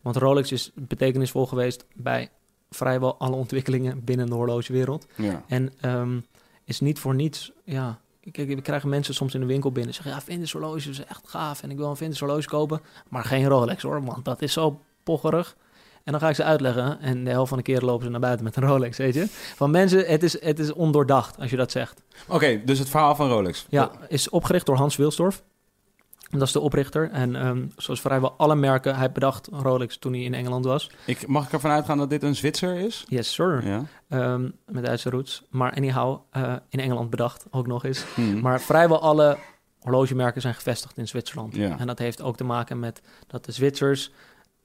Want Rolex is betekenisvol geweest... bij vrijwel alle ontwikkelingen binnen de horlogewereld. Ja. En ehm, is niet voor niets... Ja, kijk, we krijgen mensen soms in de winkel binnen... zeggen, ja, vintage horloge is echt gaaf... en ik wil een vintage horloge kopen... maar geen Rolex hoor, want dat is zo pocherig... En dan ga ik ze uitleggen en de helft van de keer lopen ze naar buiten met een Rolex, weet je. Van mensen, het is, het is ondoordacht als je dat zegt. Oké, dus het verhaal van Rolex. Ja, is opgericht door Hans Wilsdorf. Dat is de oprichter. En ehm, zoals vrijwel alle merken, hij bedacht Rolex toen hij in Engeland was. Ik, mag ik ervan uitgaan dat dit een Zwitser is? Yes, sir. Ja. Ehm, met Duitse roots. Maar anyhow, eh, in Engeland bedacht ook nog eens. Hmm. Maar vrijwel alle horlogemerken zijn gevestigd in Zwitserland. Ja. En dat heeft ook te maken met dat de Zwitsers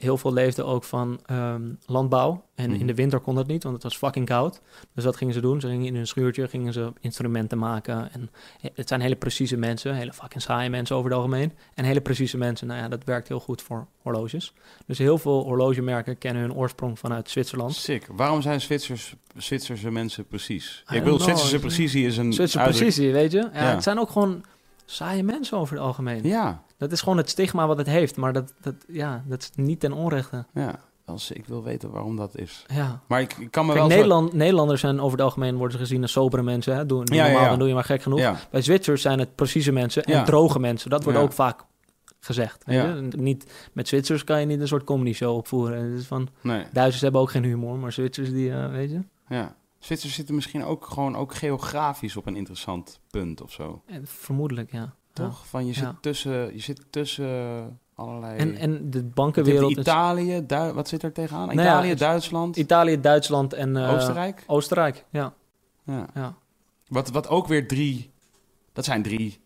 heel veel leefden ook van ehm, landbouw. En Mhm. in de winter kon dat niet, want het was fucking koud. Dus wat gingen ze doen? Ze gingen in hun schuurtje, gingen ze instrumenten maken. En het zijn hele precieze mensen, hele fucking saaie mensen over het algemeen. En hele precieze mensen, nou ja, dat werkt heel goed voor horloges. Dus heel veel horlogemerken kennen hun oorsprong vanuit Zwitserland. Sick. Waarom zijn Zwitsers, Zwitserse mensen precies? Ik know. Zwitserse precisie is een Zwitserse precisie, weet je? Ja, Ja. Het zijn ook gewoon saaie mensen over het algemeen. Ja, Dat is gewoon het stigma wat het heeft, maar dat, dat, ja, dat is niet ten onrechte. ja. Als ik wil weten waarom dat is. Ja. Maar ik, ik kan me Kijk, wel... zo- Nederland, Nederlanders zijn over het algemeen worden ze gezien als sobere mensen. Hè? Doe, doe Ja, normaal, ja. dan doe je maar gek genoeg. Ja, Bij Zwitsers zijn het precieze mensen en droge mensen. Dat wordt ook vaak gezegd. weet Ja. je? Niet, met Zwitsers kan je niet een soort comedy show opvoeren. Het is van, nee. Duitsers hebben ook geen humor, maar Zwitsers die, eh, weet je. Ja. Zwitsers zitten misschien ook gewoon ook geografisch op een interessant punt of zo. Vermoedelijk, ja. Toch? Van je zit Ja. tussen, je zit tussen allerlei... En, en de bankenwereld... is- Italië, wat zit er tegenaan? Nou Italië, Duitsland, Italië, Duitsland en... eh, Oostenrijk? Oostenrijk, ja. Ja. ja. Wat, wat ook weer drie... Dat zijn drie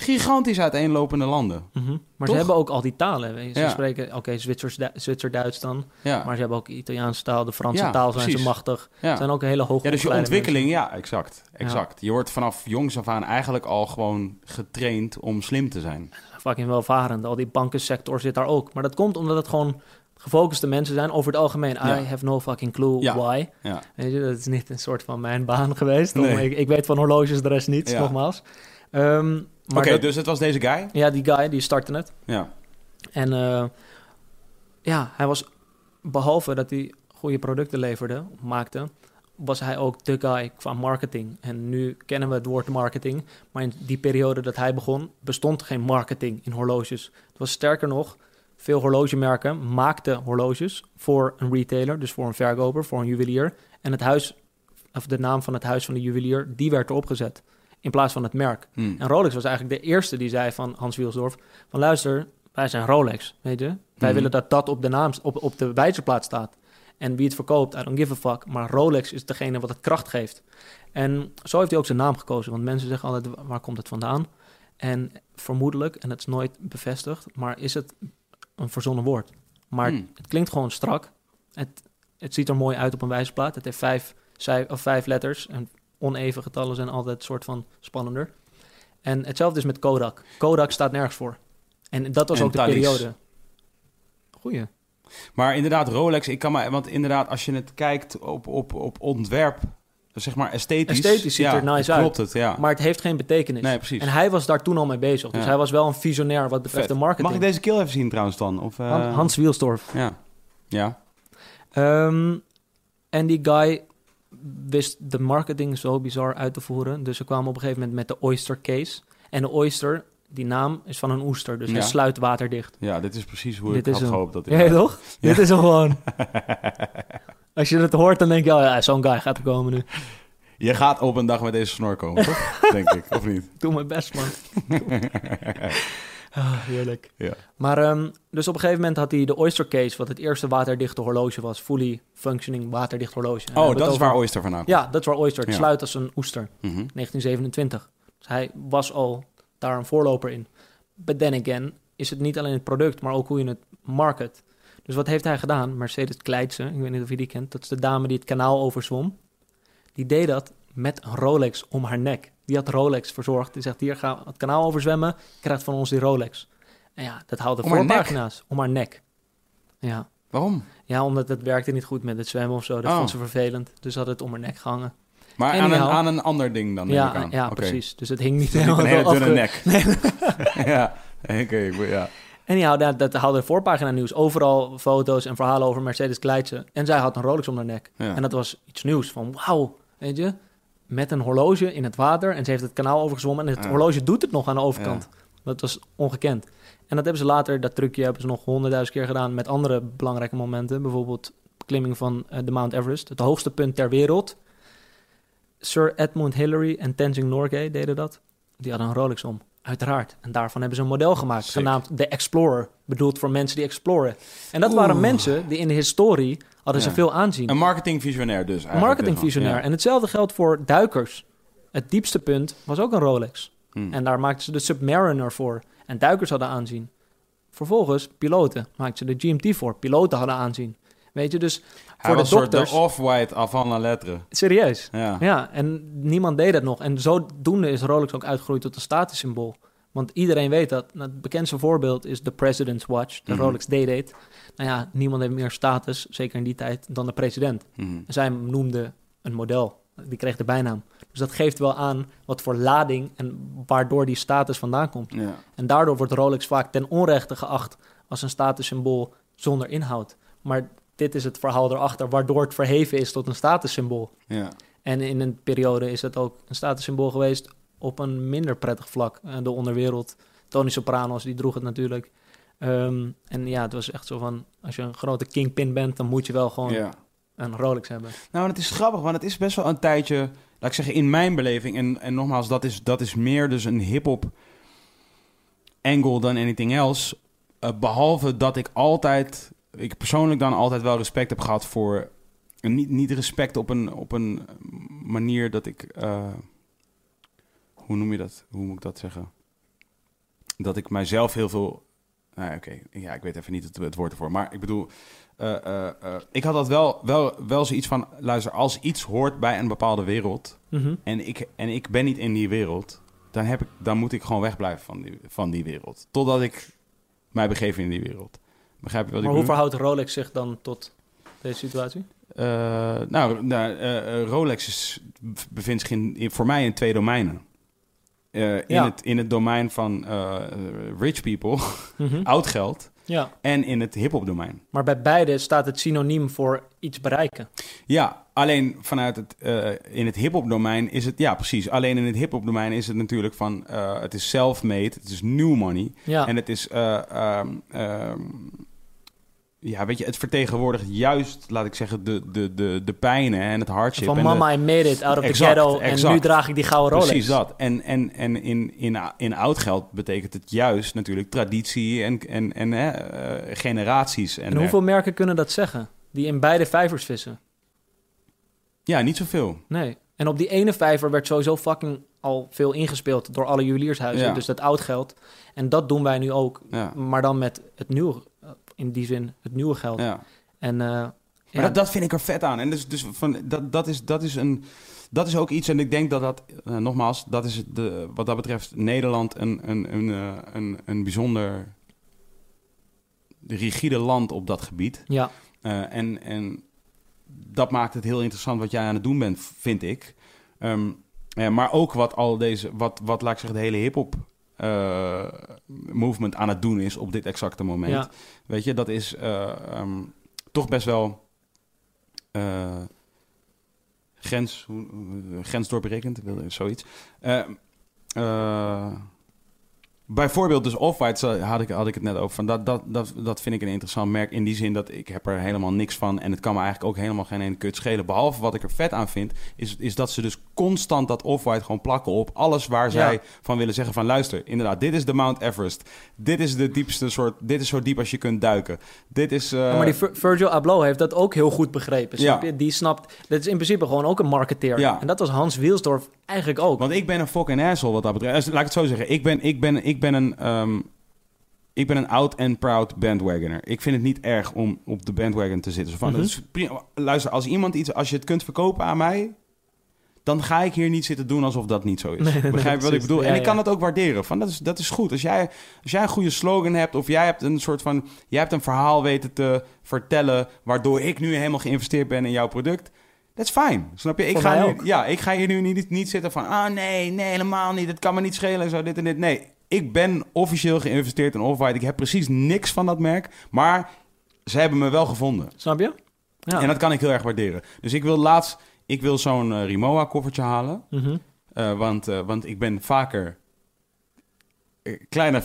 gigantisch uiteenlopende landen. Mhm. Maar Toch? ze hebben ook al die talen. Ze Ja. spreken, oké, Zwitsers, Du- Zwitser-Duits dan. Ja, Maar ze hebben ook Italiaanse taal, de Franse Ja, taal zijn precies. ze machtig. Ze zijn ook een hele hoog ja dus je ontwikkeling, ja, exact. exact. Je wordt vanaf jongs af aan eigenlijk al gewoon getraind om slim te zijn. Fucking welvarend. Al die bankensector zit daar ook. Maar dat komt omdat het gewoon gefocuste mensen zijn over het algemeen. I have no fucking clue why. Ja, Weet je, dat is niet een soort van mijn baan *laughs* geweest. Om- ik, ik weet van horloges de rest niet, nogmaals. Maar Oké, dus het was deze guy? ja, die guy, die startte het. Ja. En eh, ja, hij was, behalve dat hij goede producten leverde, maakte, was hij ook de guy qua marketing. En nu kennen we het woord marketing, maar in die periode dat hij begon, bestond geen marketing in horloges. Het was sterker nog, veel horlogemerken maakten horloges voor een retailer, dus voor een verkoper, voor een juwelier. En het huis, of de naam van het huis van de juwelier, die werd erop gezet. In plaats van het merk. Hm. En Rolex was eigenlijk de eerste die zei van Hans Wielsdorf... van luister, wij zijn Rolex, weet je? Wij Mhm. willen dat dat op de, naam, op, op de wijzerplaat staat. En wie het verkoopt, I don't give a fuck. Maar Rolex is degene wat het kracht geeft. En zo heeft hij ook zijn naam gekozen. Want mensen zeggen altijd, "Wa- waar komt het vandaan? En vermoedelijk, en dat is nooit bevestigd... maar is het een verzonnen woord. Maar Hmm. het klinkt gewoon strak. Het, het ziet er mooi uit op een wijzerplaat. Het heeft vijf, cijf- of vijf letters. En oneven getallen zijn altijd een soort van spannender. En hetzelfde is met Kodak. Kodak staat nergens voor. En dat was En ook de periode. Goeie. Maar inderdaad, Rolex, ik kan maar, want inderdaad, als je het kijkt op, op, op ontwerp, zeg maar esthetisch. Esthetisch ziet ja, er nice uit. Klopt het, ja. Maar het heeft geen betekenis. nee, precies. En hij was daar toen al mee bezig. Dus Ja. hij was wel een visionair wat betreft Vet. de marketing. Mag ik deze kill even zien trouwens dan? Of, eh, Han- Hans Wielsdorf. Ja. Ja. Ehm, en die guy wist de marketing zo bizar uit te voeren. Dus ze kwamen op een gegeven moment met de Oyster Case. En de Oyster, die naam is van een oester. Dus Ja. hij sluit waterdicht. ja, dit is precies hoe Dit ik had hem. gehoopt dat Ja, toch? Ja. Dit is hem gewoon. *laughs* Als je het hoort, dan denk je, oh ja, zo'n guy gaat er komen nu. Je gaat op een dag met deze snor komen, toch? *laughs* Denk ik, of niet? Doe mijn best, man. *laughs* Ah, heerlijk. Ja. Maar ehm, dus op een gegeven moment had hij de Oyster Case, wat het eerste waterdichte horloge was. Fully functioning waterdicht horloge. En Oh, dat is waar Oyster vandaan komt. Ja, dat is waar Oyster. Het Ja. sluit als een oester. Mhm. 1927. Dus hij was al daar een voorloper in. But then again is het niet alleen het product, maar ook hoe je het market. Dus wat heeft hij gedaan? Mercedes Kleitse, ik weet niet of je die kent. Dat is de dame die het kanaal overzwom. Die deed dat met een Rolex om haar nek. Die had Rolex verzorgd. Die zegt, hier ga het kanaal overzwemmen. Je krijgt van ons die Rolex. En ja, dat haalde nek? voorpagina's. Om haar nek. Ja. Waarom? ja, omdat het werkte niet goed met het zwemmen of zo. Dat Oh. vond ze vervelend. Dus had het om haar nek gehangen. Maar aan een, aan een ander ding dan, Ja, aan. ja precies. Dus het hing niet Niet helemaal een hele dunne nek. *laughs* *laughs* ja, oké. ik ben- ja. Anyhow, dat, dat haalde voorpagina nieuws. Overal foto's en verhalen over Mercedes Kleitse. En zij had een Rolex om haar nek. Ja. En dat was iets nieuws. Van wauw, weet je. Met een horloge in het water. En ze heeft het kanaal overgezwommen. En het Ja. horloge doet het nog aan de overkant. Dat was ongekend. En dat hebben ze later, dat trucje hebben ze nog honderdduizend keer gedaan... met andere belangrijke momenten. Bijvoorbeeld beklimming van eh, de Mount Everest. Het hoogste punt ter wereld. Sir Edmund Hillary en Tenzing Norgay deden dat. Die hadden een Rolex om. Uiteraard. En daarvan hebben ze een model gemaakt, Sick. genaamd de Explorer. Bedoeld voor mensen die exploren. En dat waren mensen die in de historie hadden ze veel aanzien. Een marketingvisionair dus Een eigenlijk. marketingvisionair. Ja. En hetzelfde geldt voor duikers. Het diepste punt was ook een Rolex. Hm. En daar maakten ze de Submariner voor. En duikers hadden aanzien. Vervolgens, piloten maakten ze de GMT voor. Piloten hadden aanzien. Weet je, dus Hij voor de een soort dokters... de off-white avant la lettre. Serieus. Ja. Ja, en niemand deed dat nog. En zodoende is Rolex ook uitgegroeid tot een statussymbool. Want iedereen weet dat. Nou, het bekendste voorbeeld is de President's Watch, de Mhm. Rolex D-Date. Nou ja, niemand heeft meer status, zeker in die tijd, dan de president. En zij noemde een model. Die kreeg de bijnaam. Dus dat geeft wel aan wat voor lading en waardoor die status vandaan komt. Ja. En daardoor wordt Rolex vaak ten onrechte geacht als een statussymbool zonder inhoud. Maar dit is het verhaal erachter, waardoor het verheven is tot een statussymbool. Ja. En in een periode is het ook een statussymbool geweest op een minder prettig vlak. Eh, de onderwereld, Tony Sopranos, die droeg het natuurlijk. Ehm, en ja, het was echt zo van, als je een grote kingpin bent, dan moet je wel gewoon ja. een Rolex hebben. Nou, het is grappig, want het is best wel een tijdje, laat ik zeggen, in mijn beleving. En, en nogmaals, dat is, dat is meer dus een hip-hop angle dan anything else. Eh, behalve dat ik altijd, ik persoonlijk dan altijd wel respect heb gehad voor. Niet, niet respect op een, op een manier dat ik. eh, hoe noem je dat? Hoe moet ik dat zeggen? Dat ik mijzelf heel veel. Nou, oké. Ja, ik weet even niet het, het woord ervoor. Maar ik bedoel. eh, eh, eh, ik had dat wel, wel, wel zoiets van. Luister, als iets hoort bij een bepaalde wereld. Mhm. En ik, en ik ben niet in die wereld. Dan, heb ik, dan moet ik gewoon wegblijven van die, van die wereld. Totdat ik mij begeef in die wereld. Begrijp je wat Maar ik hoe bedoel? verhoudt Rolex zich dan tot deze situatie? Nou, nou Rolex is, bevindt zich in, in- voor mij in twee domeinen. Eh, in, Ja. het, in het domein van eh, rich people, *laughs* Mhm. oud geld, Ja, en in het hip-hop domein. maar bij beide staat het synoniem voor iets bereiken. Ja, alleen vanuit het, eh, in het hip-hop domein is het, ja precies, alleen in het hip-hop domein is het natuurlijk van, het is self-made, het is new money. Ja, En het is, eh, ehm, ehm, ja, weet je, het vertegenwoordigt juist, laat ik zeggen, de, de, de, de pijnen en het hardship. van en de- mama, I made it out of Exact, the ghetto. En nu draag ik die gouden Rolex. Precies dat. En, en, en in, in, in oud geld betekent het juist natuurlijk traditie en, en, en hè, eh, generaties. En, En hoeveel merken kunnen dat zeggen? Die in beide vijvers vissen? Ja, niet zoveel. Nee. En op die ene vijver werd sowieso fucking al veel ingespeeld door alle juweliershuizen. Ja. Dus dat oud geld. En dat doen wij nu ook. Ja. Maar dan met het nieuwe, eh, in die zin, het nieuwe geld. ja. En eh, Maar ja, dat, dat vind ik er vet aan. En dus, dus van, dat, dat, is, dat, is een, dat is ook iets, en ik denk dat dat, eh, nogmaals, dat is de, wat dat betreft Nederland een, een, een, eh, een, een bijzonder rigide land op dat gebied. ja, en, en dat maakt het heel interessant wat jij aan het doen bent, vind ik. Ehm, eh, maar ook wat al deze, wat, wat laat ik zeggen, de hele hip-hop eh, movement aan het doen is op dit exacte moment. ja. Weet je, dat is eh, ehm, toch best wel eh, grens, grensdoorbrekend, wil- zoiets. Eh, eh, Bijvoorbeeld dus Off-White had ik, had ik het net over. Van dat, dat, dat, dat vind ik een interessant merk in die zin dat ik heb er helemaal niks van. En het kan me eigenlijk ook helemaal geen ene kut schelen. Behalve wat ik er vet aan vind, is, is dat ze dus constant dat Off-White gewoon plakken op alles waar zij Ja. van willen zeggen van luister, inderdaad, dit is de Mount Everest. Dit is de diepste soort, dit is zo diep als je kunt duiken. Dit is... eh, Ja, maar die Vir- Virgil Abloh heeft dat ook heel goed begrepen. Snap Ja. je? Die snapt, dat is in principe gewoon ook een marketeer. Ja. En dat was Hans Wielsdorf eigenlijk ook. Want ik ben een fucking asshole wat dat betreft. Dus Laat ik het zo zeggen. Ik ben, ik ben, ik ben een... ehm, ik ben een oud en proud bandwagoner. Ik vind het niet erg om op de bandwagon te zitten. Zo van, Mhm. dat is prima. Luister, als iemand iets... Als je het kunt verkopen aan mij... Dan ga ik hier niet zitten doen alsof dat niet zo is. Nee, Begrijp je wat ik bedoel? Ja, en ik kan dat ook waarderen. Van, dat, is, dat is goed. Als jij, als jij een goede slogan hebt... of jij hebt een soort van... jij hebt een verhaal weten te vertellen... waardoor ik nu helemaal geïnvesteerd ben in jouw product... Dat is fijn, snap je? Ik Voor ga, nu, ja, ik ga hier nu niet, niet zitten van... ah nee, nee, helemaal niet. Het kan me niet schelen en zo, dit en dit. Nee, ik ben officieel geïnvesteerd in Off-White. Ik heb precies niks van dat merk. Maar ze hebben me wel gevonden. Snap je? Ja. En dat kan ik heel erg waarderen. Dus ik wil laatst... Ik wil zo'n eh, Rimowa-koffertje halen. Mhm. Eh, want, eh, want ik ben vaker... kleine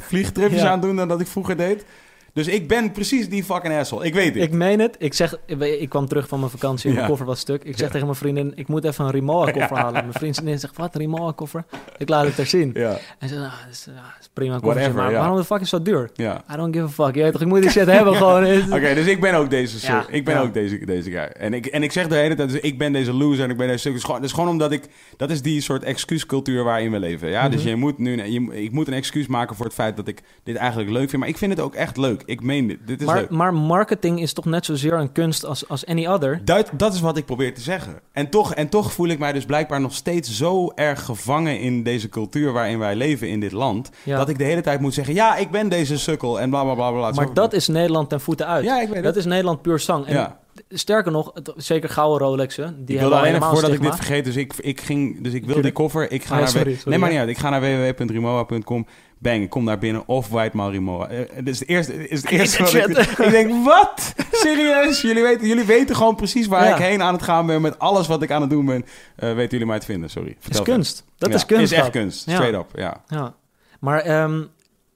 vliegtripjes Ja. aan het doen dan dat ik vroeger deed. Dus ik ben precies die fucking asshole. Ik weet het. Ik meen het. Ik, zeg, ik, kwam terug van mijn vakantie en mijn Ja. koffer was stuk. Ik zeg Ja. tegen mijn vriendin, ik moet even een Rimowa-koffer *laughs* halen. Mijn vriendin zegt, wat, een Rimowa-koffer? Ik laat het er zien. Ja, En ze zegt, ah, dat is, ja, dat is prima Whatever, maar waarom de fuck is zo duur? I don't give a fuck. Je weet toch, ik moet die shit *laughs* hebben gewoon. Oké, dus ik ben ook deze ik ben ook deze, deze guy. En ik, en ik zeg de hele tijd, dus ik ben deze loser en ik ben deze stuk. Het is gewoon, het is gewoon omdat ik... Dat is die soort excuuscultuur waarin we leven. Ja, dus Mhm. je moet nu... Je, ik moet een excuus maken voor het feit dat ik dit eigenlijk leuk vind. Maar ik vind het ook echt leuk. Ik meen dit. Dit is Maar, leuk. maar marketing is toch net zozeer een kunst als, als any other? Dat, dat is wat ik probeer te zeggen. En toch, en toch voel ik mij dus blijkbaar nog steeds zo erg gevangen in deze cultuur waarin wij leven in dit land. Ja. Dat ik de hele tijd moet zeggen, ja, ik ben deze sukkel en bla bla bla bla. maar dat is Nederland ten voeten uit. Ja, ik weet dat is Nederland puur zang. En Ja. sterker nog, het- zeker gouden Rolexen. Die ik wilde al alleen even helemaal voordat ik dit vergeet, dus ik, ik ging, dus ik wil die koffer. Ik ga Ah, naar sorry, w- sorry, nee, maar ja. niet uit. Ik ga naar www.rimowa.com. Bang, ik kom daar binnen. Of white mal Rimowa. Eh, Dit is het eerste. Is het *laughs* eerste wat ik, ik denk, wat? Serieus? Jullie weten, jullie weten gewoon precies waar Ja. ik heen aan het gaan ben met alles wat ik aan het doen ben. Eh, weten jullie mij te vinden? Sorry. Dat is kunst. Dat Ja, is kunst. Is echt dat. kunst. Ja. Straight up. Ja. Ja. Maar, ehm,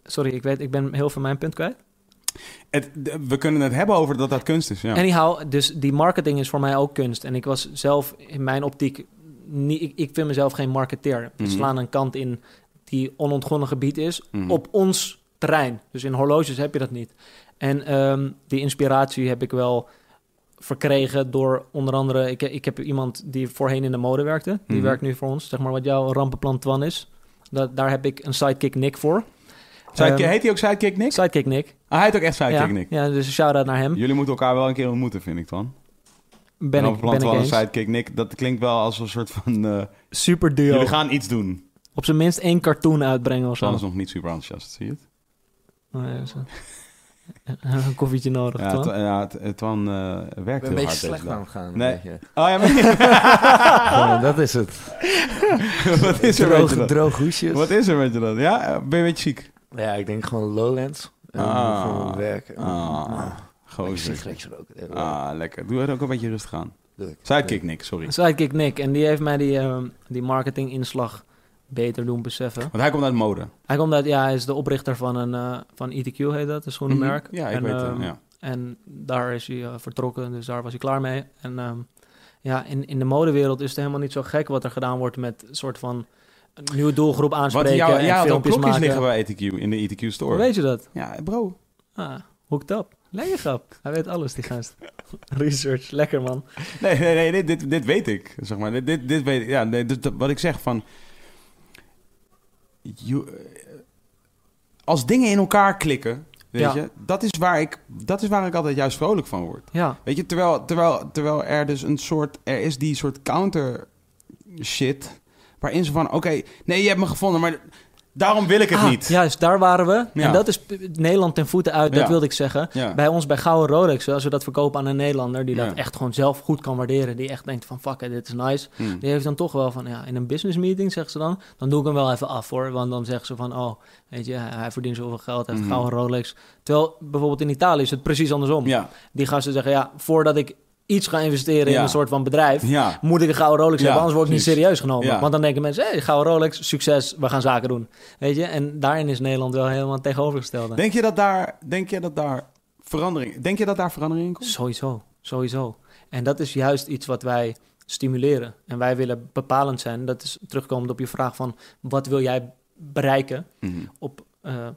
sorry, ik weet, ik ben heel veel mijn punt kwijt. Het, we kunnen het hebben over dat dat kunst is. Ja. Anyhow, dus die marketing is voor mij ook kunst. En ik was zelf in mijn optiek, niet, ik, ik vind mezelf geen marketeer. We Mhm. slaan een kant in die onontgonnen gebied is Mhm. op ons terrein. Dus in horloges heb je dat niet. En ehm, die inspiratie heb ik wel verkregen door onder andere... Ik, ik heb iemand die voorheen in de mode werkte. Die Mhm. werkt nu voor ons. Zeg maar wat jouw rampenplan Twan is. Dat, daar heb ik een sidekick Nick voor. Sidekick- Ehm, heet hij ook Sidekick Nick? Sidekick Nick. Ah, hij heet ook echt Sidekick ja, Nick. ja, dus een shout-out naar hem. Jullie moeten elkaar wel een keer ontmoeten, vind ik dan. Ben En ik, ben ik van een eens. Sidekick Nick, dat klinkt wel als een soort van... eh, Super duo. jullie gaan iets doen. Op zijn minst één cartoon uitbrengen of zo. Is nog niet super enthousiast, zie je het? Oh, ja, zo. een koffietje nodig, Ja, Twan. Twa- ja, Twan eh, Ik werkt ben een heel beetje hard slecht deze aan dag. het gaan. Nee. Een. Oh ja, maar... *laughs* Ja, dat is het. *laughs* Wat is er met je droog, dan? droog hoesjes. Wat is er met je dan? Ja, eh, ben je een beetje ziek? Ja, ik denk gewoon Lowlands. En Ah. voor mijn werk. Ah, sigaretjes roken. Ja, Ah, lekker. Doe het ook een beetje rustig aan. Sidekick Nick, sorry. Sidekick Nick. En die heeft mij die, ehm, die marketinginslag beter doen beseffen. Want hij komt uit mode. Hij komt uit, ja, hij is de oprichter van een eh, van ETQ heet dat, een schoenenmerk. Mhm. Ja, ik en, weet het. ehm, ja. En daar is hij eh, vertrokken, dus daar was hij klaar mee. En ehm, ja, in, in de modewereld is het helemaal niet zo gek wat er gedaan wordt met een soort van een nieuwe doelgroep Wat, aanspreken jou, en ook filmpjes maken. liggen bij ETQ, in de ETQ store. Weet je dat? Ja, bro. Ah, hooked up. Lekker grap. Hij weet alles, die gast. *laughs* Research, lekker man. Nee, nee, nee, dit, dit, dit weet ik. Zeg maar. dit, dit, dit weet ik. Ja, nee, dit- wat ik zeg van... You- eh, als dingen in elkaar klikken, weet Ja. je, dat is, waar ik, dat is waar ik altijd juist vrolijk van word. Ja, Weet je, terwijl, terwijl, terwijl er dus een soort, er is die soort counter shit, waarin ze van, oké, nee, je hebt me gevonden, maar daarom wil ik het Ah, niet. Juist, daar waren we. Ja. En dat is Nederland ten voeten uit, dat Ja. wilde ik zeggen. Ja. Bij ons bij Gouden Rolex, als we dat verkopen aan een Nederlander... die dat echt gewoon zelf goed kan waarderen... die echt denkt van, fuck it, dit is nice... Hm. die heeft dan toch wel van, ja, in een business meeting, zegt ze dan... dan doe ik hem wel even af, hoor. Want dan zeggen ze van, oh, weet je, hij verdient zoveel geld... hij heeft Mhm. Gouden Rolex. Terwijl bijvoorbeeld in Italië is het precies andersom. Die gasten zeggen, ja, voordat ik iets ga investeren in een soort van bedrijf, Ja, moet ik een gouden Rolex hebben, anders word ik niet serieus genomen. Want dan denken mensen, hey, gouden Rolex, succes, we gaan zaken doen. Weet je, en daarin is Nederland wel helemaal het tegenovergestelde. denk je dat daar, denk je dat daar verandering, denk je dat daar verandering in komt? Sowieso, sowieso. En dat is juist iets wat wij stimuleren. En wij willen bepalend zijn. Dat is terugkomend op je vraag van wat wil jij bereiken Mhm. op eh,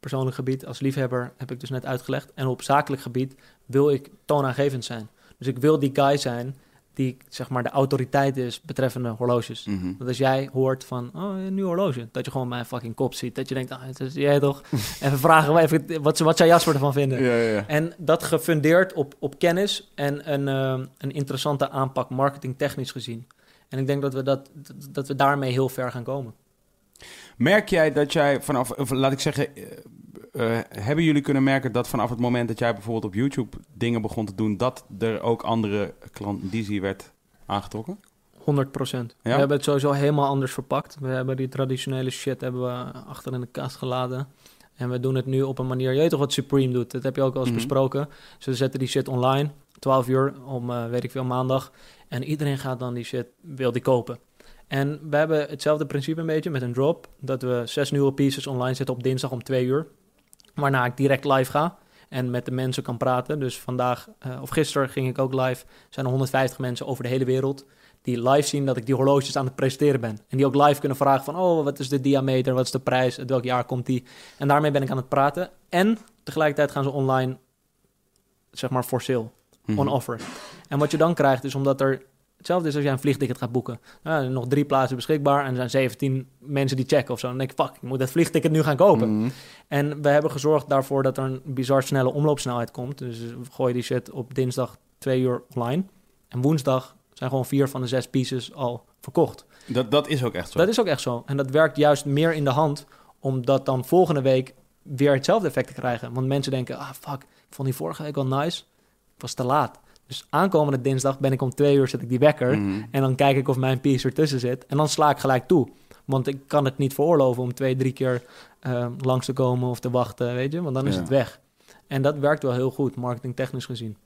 persoonlijk gebied als liefhebber, heb ik dus net uitgelegd. En op zakelijk gebied wil ik toonaangevend zijn. Dus ik wil die guy zijn die zeg maar de autoriteit is betreffende horloges. Mhm. Dat als jij hoort van, oh, een nieuw horloge, dat je gewoon mijn fucking kop ziet. Dat je denkt, ah, het is jij toch? *laughs* even vragen, even, wat, wat zou Jasper ervan vinden? Ja, ja, ja. En dat gefundeerd op, op kennis en een, eh, een interessante aanpak marketingtechnisch gezien. En ik denk dat we, dat, dat we daarmee heel ver gaan komen. Merk jij dat jij vanaf, of laat ik zeggen, eh, hebben jullie kunnen merken dat vanaf het moment dat jij bijvoorbeeld op YouTube dingen begon te doen, dat er ook andere klandizie werd aangetrokken? 100 procent. Ja? We hebben het sowieso helemaal anders verpakt. We hebben die traditionele shit hebben we achter in de kast geladen. En we doen het nu op een manier, je weet toch wat Supreme doet? Dat heb je ook al eens Mhm. besproken. Ze zetten die shit online, 12 uur om, eh, weet ik veel, maandag. En iedereen gaat dan die shit, wil die kopen. En we hebben hetzelfde principe een beetje met een drop. Dat we zes nieuwe pieces online zetten op dinsdag om twee uur. Waarna ik direct live ga en met de mensen kan praten. Dus vandaag, eh, of gisteren ging ik ook live. zijn er 150 mensen over de hele wereld die live zien dat ik die horloges aan het presenteren ben. En die ook live kunnen vragen van, oh, wat is de diameter, wat is de prijs, uit welk jaar komt die? En daarmee ben ik aan het praten. En tegelijkertijd gaan ze online, zeg maar, for sale, Mhm. on offer. En wat je dan krijgt is, omdat er, hetzelfde is als jij een vliegticket gaat boeken. Nou, zijn nog drie plaatsen beschikbaar en er zijn 17 mensen die checken of zo. Dan denk ik, fuck, ik moet dat vliegticket nu gaan kopen. Mhm. En we hebben gezorgd daarvoor dat er een bizar snelle omloopsnelheid komt. Dus we gooien die shit op dinsdag twee uur online. En woensdag zijn gewoon vier van de zes pieces al verkocht. Dat, dat is ook echt zo. Dat is ook echt zo. En dat werkt juist meer in de hand, omdat dan volgende week weer hetzelfde effect te krijgen. Want mensen denken, ah fuck, ik vond die vorige week wel nice. Het was te laat. Dus aankomende dinsdag ben ik om twee uur, zet ik die wekker. Mhm. En dan kijk ik of mijn piece ertussen zit. En dan sla ik gelijk toe. Want ik kan het niet veroorloven om twee, drie keer eh, langs te komen of te wachten, weet je. Want dan is Ja. het weg. En dat werkt wel heel goed, marketingtechnisch gezien.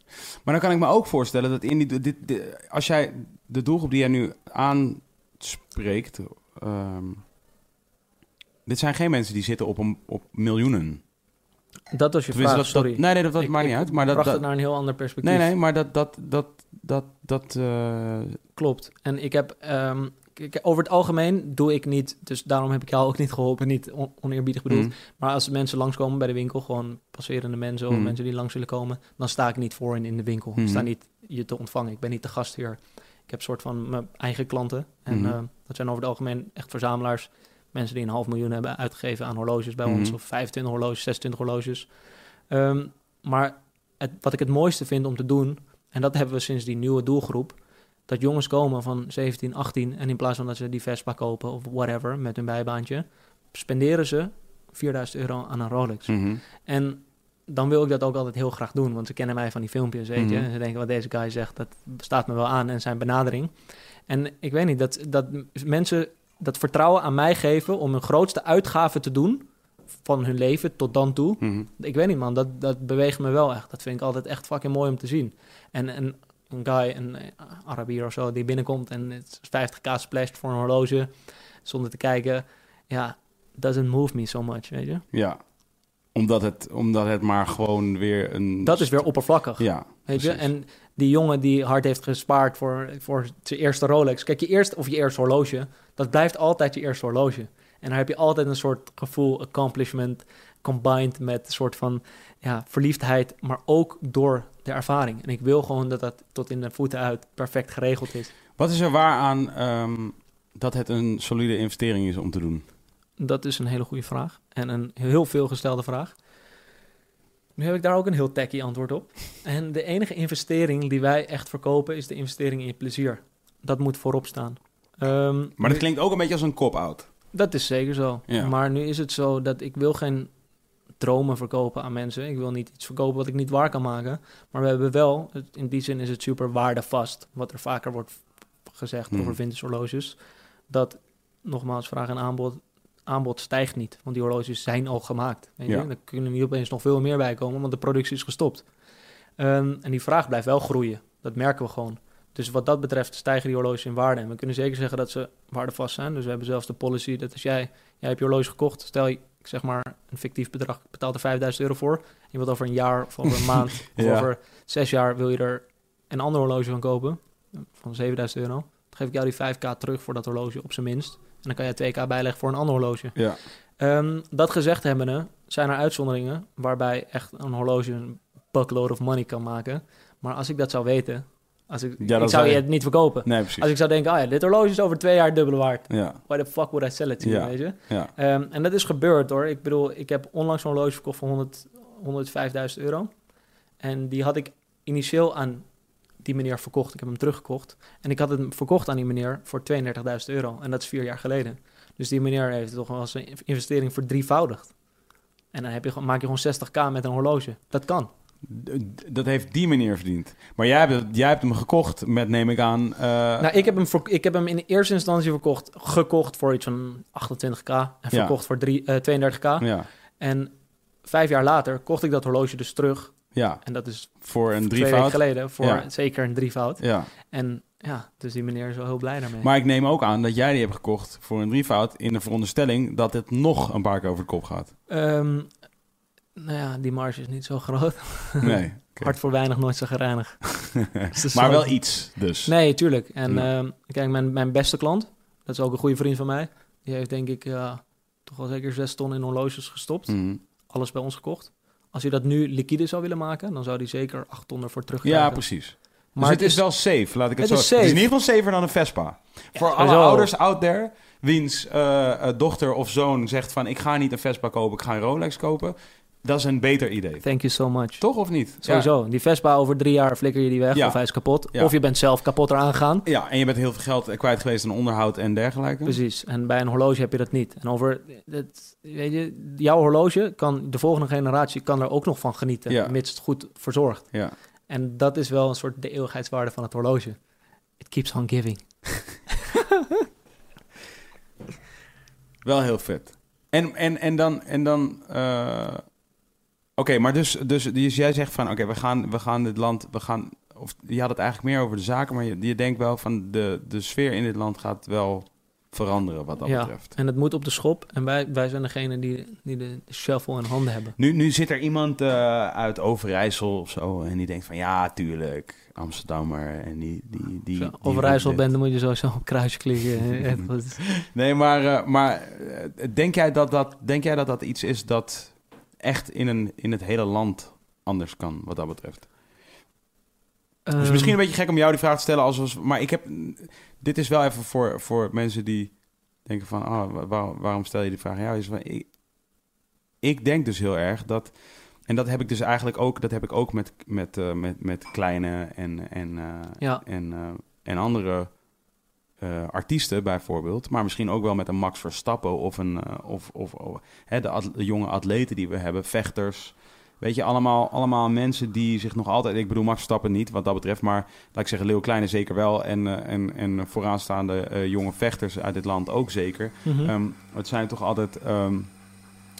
Maar dan kan ik me ook voorstellen dat in die, dit, dit- als jij de doelgroep die jij nu aanspreekt, ehm, dit zijn geen mensen die zitten op, een, op miljoenen. Dat was je Tenminste, vraag, dat, dat- sorry. nee, nee, dat, dat Ik- maakt niet uit. Maar dat, het naar een heel ander perspectief. nee, nee, maar dat, dat, dat, dat, dat, eh, Klopt. En ik heb, ehm, kijk, over het algemeen doe ik niet, dus daarom heb ik jou ook niet geholpen, niet on- oneerbiedig bedoeld. mm, Maar als mensen langskomen bij de winkel, gewoon passerende mensen of Mhm. mensen die langs willen komen, dan sta ik niet voor in, in de winkel. Ik sta niet je te ontvangen. Ik ben niet de gastheer. Ik heb soort van mijn eigen klanten. En Mhm. eh, dat zijn over het algemeen echt verzamelaars. Mensen die een half miljoen hebben uitgegeven aan horloges bij Mhm. ons. Of 25 horloges, 26 horloges. Ehm, maar het, wat ik het mooiste vind om te doen, en dat hebben we sinds die nieuwe doelgroep, dat jongens komen van 17, 18 en in plaats van dat ze die Vespa kopen of whatever met hun bijbaantje, spenderen ze 4000 euro aan een Rolex. mhm. En dan wil ik dat ook altijd heel graag doen, want ze kennen mij van die filmpjes, weet je. Mhm. En ze denken wat deze guy zegt, dat staat me wel aan en zijn benadering. En ik weet niet, dat, dat mensen dat vertrouwen aan mij geven om hun grootste uitgave te doen van hun leven tot dan toe. Mhm. Ik weet niet man, dat, dat beweegt me wel echt. Dat vind ik altijd echt fucking mooi om te zien. En, en een guy, een eh, Arabier of zo, die binnenkomt en het is 50k splashed voor een horloge, zonder te kijken, ja, doesn't move me so much, weet je. Ja, omdat het, omdat het maar gewoon weer een... Dat is weer oppervlakkig. Ja, Weet je? precies. En die jongen die hard heeft gespaard voor, voor zijn eerste Rolex. Kijk, je eerste of je eerste horloge, dat blijft altijd je eerste horloge. En daar heb je altijd een soort gevoel, accomplishment, combined met een soort van ja, verliefdheid, maar ook door de ervaring. En ik wil gewoon dat dat tot in de voeten uit perfect geregeld is. Wat is er waar aan ehm, dat het een solide investering is om te doen? Dat is een hele goede vraag. En een heel veelgestelde vraag. Nu heb ik daar ook een heel tacky antwoord op. En de enige investering die wij echt verkopen is de investering in je plezier. Dat moet voorop staan. Ehm, Maar dat klinkt ook een beetje als een cop-out. dat is zeker zo. Ja. Maar nu is het zo dat ik wil geen dromen verkopen aan mensen. Ik wil niet iets verkopen wat ik niet waar kan maken. Maar we hebben wel, in die zin is het super waardevast. Wat er vaker wordt gezegd Hmm. over vintage horloges. Dat, nogmaals, vraag en aanbod, aanbod stijgt niet. Want die horloges zijn al gemaakt. Weet je? Er kunnen niet opeens nog veel meer bij komen, want de productie is gestopt. Ehm, en die vraag blijft wel groeien. Dat merken we gewoon. Dus wat dat betreft stijgen die horloges in waarde. En we kunnen zeker zeggen dat ze waardevast zijn. Dus we hebben zelfs de policy dat als jij, jij hebt je horloge gekocht, stel je, ik zeg maar een fictief bedrag, betaalt er 5000 euro voor. En je wilt over een jaar of over een *laughs* maand of Ja. over zes jaar wil je er een ander horloge van kopen van 7000 euro. Dan geef ik jou die 5k terug voor dat horloge op zijn minst. En dan kan je 2k bijleggen voor een ander horloge. Ja. Ehm, dat gezegd hebbende, zijn er uitzonderingen waarbij echt een horloge een buckload of money kan maken. Maar als ik dat zou weten, als ik, Ja, ik zou je het niet verkopen. Nee, precies. Als ik zou denken, ah ja, dit horloge is over twee jaar dubbele waard. Ja, Why the fuck would I sell it to you, Ja. weet je? ja. Ehm, en dat is gebeurd hoor. Ik bedoel, ik heb onlangs een horloge verkocht voor 100, 105.000 euro. En die had ik initieel aan die meneer verkocht. Ik heb hem teruggekocht. En ik had hem verkocht aan die meneer voor 32.000 euro. En dat is vier jaar geleden. Dus die meneer heeft toch wel zijn investering verdrievoudigd. En dan heb je, maak je gewoon 60k met een horloge. Dat kan. Dat heeft die meneer verdiend. Maar jij hebt, jij hebt hem gekocht met, neem ik aan... eh, nou, ik heb, hem ik heb hem in eerste instantie verkocht, gekocht voor iets van 28k. En Ja. verkocht voor drie, eh, 32k. Ja, En vijf jaar later kocht ik dat horloge dus terug. ja, En dat is voor een twee weken geleden voor Ja. zeker een drievoud. Ja. En ja, dus die meneer is wel heel blij daarmee. Maar ik neem ook aan dat jij die hebt gekocht voor een drievoud... in de veronderstelling dat het nog een paar keer over de kop gaat. Ehm, nou ja, die marge is niet zo groot. Nee. *laughs* Hard voor weinig, nooit zo gereinigd. *laughs* Dus maar wel iets, dus. Nee, tuurlijk. En Ja. ehm, kijk, mijn, mijn beste klant, dat is ook een goede vriend van mij. Die heeft denk ik toch wel zeker zes ton in horloges gestopt. Mhm. Alles bij ons gekocht. Als hij dat nu liquide zou willen maken, dan zou hij zeker acht ton ervoor terugkrijgen. Ja, precies. Maar dus het is wel safe, laat ik het, Het zo is Het is in ieder geval safer dan een Vespa. Voor alle ouders out there, wiens eh, eh, dochter of zoon zegt van... ik ga niet een Vespa kopen, ik ga een Rolex kopen. Dat is een beter idee. Thank you so much. Toch of niet? Sowieso. Die Vespa over drie jaar flikker je die weg Ja. of hij is kapot. Ja. Of je bent zelf kapot eraan gegaan. Ja. en je bent heel veel geld kwijt geweest aan onderhoud en dergelijke. Precies. En bij een horloge heb je dat niet. En over, het, weet je, jouw horloge kan de volgende generatie kan er ook nog van genieten, Ja. mits het goed verzorgd. Ja. En dat is wel een soort de eeuwigheidswaarde van het horloge. It keeps on giving. *laughs* Wel heel vet. En, en, en dan... En dan eh, Oké, maar dus, dus, dus jij zegt van... Oké, we, gaan, we gaan dit land... We gaan, of je had het eigenlijk meer over de zaken... maar je, je denkt wel van... De, de sfeer in dit land gaat wel veranderen wat dat ja. betreft. En het moet op de schop. En wij, wij zijn degene die, die de shovel in handen hebben. Nu, nu zit er iemand eh, uit Overijssel of zo... en die denkt van... Ja, tuurlijk, Amsterdammer. En die... die, die, Overijssel bent, dan moet je sowieso op kruisje klikken. *laughs* Nee, maar, eh, maar eh, denk, jij dat dat, denk jij dat dat iets is dat echt in, een, in het hele land anders kan, wat dat betreft? Het is Ehm, misschien een beetje gek om jou die vraag te stellen, als, als, maar ik heb, dit is wel even voor, voor mensen die denken van, ah, waar- waarom stel je die vraag? Ja, is van, ik, ik denk dus heel erg dat, en dat heb ik dus eigenlijk ook, dat heb ik ook met, met, eh, met, met kleine en, en, eh, Ja. en, eh, en andere eh, artiesten bijvoorbeeld, maar misschien ook wel met een Max Verstappen of een eh, of, of, hè, de, de jonge atleten die we hebben, vechters. Weet je, allemaal, allemaal mensen die zich nog altijd... Ik bedoel Max Verstappen niet, wat dat betreft. Maar laat ik zeggen, Leeuw Kleine zeker wel. En, eh, en, en vooraanstaande jonge vechters uit dit land ook zeker. mhm. Ehm, het zijn toch altijd... ehm,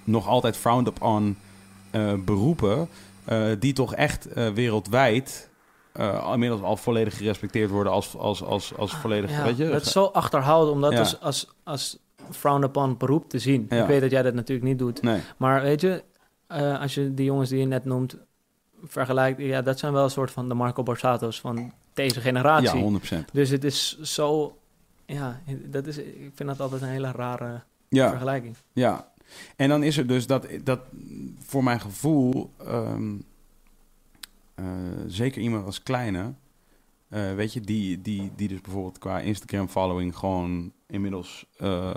nog altijd frowned upon eh, beroepen... die toch echt wereldwijd... eh, inmiddels al volledig gerespecteerd worden als, als, als, als volledig... Ja, weet je, dat is zo achterhouden om dat Ja. als, als, als frowned upon beroep te zien. Ja. Ik weet dat jij dat natuurlijk niet doet. Nee, Maar weet je, eh, als je die jongens die je net noemt vergelijkt... Ja, dat zijn wel een soort van de Marco Borsato's van deze generatie. ja, 100%. Dus het is zo... Ja, dat is, ik vind dat altijd een hele rare Ja. vergelijking. Ja, en dan is er dus dat, dat voor mijn gevoel, ehm, eh, zeker iemand als kleine, eh, weet je, die, die, die dus bijvoorbeeld qua Instagram-following gewoon inmiddels, eh,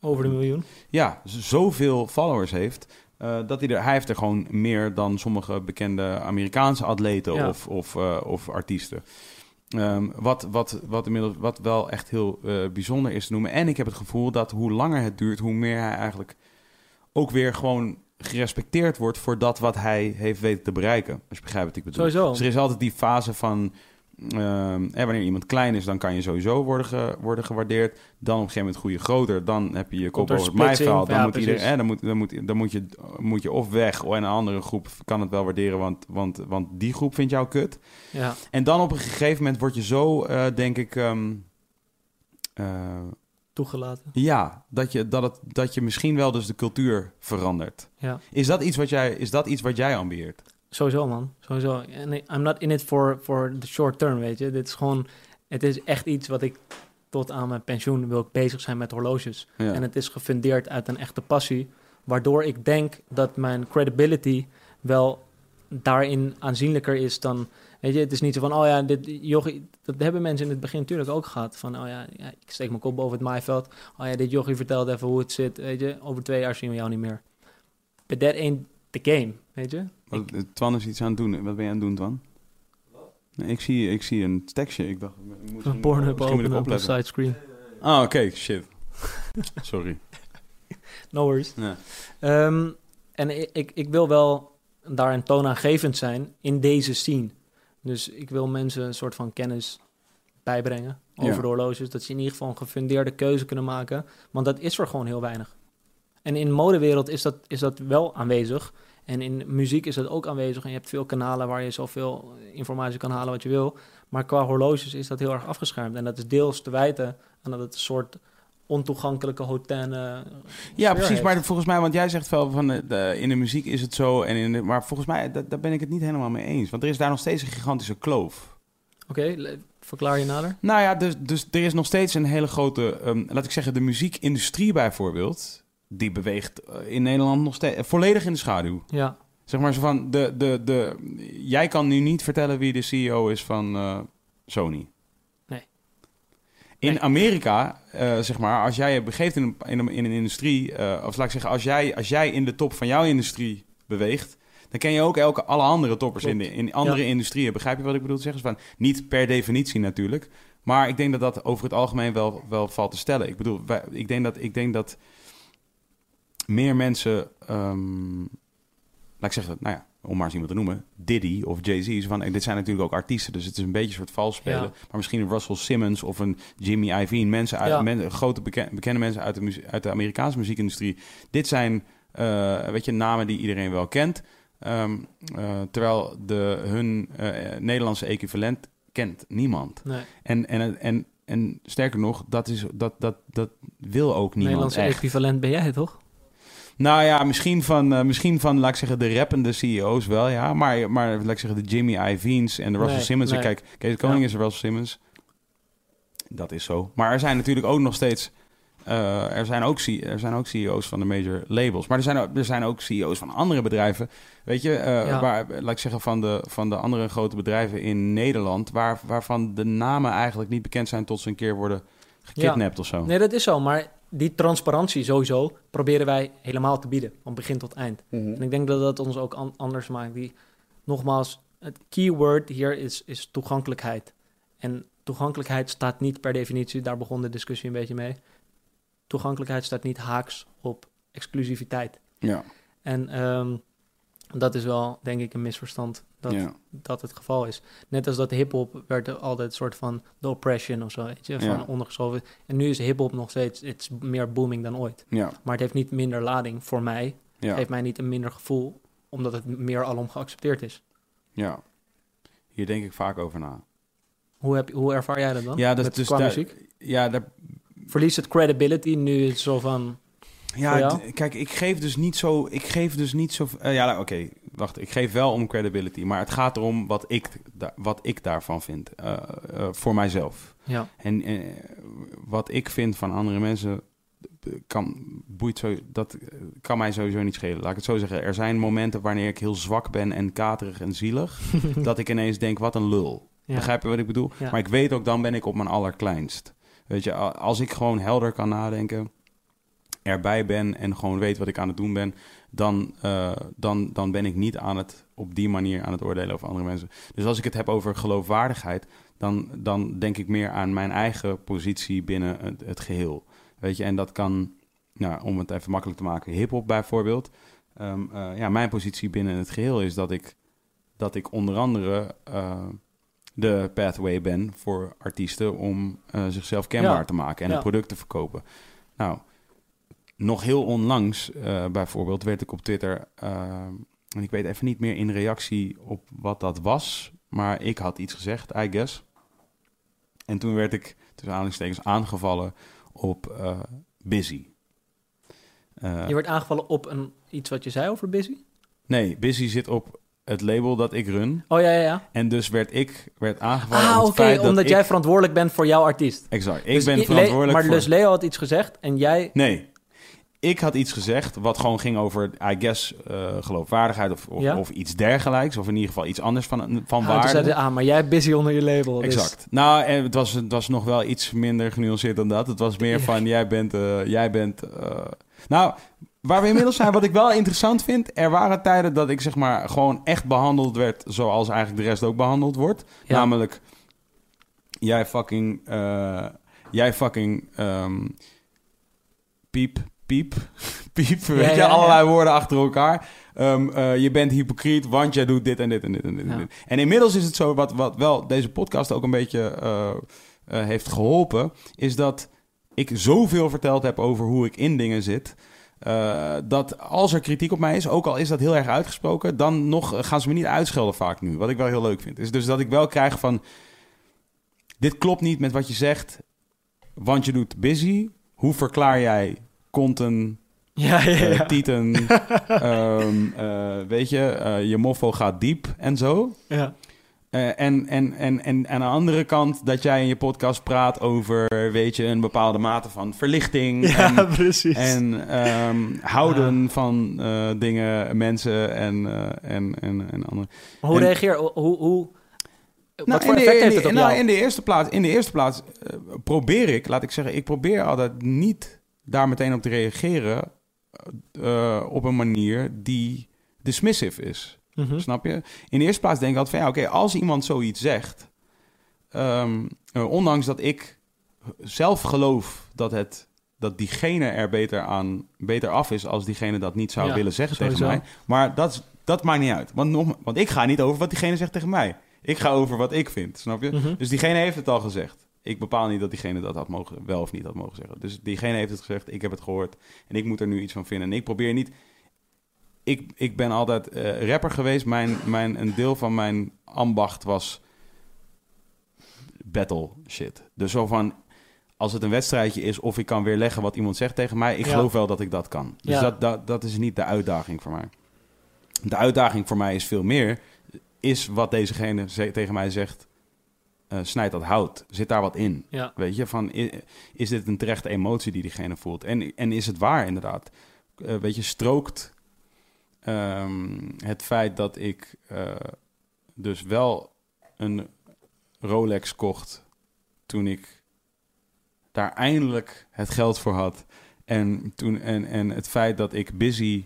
Over de miljoen. ja, zoveel followers heeft. dat hij er, hij heeft er gewoon meer dan sommige bekende Amerikaanse atleten Ja. of, of, of artiesten. Ehm, wat, wat, wat, inmiddels, wat wel echt heel bijzonder is te noemen. En ik heb het gevoel dat hoe langer het duurt, hoe meer hij eigenlijk ook weer gewoon gerespecteerd wordt voor dat wat hij heeft weten te bereiken. Als je begrijpt wat ik bedoel. Sowieso. Dus er is altijd die fase van, Ehm, en wanneer iemand klein is, dan kan je sowieso worden, ge- worden gewaardeerd. Dan op een gegeven moment groei je groter. Dan heb je je kop er over het. Dan, ja, moet, iedereen, hè, dan, moet, dan, moet, dan moet, je, moet je of weg. Of een andere groep kan het wel waarderen, want, want, want die groep vindt jou kut. Ja, En dan op een gegeven moment word je zo, eh, denk ik... ehm, eh, toegelaten. ja, dat je, dat, het, dat je misschien wel dus de cultuur verandert. Ja. Is dat iets wat jij, is dat iets wat jij ambieert? Sowieso, man. Sowieso. En I'm not in it for, for the short term, weet je. Dit is gewoon... Het is echt iets wat ik... Tot aan mijn pensioen wil ik bezig zijn met horloges. Ja. En het is gefundeerd uit een echte passie. Waardoor ik denk dat mijn credibility wel daarin aanzienlijker is dan... Weet je, het is niet zo van, oh ja, dit, jochie... Dat hebben mensen in het begin natuurlijk ook gehad. Van, oh ja, ja, ik steek mijn kop boven het maaiveld. Oh ja, dit jochie vertelt even hoe het zit. Weet je, over twee jaar zien we jou niet meer. But that ain't the game, weet je. Wat, eh, Twan is iets aan het doen. Wat ben je aan het doen, Twan? Nee, ik, zie, ik zie een tekstje. Ik dacht, ik moet Een Pornhub ik openen op de sidescreen. Ah, oké, shit. *laughs* Sorry. No worries. Ja. Ehm, en ik, ik, ik wil wel daarin toonaangevend zijn in deze scene. Dus ik wil mensen een soort van kennis bijbrengen over Ja. de horloges. Dat ze in ieder geval een gefundeerde keuze kunnen maken. Want dat is er gewoon heel weinig. En in de modewereld is dat, is dat wel aanwezig. En in muziek is dat ook aanwezig. En je hebt veel kanalen waar je zoveel informatie kan halen wat je wil. Maar qua horloges is dat heel erg afgeschermd. En dat is deels te wijten aan dat het een soort ontoegankelijke hotel. Ja, precies. Maar volgens mij, want jij zegt wel van eh, de, in de muziek is het zo. En in de, maar volgens mij, da- daar ben ik het niet helemaal mee eens. Want er is daar nog steeds een gigantische kloof. Oké, verklaar je nader. Nou ja, dus, dus er is nog steeds een hele grote, ehm, laat ik zeggen, de muziekindustrie bijvoorbeeld. Die beweegt eh, in Nederland nog steeds eh, volledig in de schaduw. Ja, Zeg maar zo van, de, de, de, jij kan nu niet vertellen wie de CEO is van eh, Sony. In. Amerika, eh, zeg maar, als jij je begeeft in een, in een, in een industrie, eh, of laat ik zeggen, als jij, als jij in de top van jouw industrie beweegt, dan ken je ook elke, alle andere toppers in, de, in andere Ja. industrieën. Begrijp je wat ik bedoel te zeggen? Dus van, niet per definitie natuurlijk, maar ik denk dat dat over het algemeen wel, wel valt te stellen. Ik bedoel, wij, ik, denk dat, ik denk dat meer mensen, ehm, laat ik zeggen, nou ja, om maar eens iemand te noemen, Diddy of Jay-Z. Van, en dit zijn natuurlijk ook artiesten, dus het is een beetje een soort vals spelen. Ja. Maar misschien een Russell Simmons of een Jimmy Iovine. Mensen uit, Ja. men- grote beken- bekende mensen uit de, uit de Amerikaanse muziekindustrie. Dit zijn, eh, weet je, namen die iedereen wel kent. Ehm, eh, terwijl de, hun eh, Nederlandse equivalent kent niemand. nee. En, en, en, en sterker nog, dat, is, dat, dat, dat wil ook niemand Nederlandse echt. equivalent ben jij, toch? Nou ja, misschien van, eh, misschien van, laat ik zeggen, de rappende CEO's wel, ja. Maar, maar laat ik zeggen, de Jimmy Iovine's en de Russell Nee, Simmons. nee. Kijk, Kees Koning Ja. is Russell Simmons. Dat is zo. Maar er zijn natuurlijk ook nog steeds... eh, er, zijn ook, er zijn ook CEO's van de major labels. Maar er zijn, ook- er zijn ook CEO's van andere bedrijven. Weet je, eh, Ja. waar, laat ik zeggen, van de, van de andere grote bedrijven in Nederland... Waar, waarvan de namen eigenlijk niet bekend zijn tot ze een keer worden gekidnapt of zo. Nee, dat is zo. Maar die transparantie sowieso proberen wij helemaal te bieden. Van begin tot eind. En ik denk dat dat ons ook an- anders maakt. Die, nogmaals, het keyword hier is, is toegankelijkheid. En toegankelijkheid staat niet per definitie, daar begon de discussie een beetje mee. Toegankelijkheid staat niet haaks op exclusiviteit. Ja, En ehm, dat is wel, denk ik, een misverstand dat, ja. dat het geval is. Net als dat hip-hop werd er altijd een soort van de oppression of zo, weet je, van Ja. ondergeschoven. En nu is hip-hop nog steeds het is meer booming dan ooit. ja, Maar het heeft niet minder lading voor mij. ja. Geeft mij niet een minder gevoel, omdat het meer alom geaccepteerd is. ja. Hier denk ik vaak over na. Hoe, heb, hoe ervaar jij dat dan? Ja, dat dus qua daar- muziek? Ja, daar, Verliest het credibility nu is het zo van... ja kijk, ik geef dus niet zo. Ik geef dus niet zo. eh, ja, nou, oké, wacht. Ik geef wel om credibility, maar het gaat erom wat ik, da- wat ik daarvan vind eh, eh, voor mijzelf. Ja, En wat ik vind van andere mensen kan boeit zo. Dat kan mij sowieso niet schelen. Laat ik het zo zeggen. Er zijn momenten wanneer ik heel zwak ben en katerig en zielig, *laughs* dat ik ineens denk: wat een lul. ja. Begrijp je wat ik bedoel? Ja. Maar ik weet ook, dan ben ik op mijn allerkleinst. Weet je, als ik gewoon helder kan nadenken, erbij ben en gewoon weet wat ik aan het doen ben, dan, eh, dan, dan ben ik niet aan het, op die manier aan het oordelen over andere mensen. Dus als ik het heb over geloofwaardigheid, dan, dan denk ik meer aan mijn eigen positie binnen het, het geheel. Weet je, en dat kan, nou, om het even makkelijk te maken, hip-hop bijvoorbeeld. Ehm, eh, ja, mijn positie binnen het geheel is dat ik, dat ik onder andere. eh, de pathway ben voor artiesten om zichzelf kenbaar Ja. te maken en Ja. een product te verkopen. Nou, nog heel onlangs eh, bijvoorbeeld werd ik op Twitter, eh, en ik weet even niet meer in reactie op wat dat was, maar ik had iets gezegd, I guess. En toen werd ik tussen aanhalingstekens aangevallen op eh, Busy. Je werd aangevallen op een, iets wat je zei over Busy? Nee, Busy zit op het label dat ik run. Oh ja, ja, ja. En dus werd ik werd aangevallen Ah, oké, omdat ik... jij verantwoordelijk bent voor jouw artiest. Exact, ik Dus ben verantwoordelijk Maar voor... dus Leo had iets gezegd en jij... Nee, ik had iets gezegd wat gewoon ging over, I guess, eh, geloofwaardigheid of, of, Ja? of iets dergelijks. Of in ieder geval iets anders van, van Ah, waarde. toen zei hij, ah, maar jij Busy onder je label. dus- Exact. Nou, en het was, het was nog wel iets minder genuanceerd dan dat. Het was meer van, jij bent... eh, jij bent eh, Nou, waar we inmiddels zijn, wat ik wel interessant vind... er waren tijden dat ik zeg maar gewoon echt behandeld werd... zoals eigenlijk de rest ook behandeld wordt. Ja. Namelijk, jij fucking... jij fucking... ehm, piep, piep, *laughs* piep. weet Ja, je, ja, ja. allerlei woorden achter elkaar. Ehm, eh, je bent hypocriet, want jij doet dit en dit en dit en dit. En, dit. en inmiddels is het zo, wat, wat wel deze podcast ook een beetje eh, eh, heeft geholpen... is dat ik zoveel verteld heb over hoe ik in dingen zit... dat als er kritiek op mij is, ook al is dat heel erg uitgesproken... dan nog gaan ze me niet uitschelden vaak nu. Wat ik wel heel leuk vind. Is dus dat ik wel krijg van... dit klopt niet met wat je zegt, want je doet busy. Hoe verklaar jij konten, Ja, ja, eh, ja. tieten, *laughs* ehm, eh, weet je, eh, je moffo gaat diep en zo. ja. En, en, en, en, en aan de andere kant dat jij in je podcast praat over, weet je, een bepaalde mate van verlichting. Ja, en, *laughs* precies. en ehm, houden van dingen, mensen en, en, en, en andere. Hoe en- reageer hoe, hoe, Wat voor in de- effect heeft het op nou, jou? in de eerste plaats, in de eerste plaats probeer ik, laat ik zeggen, ik probeer altijd niet daar meteen op te reageren eh, op een manier die dismissive is. Mhm. Snap je? In de eerste plaats denk ik altijd van ja, oké, als iemand zoiets zegt, ehm, eh, ondanks dat ik zelf geloof dat het dat diegene er beter aan beter af is als diegene dat niet zou Ja, willen zeggen tegen mij. Maar dat, dat maakt niet uit. Want, nog, want ik ga niet over wat diegene zegt tegen mij. Ik ga over wat ik vind, snap je? Mhm. Dus diegene heeft het al gezegd. Ik bepaal niet dat diegene dat had mogen, wel of niet had mogen zeggen. Dus diegene heeft het gezegd, ik heb het gehoord. En ik moet er nu iets van vinden. En ik probeer niet... Ik, ik ben altijd eh, rapper geweest. Mijn, mijn, een deel van mijn ambacht was battle shit. Dus zo van, als het een wedstrijdje is... of ik kan weerleggen wat iemand zegt tegen mij... ik Ja. geloof wel dat ik dat kan. Dus Ja. dat, dat, dat is niet de uitdaging voor mij. De uitdaging voor mij is veel meer... is wat dezegene ze- tegen mij zegt... eh snijd dat hout. Zit daar wat in? Ja. Weet je, van is dit een terechte emotie die diegene voelt? En, en is het waar inderdaad? Eh, weet je, strookt ehm, het feit dat ik eh, dus wel een Rolex kocht toen ik daar eindelijk het geld voor had. En, toen, en, en het feit dat ik busy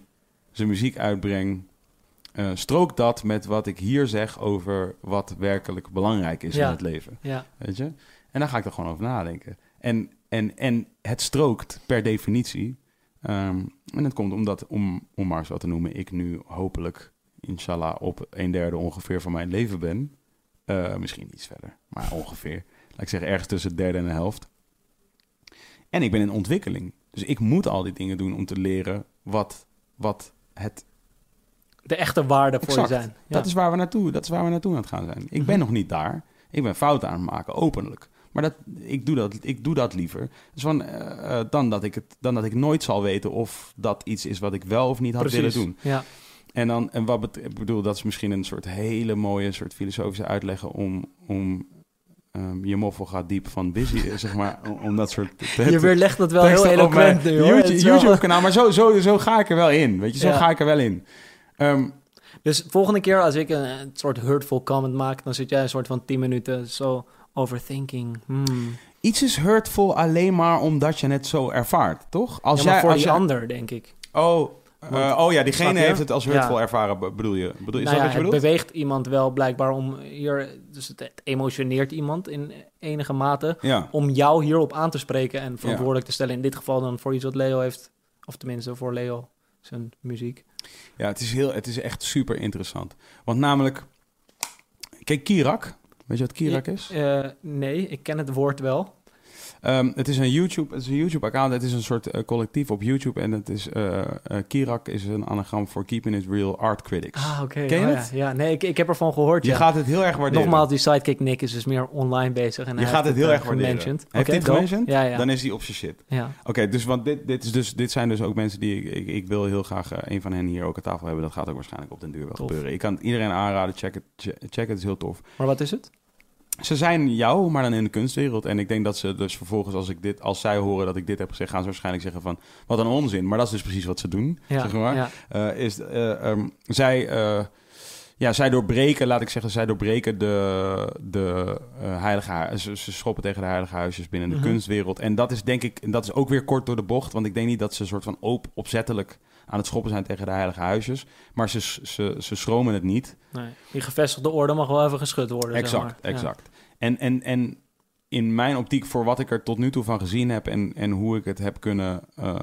zijn muziek uitbreng, eh, strookt dat met wat ik hier zeg over wat werkelijk belangrijk is Ja. in het leven. Ja. Weet je? En daar ga ik er gewoon over nadenken. En, en, en het strookt per definitie. Ehm, en het komt omdat, om, om maar zo te noemen, ik nu hopelijk, inshallah, op een derde ongeveer van mijn leven ben. Eh, misschien iets verder, maar ongeveer. Laat ik zeggen, ergens tussen de derde en de helft. En ik ben in ontwikkeling. Dus ik moet al die dingen doen om te leren wat, wat het De echte waarde voor Exact. je zijn. Ja. dat is waar we naartoe, dat is waar we naartoe aan het gaan zijn. Ik Mhm. ben nog niet daar. Ik ben fouten aan het maken, openlijk. Maar dat, ik, doe dat, ik doe dat liever. Dus van, eh, eh, dan, dat ik het, dan dat ik nooit zal weten of dat iets is wat ik wel of niet had Precies. willen doen. Ja. En, dan, en wat ik bedoel, dat is misschien een soort hele mooie soort filosofische uitleggen om, om ehm, je moffel gaat diep van busy, eh, zeg maar, om, om dat soort *laughs* Je weerlegt dat wel heel eloquent nu, hoor. Het YouTube, is wel- YouTube kanaal, maar zo, zo, zo ga ik er wel in, weet je, zo Ja. ga ik er wel in. Ehm, Dus volgende keer als ik een, een soort hurtful comment maak, dan zit jij een soort van 10 minuten zo overthinking. Hmm. Iets is hurtful alleen maar omdat je het zo ervaart, toch? Als ja, jij, voor als die jij- ander, denk ik. Oh, eh, oh ja, diegene je? heeft het als hurtful Ja. ervaren, be- bedoel je? Bedoel, is nou dat ja, wat je het beweegt iemand wel blijkbaar om hier... Dus het, het emotioneert iemand in enige mate... Ja, om jou hierop aan te spreken en verantwoordelijk te stellen. In dit geval dan voor iets wat Leo heeft... Of tenminste voor Leo, zijn muziek. Ja het, is heel, het is echt super interessant. Want namelijk, kijk, Kirak, weet je wat Kirak is? Eh, nee, ik ken het woord wel. Ehm, het is een YouTube, het is een YouTube-account. Het is een soort eh, collectief op YouTube. En het is eh, Kirak is een anagram voor Keeping It Real Art Critics. Ah, oké. Ken je Oh, het? Ja, ja, nee, ik, ik heb ervan gehoord. je ja. gaat het heel erg waarderen. Nogmaals, die sidekick Nick is dus meer online bezig. En je gaat het heel erg waarderen. Heeft het dope. gementioned? Ja, ja. Dan is hij op zijn shit. ja. Oké, dus, want dit, dit, is dus, dit zijn dus ook mensen die... Ik, ik, ik wil heel graag een van hen hier ook aan tafel hebben. Dat gaat ook waarschijnlijk op den duur wel Tof. gebeuren. Ik kan iedereen aanraden. Check het, che- check het, het is heel tof. Maar wat is het? Ze zijn jou, maar dan in de kunstwereld. En ik denk dat ze dus vervolgens, als, ik dit, als zij horen dat ik dit heb gezegd... gaan ze waarschijnlijk zeggen van, wat een onzin. Maar dat is dus precies wat ze doen, Ja, zeg maar. ja. Eh, is, eh, ehm, zij, eh, ja, zij doorbreken, laat ik zeggen, zij doorbreken de, de heilige. Ze, ze schoppen tegen de heilige huisjes binnen de Mhm. kunstwereld. En dat is denk ik, dat is ook weer kort door de bocht. Want ik denk niet dat ze een soort van op, opzettelijk aan het schoppen zijn tegen de heilige huisjes. Maar ze, ze, ze schromen het niet. Nee, die gevestigde orde mag wel even geschud worden. zeg Exact, maar. Ja. En, en, en in mijn optiek, voor wat ik er tot nu toe van gezien heb en, en hoe ik het heb kunnen eh,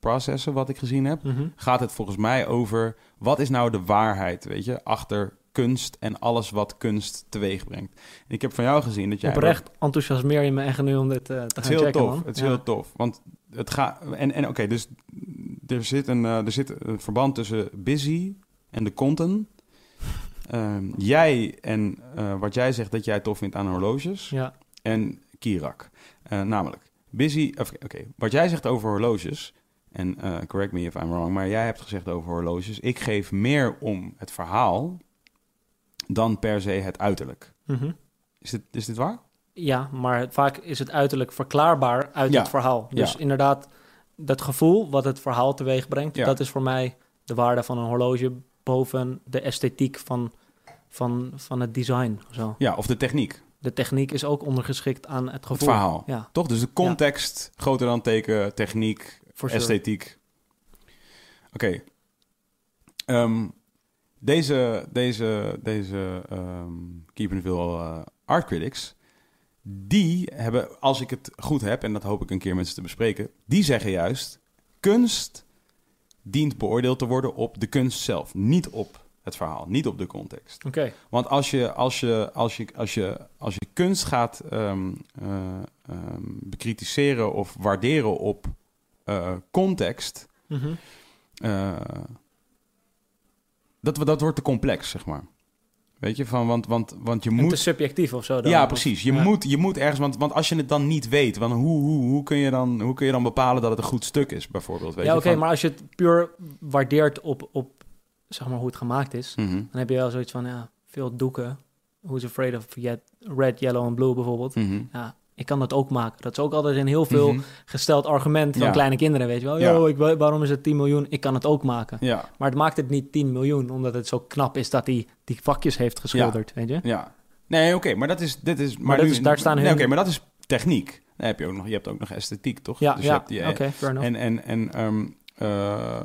processen, wat ik gezien heb, Mhm. gaat het volgens mij over wat is nou de waarheid, weet je, achter kunst en alles wat kunst teweeg brengt. En ik heb van jou gezien dat jij... Oprecht enthousiasmeer je me echt nu om dit eh, te Het gaan is heel checken, tof. man. Het is Ja. heel tof. Want het gaat. En, en oké, dus er zit, een, eh, er zit een verband tussen busy en de content. Ehm, jij en eh, wat jij zegt dat jij tof vindt aan horloges. Ja, En Kirak. Eh, namelijk, busy. Oké, wat jij zegt over horloges. En eh, correct me if I'm wrong. Maar jij hebt gezegd over horloges. Ik geef meer om het verhaal. dan per se het uiterlijk. Mhm. Is dit, is dit waar? ja, maar vaak is het uiterlijk verklaarbaar uit Ja. het verhaal. Dus Ja. inderdaad, dat gevoel wat het verhaal teweeg brengt, Ja. dat is voor mij de waarde van een horloge boven de esthetiek van, van, van het design. Zo. Ja, of de techniek. De techniek is ook ondergeschikt aan het gevoel. Het verhaal. Ja, Toch? Dus de context, groter dan teken, techniek, sure. esthetiek. Oké. Ehm, deze deze, deze ehm Keepinville eh Art Critics, die hebben, als ik het goed heb, en dat hoop ik een keer met ze te bespreken, die zeggen juist, kunst dient beoordeeld te worden op de kunst zelf, niet op het verhaal, niet op de context. Oké, Want als je, als je, als je, als je, als je kunst gaat ehm, eh, ehm, bekritiseren of waarderen op eh, context, Mhm. eh, dat, dat wordt te complex, zeg maar. Weet je, van, want, want, want je En te moet... subjectief of zo dan? Ja, precies. Je, ja. moet, je moet ergens... Want, want als je het dan niet weet, want hoe, hoe, hoe, kun je dan, hoe kun je dan bepalen dat het een goed stuk is, bijvoorbeeld? Weet ja, oké, van- maar als je het puur waardeert op, op zeg maar, hoe het gemaakt is, Mhm, dan heb je wel zoiets van, ja, veel doeken. Who's Afraid of Yet- Red, Yellow en Blue bijvoorbeeld. mhm, Ja, ik kan dat ook maken. Dat is ook altijd een heel veel mhm. gesteld argument van Ja. kleine kinderen, weet je wel. Ja. Yo, ik, wa- waarom is het 10 miljoen? Ik kan het ook maken. Ja, Maar het maakt het niet 10 miljoen, omdat het zo knap is dat hij die vakjes heeft geschilderd, weet je? Ja. Nee, oké, maar dat is... Dit is maar dat nu, is- daar staan nee, hun- Oké, maar dat is techniek. Dan heb je, ook nog, je hebt ook nog esthetiek, toch? Ja, Dus ja, oké. En, en, en, ehm, eh,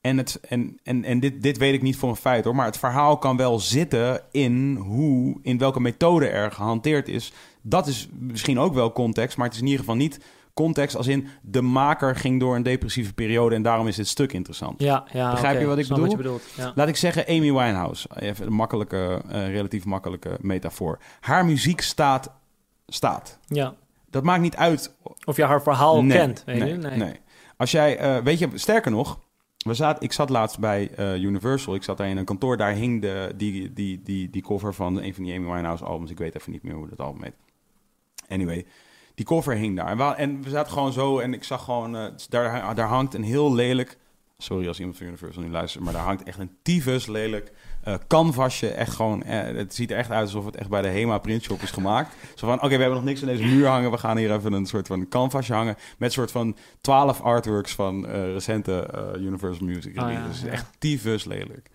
en, het, en, en, en dit, dit weet ik niet voor een feit hoor, maar het verhaal kan wel zitten in hoe, in welke methode er gehanteerd is. Dat is misschien ook wel context, maar het is in ieder geval niet context als in de maker ging door een depressieve periode en daarom is dit stuk interessant. ja, ja, Begrijp je wat ik bedoel? je bedoelt, ja. Laat ik zeggen Amy Winehouse, even een makkelijke, eh, relatief makkelijke metafoor. Haar muziek staat, staat. ja. Dat maakt niet uit Of je haar verhaal nee, kent, weet nee, je? Nee. Als jij, eh, weet je, sterker nog, we zaten, ik zat laatst bij eh, Universal. Ik zat daar in een kantoor. Daar hing de, die, die, die, die cover van een van die Amy Winehouse albums. Ik weet even niet meer hoe dat album heet. Anyway, die cover hing daar. En we, en we zaten gewoon zo en ik zag gewoon, eh, daar, daar hangt een heel lelijk. Sorry als iemand van Universal nu luistert, maar daar hangt echt een tyfus lelijk eh, canvasje. Echt gewoon, eh, het ziet er echt uit alsof het echt bij de Hema printshop is gemaakt. Zo van, oké, we hebben nog niks aan deze muur hangen. We gaan hier even een soort van canvasje hangen. Met soort van twaalf artworks van recente Universal Music Oh, ja, ja. Echt tyfus lelijk.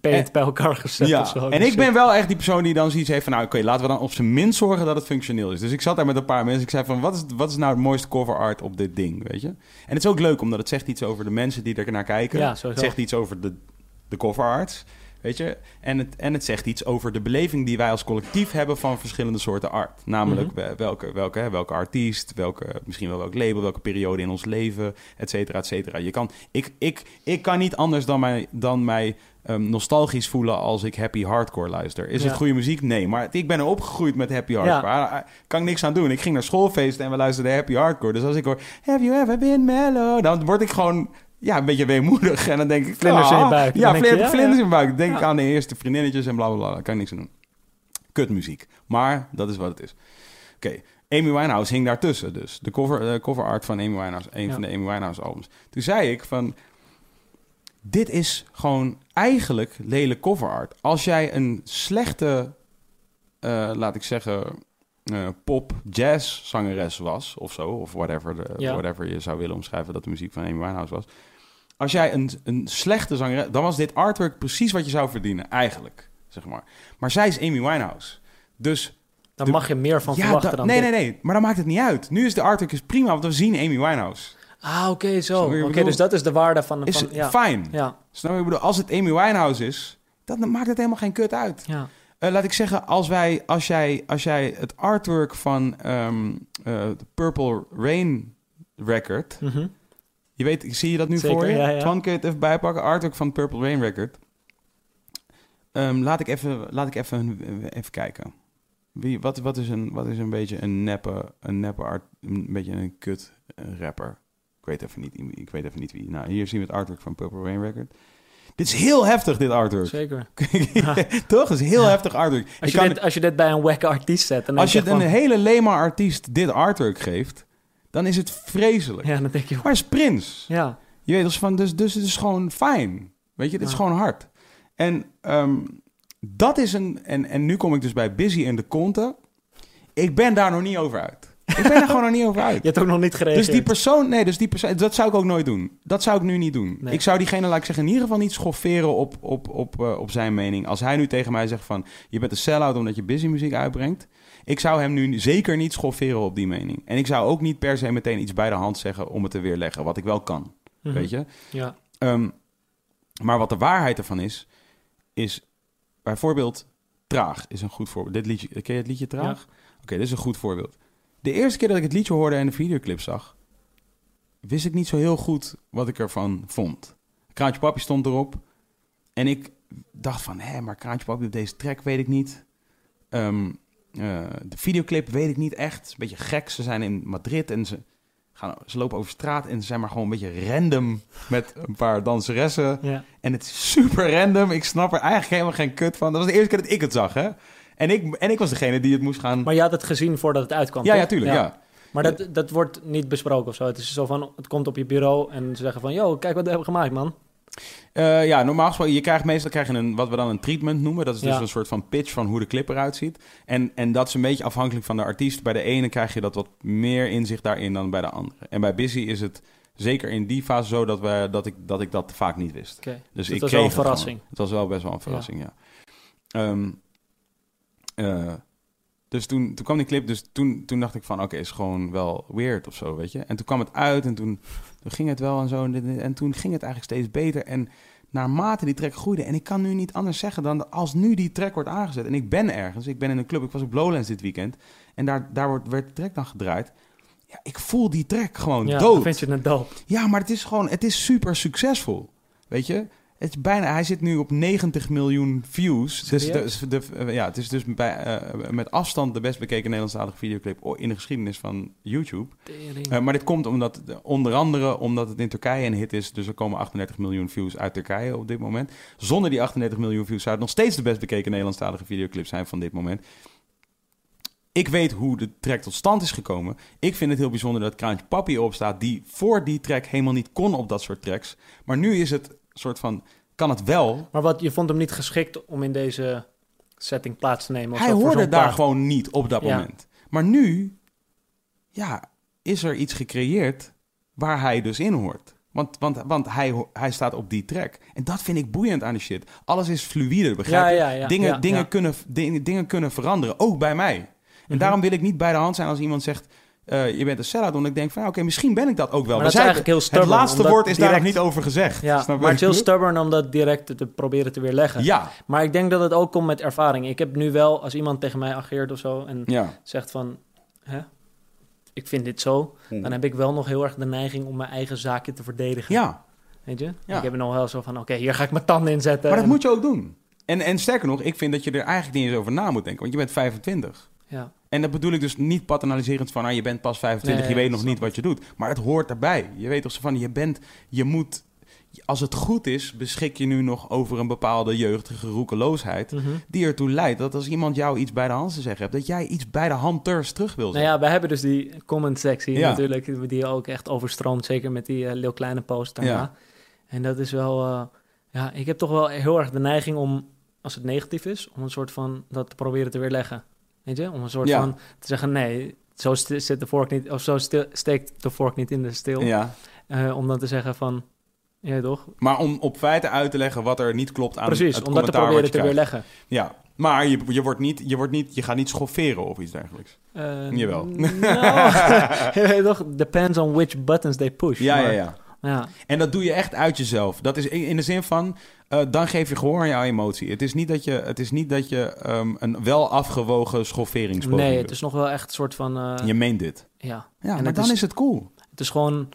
Paint bij elkaar gezet Ja, of zo. en ik ben wel echt die persoon die dan zoiets heeft van... nou, oké, laten we dan op zijn minst zorgen dat het functioneel is. Dus ik zat daar met een paar mensen. Ik zei van, wat is, wat is nou het mooiste cover art op dit ding, weet je? En het is ook leuk, omdat het zegt iets over de mensen die er naar kijken. Ja, het zegt iets over de, de cover arts, weet je? En het, en het zegt iets over de beleving die wij als collectief hebben... van verschillende soorten art. Namelijk Mhm. we- welke, welke, welke artiest, welke, misschien wel welk label... welke periode in ons leven, et cetera, et cetera. Je kan, ik, ik, ik kan niet anders dan mij... Dan mij ehm, nostalgisch voelen als ik happy hardcore luister. Is Ja. het goede muziek? Nee, maar ik ben er opgegroeid met happy hardcore. Ja. Ah, ah, kan ik niks aan doen. Ik ging naar schoolfeesten en we luisterden happy hardcore. Dus als ik hoor, have you ever been mellow? Dan word ik gewoon ja, een beetje weemoedig. En dan denk ik... Vlinders in je ah, buik. Ja, vlinders in mijn buik. Dan denk ik aan de eerste vriendinnetjes en bla bla bla. Daar kan ik niks aan doen. Kutmuziek. Maar dat is wat het is. Oké, Amy Winehouse hing daartussen dus. De cover, eh, cover art van Amy Winehouse. Een Ja. van de Amy Winehouse albums. Toen zei ik van... Dit is gewoon eigenlijk lelijk cover art. Als jij een slechte, eh, laat ik zeggen, eh, pop, jazz zangeres was of zo, of whatever, de, Ja. whatever je zou willen omschrijven dat de muziek van Amy Winehouse was. Als jij een, een slechte zangeres, dan was dit artwork precies wat je zou verdienen, eigenlijk, zeg maar. Maar zij is Amy Winehouse. Dus Dan De- mag je meer van ja, verwachten da- dan nee, dit. nee, nee, maar dan maakt het niet uit. Nu is de artwork is prima, want we zien Amy Winehouse. Ah, oké, zo. Oké, dus dat is de waarde van... Is van ja. fijn. Ja, Snap je? Ik bedoel, als het Amy Winehouse is, dan maakt het helemaal geen kut uit. ja. Eh, laat ik zeggen, als, wij, als, jij, als jij het artwork van ehm, eh, Purple Rain record... Mhm. Je weet, zie je dat nu Zeker, voor je? ja, ja. Twan, kun je het even bijpakken? Artwork van Purple Rain record. Ehm, laat ik even, laat ik even, even kijken. Wie, wat, wat, is een, wat is een beetje een neppe, een neppe art, een beetje een kut eh, rapper? Ik weet even niet, ik weet even niet wie. Nou, hier zien we het artwork van Purple Rain record. Dit is heel heftig, dit artwork. Zeker. *laughs* Toch? Het is heel Ja. heftig artwork. Als Je dit, als je dit bij een wack artiest zet... Dan als je een hele lema artiest dit artwork geeft, dan is het vreselijk. Ja, dan denk je... Maar het is Prins. Ja, Je weet dus van, dus, dus het is gewoon fijn. Weet je, dit is Ja. gewoon hard. En ehm, dat is een, en, en nu kom ik dus bij Busy in de Conte. Ik ben daar nog niet over uit. Ik ben daar gewoon nog niet over uit. *laughs* je hebt ook nog niet gereageerd. Dus die persoon, nee, dus die persoon, dat zou ik ook nooit doen. Dat zou ik nu niet doen. Nee. Ik zou diegene, laat ik zeggen, in ieder geval niet schofferen op, op, op, eh, op zijn mening. Als hij nu tegen mij zegt van, je bent een sell-out omdat je busy muziek uitbrengt. Ik zou hem nu zeker niet schofferen op die mening. En ik zou ook niet per se meteen iets bij de hand zeggen om het te weerleggen, wat ik wel kan. Mhm. Weet je? Ja. Ehm, maar wat de waarheid ervan is, is bijvoorbeeld Traag is een goed voorbeeld. Dit liedje, ken je het liedje Traag? Oké, dit is een goed voorbeeld. De eerste keer dat ik het liedje hoorde en de videoclip zag, wist ik niet zo heel goed wat ik ervan vond. Kraantje Papi stond erop en ik dacht van, hé, maar Kraantje Papi op deze track weet ik niet. Ehm, eh, de videoclip weet ik niet echt. Het is een beetje gek. Ze zijn in Madrid en ze, gaan, ze lopen over straat en ze zijn maar gewoon een beetje random met een paar danseressen. Ja. En het is super random. Ik snap er eigenlijk helemaal geen kut van. Dat was de eerste keer dat ik het zag, hè? En ik, en ik was degene die het moest gaan... Maar je had het gezien voordat het uitkwam, ja, toch? ja, tuurlijk, ja. Maar dat, dat wordt niet besproken of zo. Het is zo van, het komt op je bureau en ze zeggen van... Yo, kijk wat we hebben gemaakt, man. Eh, ja, normaal gesproken, je krijgt meestal krijg je een, wat we dan een treatment noemen. Dat is dus Ja. een soort van pitch van hoe de clip eruit ziet. En, en dat is een beetje afhankelijk van de artiest. Bij de ene krijg je dat wat meer inzicht daarin dan bij de andere. En bij Busy is het zeker in die fase zo dat, we, dat, ik, dat ik dat vaak niet wist. Dus het ik was kreeg wel een verrassing. Het was wel best wel een verrassing, ja. Ehm, eh, dus toen, toen kwam die clip, dus toen, toen dacht ik van, oké, is gewoon wel weird of zo, weet je. En toen kwam het uit en toen, toen ging het wel en zo. En, en toen ging het eigenlijk steeds beter. En naarmate die track groeide, en ik kan nu niet anders zeggen dan als nu die track wordt aangezet. En ik ben ergens, ik ben in een club, ik was op Lowlands dit weekend. En daar, daar wordt, werd de track dan gedraaid. Ja, ik voel die track gewoon Ja, dood. dan vind je het dood. Ja, maar het is gewoon, het is super succesvol. Weet je? Het is bijna, hij zit nu op 90 miljoen views. Dus Serieus? de, de, eh, ja, het is dus bij, eh, met afstand de best bekeken Nederlandstalige videoclip in de geschiedenis van YouTube. Eh, maar dit komt omdat, onder andere omdat het in Turkije een hit is. Dus er komen 38 miljoen views uit Turkije op dit moment. Zonder die 38 miljoen views zou het nog steeds de best bekeken Nederlandstalige videoclip zijn van dit moment. Ik weet hoe de track tot stand is gekomen. Ik vind het heel bijzonder dat Kraantje Papi erop staat, die voor die track helemaal niet kon op dat soort tracks. Maar nu is het soort van, kan het wel. Maar wat, je vond hem niet geschikt om in deze setting plaats te nemen? of Hij hoorde daar plaat? gewoon niet op dat Ja. moment. Maar nu, ja, is er iets gecreëerd waar hij dus in hoort. Want, want, want hij, hij staat op die track. En dat vind ik boeiend aan de shit. Alles is fluïde, begrijp je? ja, ja. dingen, dingen. Kunnen, dingen, dingen kunnen veranderen, ook bij mij. En Mhm. daarom wil ik niet bij de hand zijn als iemand zegt... eh, je bent een sellout, want ik denk van... oké, misschien ben ik dat ook wel. Maar dat is eigenlijk heel het laatste omdat woord is daar nog niet over gezegd. Ja, maar het is heel stubborn om dat direct te proberen te weerleggen. Ja, Maar ik denk dat het ook komt met ervaring. Ik heb nu wel, als iemand tegen mij ageert of zo... en ja. zegt van... Hè, ik vind dit zo... dan heb ik wel nog heel erg de neiging om mijn eigen zaakje te verdedigen. Ja, Weet je? Ja. Ik heb nog wel zo van, oké, hier ga ik mijn tanden in zetten. Maar dat en- moet je ook doen. En, en sterker nog, ik vind dat je er eigenlijk niet eens over na moet denken. Want je bent 25. Ja. En dat bedoel ik dus niet paternaliserend van... Ah, je bent pas 25, Nee, je weet nog niet wat je doet. Maar het hoort erbij. Je weet toch zo van, je bent... Je moet... Als het goed is, beschik je nu nog over een bepaalde jeugdige roekeloosheid... Mhm. die ertoe leidt dat als iemand jou iets bij de hand te zeggen hebt... dat jij iets bij de handters terug wil Nou zeggen. ja, we hebben dus die comment sectie Ja. natuurlijk, die ook echt overstroomt, zeker met die Leeuw Kleine post daarna. Ja. En dat is wel, eh, ja, ik heb toch wel heel erg de neiging om, als het negatief is, om een soort van dat te proberen te weerleggen. Weet je, om een soort Ja. van te zeggen, nee, zo zit de vork niet, of zo steekt de vork niet in de steel. Ja. Eh, om dan te zeggen van, ja toch? Maar om op feiten uit te leggen wat er niet klopt aan Precies, het om dat te proberen te weerleggen. Ja, maar je, je, wordt niet, je, wordt niet, je gaat niet schofferen of iets dergelijks. Eh, Jawel. Nou, *laughs* je weet toch, depends on which buttons they push. Ja, ja, Maar- ja. ja. En dat doe je echt uit jezelf. Dat is in de zin van, eh, dan geef je gehoor aan jouw emotie. Het is niet dat je, het is niet dat je ehm, een wel afgewogen schofferingspoging Nee, het is nog wel echt een soort van, eh, Je meent dit. ja. Ja, En maar dan is- is, het cool. Het is gewoon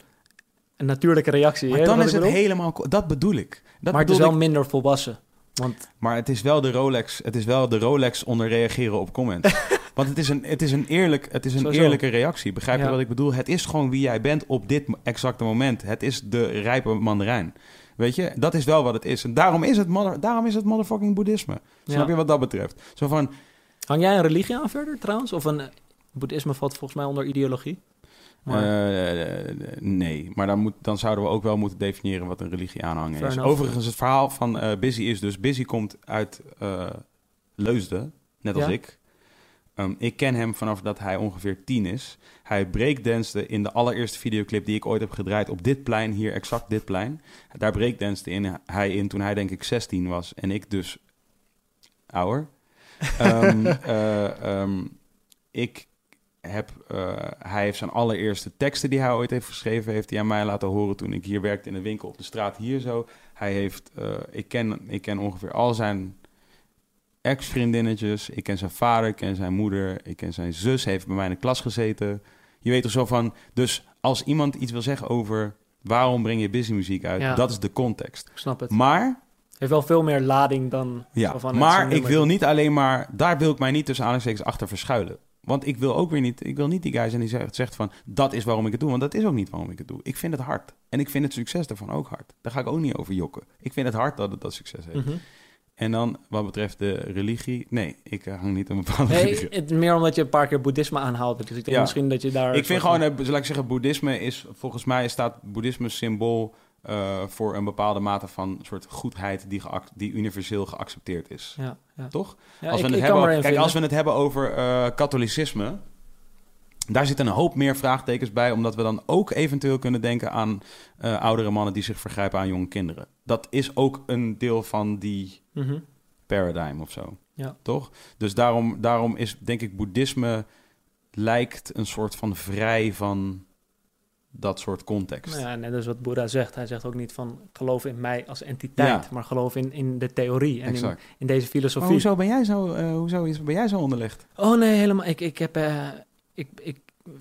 een natuurlijke reactie. Maar dan is het helemaal cool. Dat bedoel ik. Dat maar het is wel ik. minder volwassen. Want Maar het is wel de Rolex. Het is wel de Rolex onder reageren op comments. *laughs* Want het is een, het is een, eerlijk, het is een Sowieso. eerlijke reactie. Begrijp je Ja. wat ik bedoel? Het is gewoon wie jij bent op dit exacte moment. Het is de rijpe mandarijn. Weet je, dat is wel wat het is. En daarom is het, mother, daarom is het motherfucking boeddhisme. Snap je wat dat betreft? Zo van, hang jij een religie aan verder trouwens? Of een... Boeddhisme valt volgens mij onder ideologie. Maar, eh, nee, maar dan, moet, dan zouden we ook wel moeten definiëren wat een religie aanhangen is. Overigens, het verhaal van eh Busy is dus... Busy komt uit eh, Leusden, net als Ja. ik. Ehm, ik ken hem vanaf dat hij ongeveer tien is. Hij breakdanste in de allereerste videoclip die ik ooit heb gedraaid... op dit plein, hier exact dit plein. Daar breakdanste in, hij in toen hij denk ik 16 was. En ik dus ouder. *laughs* Ehm, eh, ehm, ik heb, eh, hij heeft zijn allereerste teksten die hij ooit heeft geschreven, heeft hij aan mij laten horen toen ik hier werkte in de winkel op de straat hier zo. Hij heeft, eh, ik, ken, ik ken ongeveer al zijn ex-vriendinnetjes. Ik ken zijn vader, ik ken zijn moeder, ik ken zijn zus, heeft bij mij in de klas gezeten. Je weet er zo van, dus als iemand iets wil zeggen over waarom breng je busy muziek uit, Ja. dat is de context. ik snap het. Maar heeft wel veel meer lading dan... ja, van maar ik wil niet alleen maar... Daar wil ik mij niet tussen aanhalingstekens achter verschuilen. Want ik wil ook weer niet... Ik wil niet die guy zijn die zegt, zegt van... Dat is waarom ik het doe. Want dat is ook niet waarom ik het doe. Ik vind het hard. En ik vind het succes daarvan ook hard. Daar ga ik ook niet over jokken. Ik vind het hard dat het dat succes heeft. Mhm. En dan, wat betreft de religie... Nee, ik eh, hang niet aan een bepaalde Nee, religie. het, meer omdat je een paar keer boeddhisme aanhaalt. Dus ik denk Ja. misschien dat je daar... Ik vind gewoon, van- eh, laat ik zeggen, boeddhisme is... Volgens mij staat boeddhisme symbool... eh, voor een bepaalde mate van soort goedheid die, die universeel geaccepteerd is. Ja, ja. Toch? Ja, als ik, we het ik hebben, kijk, als we het hebben over katholicisme, daar zitten een hoop meer vraagtekens bij, omdat we dan ook eventueel kunnen denken aan eh, oudere mannen die zich vergrijpen aan jonge kinderen. Dat is ook een deel van die Mhm. paradigm of zo. Ja. Toch? Dus daarom, daarom is, denk ik, boeddhisme lijkt een soort van vrij van dat soort context. Nou ja, net als wat Boeddha zegt. Hij zegt ook niet van geloof in mij als entiteit, Ja. maar geloof in, in de theorie en in, deze filosofie. hoezo ben jij zo, eh, hoezo is, ben jij zo onderlegd? Oh nee, helemaal. Ik, ik, heb, eh, ik, ik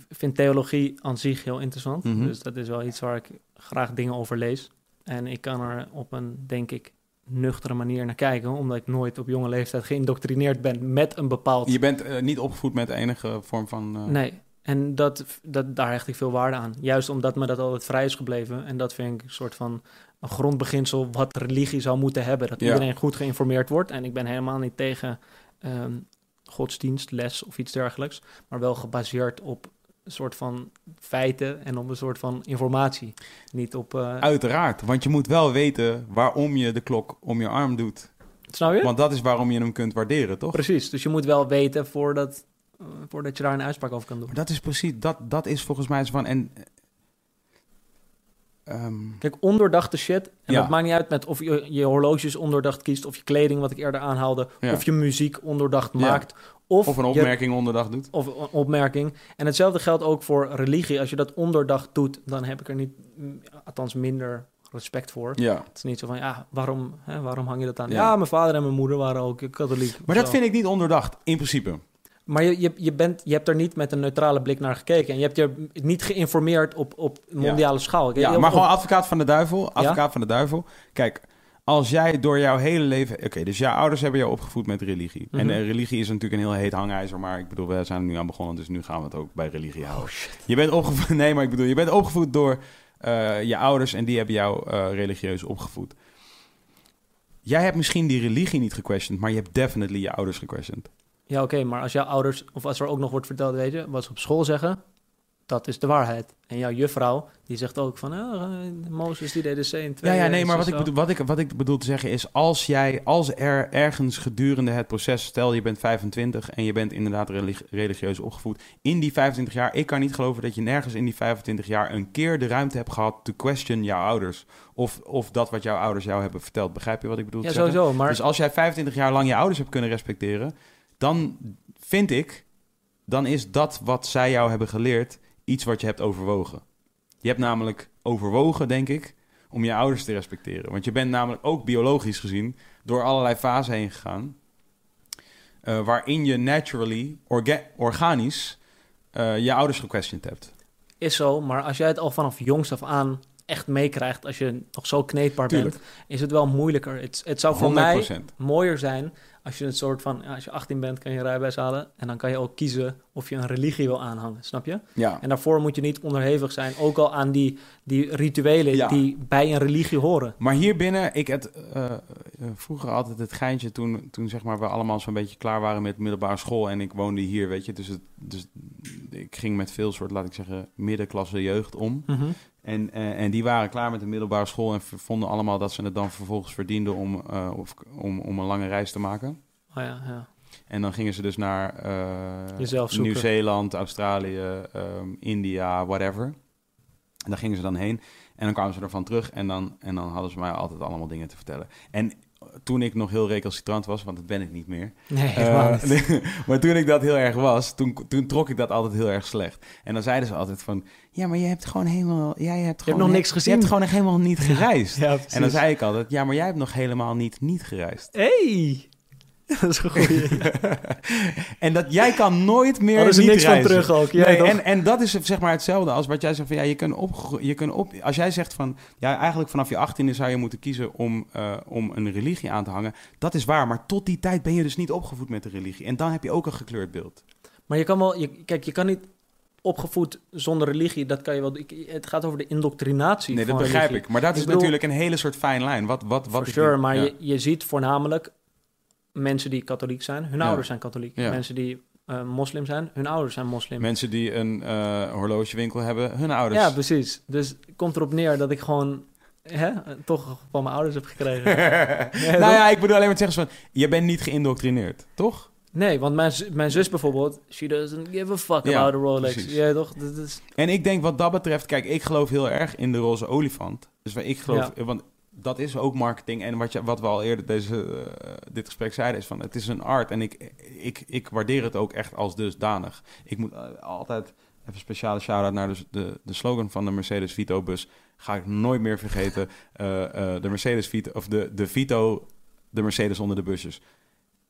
vind theologie aan zich heel interessant. Mhm. Dus dat is wel iets waar ik graag dingen over lees. En ik kan er op een, denk ik, nuchtere manier naar kijken, omdat ik nooit op jonge leeftijd geïndoctrineerd ben met een bepaald. Je bent eh, niet opgevoed met enige vorm van... eh, Nee. En dat, dat, daar hecht ik veel waarde aan. Juist omdat me dat altijd vrij is gebleven. En dat vind ik een soort van een grondbeginsel wat religie zou moeten hebben. Dat Ja. iedereen goed geïnformeerd wordt. En ik ben helemaal niet tegen ehm, godsdienst, les of iets dergelijks. Maar wel gebaseerd op een soort van feiten en op een soort van informatie. Niet op... eh Uiteraard, want je moet wel weten waarom je de klok om je arm doet. snap je? Want dat is waarom je hem kunt waarderen, toch? Precies. Dus je moet wel weten voordat, eh, voordat je daar een uitspraak over kan doen. Maar dat is precies, dat, dat is volgens mij zo van... En, ehm, Kijk, ondoordachte shit. En Ja. dat maakt niet uit met of je je horloges ondoordacht kiest, of je kleding, wat ik eerder aanhaalde, Ja. of je muziek ondoordacht Ja. maakt, of, of een je- opmerking onderdag doet. of een opmerking. En hetzelfde geldt ook voor religie. Als je dat ondoordacht doet, dan heb ik er niet, mm, althans minder respect voor. Ja. Het is niet zo van, ja, waarom, hè, waarom hang je dat aan? Ja. Ja. mijn vader en mijn moeder waren ook katholiek. Maar dat zo. vind ik niet onderdacht, in principe. Maar je, je, je, bent, je hebt er niet met een neutrale blik naar gekeken. En je hebt je niet geïnformeerd op, op mondiale schaal. Ja, maar op- gewoon advocaat van de duivel. Advocaat van de duivel. Kijk, als jij door jouw hele leven... Oké, dus jouw ouders hebben jou opgevoed met religie. En Mhm. religie is natuurlijk een heel heet hangijzer. Maar ik bedoel, we zijn er nu aan begonnen. Dus nu gaan we het ook bij religie Oh, houden. Je bent opgevoed... *laughs* Nee, maar ik bedoel, je bent opgevoed door eh, je ouders. En die hebben jou eh, religieus opgevoed. Jij hebt misschien die religie niet gequestioned. Maar je hebt definitely je ouders gequestioned. Ja, oké, maar als jouw ouders, of als er ook nog wordt verteld, weet je, wat ze op school zeggen, dat is de waarheid. En jouw juffrouw, die zegt ook van, oh, Mozes die deed de C in twee. Ja, ja, nee, maar wat ik, bedoel, wat, ik, wat ik bedoel te zeggen is... als jij, als er ergens gedurende het proces... stel je bent 25 en je bent inderdaad relig- religieus opgevoed... in die 25 jaar, ik kan niet geloven dat je nergens in die 25 jaar... een keer de ruimte hebt gehad to question jouw ouders... of, of dat wat jouw ouders jou hebben verteld. Begrijp je wat ik bedoel Ja, te zeggen? sowieso, maar Dus als jij 25 jaar lang je ouders hebt kunnen respecteren... dan vind ik, dan is dat wat zij jou hebben geleerd... iets wat je hebt overwogen. Je hebt namelijk overwogen, denk ik, om je ouders te respecteren. Want je bent namelijk ook biologisch gezien door allerlei fasen heen gegaan. eh, waarin je naturally, orga- organisch, eh, je ouders gequestioned hebt. is zo, maar als jij het al vanaf jongs af aan echt meekrijgt, als je nog zo kneedbaar bent, is het wel moeilijker. Het, het zou voor 100%. mij mooier zijn als je een soort van, als je 18 bent, kan je rijbewijs halen en dan kan je ook kiezen of je een religie wil aanhangen, snap je? Ja. En daarvoor moet je niet onderhevig zijn, ook al aan die, die rituelen Ja. die bij een religie horen. Maar hier binnen, ik had eh, eh, vroeger altijd het geintje toen, toen zeg maar we allemaal zo'n beetje klaar waren met middelbare school en ik woonde hier, weet je. Dus, het, dus ik ging met veel soort, laat ik zeggen, middenklasse jeugd om. En, eh, en die waren klaar met de middelbare school en vonden allemaal dat ze het dan vervolgens verdienden om, eh, of, om, om een lange reis te maken. Oh ja, ja. En dan gingen ze dus naar zoeken. Nieuw-Zeeland, Australië, ehm, India, whatever. En daar gingen ze dan heen. En dan kwamen ze ervan terug en dan, en dan hadden ze mij altijd allemaal dingen te vertellen. En toen ik nog heel recalcitrant was, want dat ben ik niet meer. Nee, helemaal Eh, niet. *laughs* maar toen ik dat heel erg was, toen, toen trok ik dat altijd heel erg slecht. En dan zeiden ze altijd van, ja, maar je hebt gewoon helemaal... Jij hebt, gewoon nog niks gezien. Je hebt gewoon echt helemaal niet *laughs* gereisd. Ja, en dan zei ik altijd, ja, maar jij hebt nog helemaal niet niet gereisd. Hey! *laughs* Dat is een goeie. *laughs* en dat jij kan nooit meer ze niet niks van terug ook. Nee, en, en dat is zeg maar hetzelfde als wat jij zegt van ja, je kunt op, je kunt op als jij zegt van ja, eigenlijk vanaf je 18e zou je moeten kiezen om, eh, om een religie aan te hangen. Dat is waar, maar tot die tijd ben je dus niet opgevoed met de religie. En dan heb je ook een gekleurd beeld. Maar je kan wel, je, kijk, je kan niet opgevoed zonder religie, dat kan je wel. ik- het gaat over de indoctrinatie. Nee, dat van begrijp religie. ik. Maar dat is bedoel- natuurlijk een hele soort fijn lijn. Wat, wat, wat For is sure, die- maar ja. je, je ziet voornamelijk mensen die katholiek zijn, hun Ja. ouders zijn katholiek. Ja. Mensen die eh, moslim zijn, hun ouders zijn moslim. Mensen die een eh, horlogewinkel hebben, hun ouders. Ja, precies. Dus het komt erop neer dat ik gewoon hè, toch van mijn ouders heb gekregen. *laughs* nou ja, ik bedoel alleen maar te zeggen van, je bent niet geïndoctrineerd, toch? Nee, want mijn, mijn zus bijvoorbeeld, she doesn't give a fuck Ja, about a Rolex. Ja, toch? Dat is, En ik denk wat dat betreft, kijk, ik geloof heel erg in de roze olifant. Dus waar ik geloof, want dat is ook marketing. En wat, je, wat we al eerder deze, eh, dit gesprek zeiden, is van het is een art. En ik, ik, ik waardeer het ook echt als dusdanig. Ik moet eh, altijd even een speciale shout-out naar de, de, de slogan van de Mercedes Vito bus. Ga ik nooit meer vergeten. Eh, de Mercedes Vito, of de, de Vito, de Mercedes onder de busjes.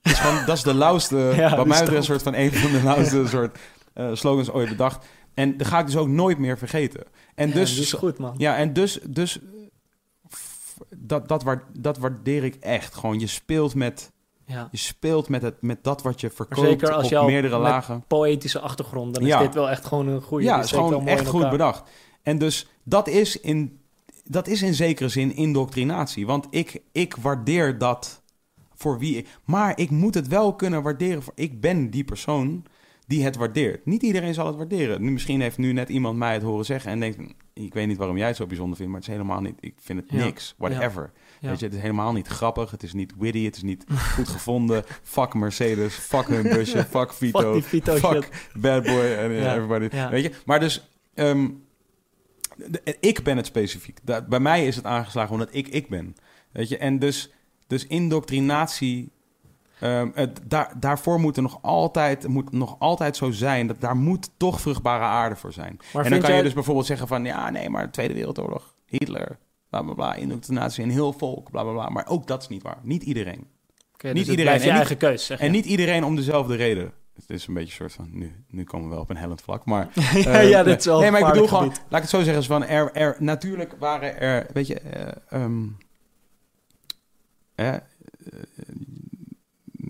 Dat is, gewoon, dat is de lauwste, *laughs* Ja, wat mij betreft, een soort van een van de lauwste soort slogans ooit bedacht. En dat ga ik dus ook nooit meer vergeten. En ja, dus, goed, man. ja, en dus, dus dat, dat, waar, dat waardeer ik echt. Gewoon, je speelt met, Ja. je speelt met, het, met dat wat je verkoopt zeker als op meerdere lagen. Poëtische achtergrond, dan is Ja. dit wel echt gewoon een goede. Ja, het is gewoon echt goed bedacht. En dus dat is in, dat is in zekere zin indoctrinatie. Want ik, ik waardeer dat voor wie ik... Maar ik moet het wel kunnen waarderen. Voor, ik ben die persoon die het waardeert. Niet iedereen zal het waarderen. Nu, misschien heeft nu net iemand mij het horen zeggen en denkt... "Hm, Ik weet niet waarom jij het zo bijzonder vindt, maar het is helemaal niet... Ik vind het Ja. niks, whatever. Ja. Weet je, het is helemaal niet grappig. Het is niet witty, het is niet *laughs* goed gevonden. Fuck Mercedes, fuck hun busje, *laughs* fuck Vito. Fuck Vito fuck. Bad Boy en Ja, everybody. ja. Weet je? Maar dus, ehm, ik ben het specifiek. Bij mij is het aangeslagen omdat ik ik ben. Weet je? En dus, dus indoctrinatie, ehm, het, daar, daarvoor moet er nog altijd, moet nog altijd zo zijn. Dat daar moet toch vruchtbare aarde voor zijn. Maar en dan kan je dus bijvoorbeeld zeggen van, ja, nee, maar de Tweede Wereldoorlog, Hitler, bla bla bla, indoctrinatie, een heel volk, bla bla bla. Maar ook dat is niet waar. Niet iedereen. Dus niet het iedereen. En eigen keus, zeg En niet iedereen om dezelfde reden. Het is een beetje een soort van, nu, nu komen we wel op een hellend vlak, maar... *laughs* ja, ja, dit is wel Nee, maar ik bedoel gewoon, laat ik het zo zeggen, van er, er, natuurlijk waren er, weet je, ehm, eh,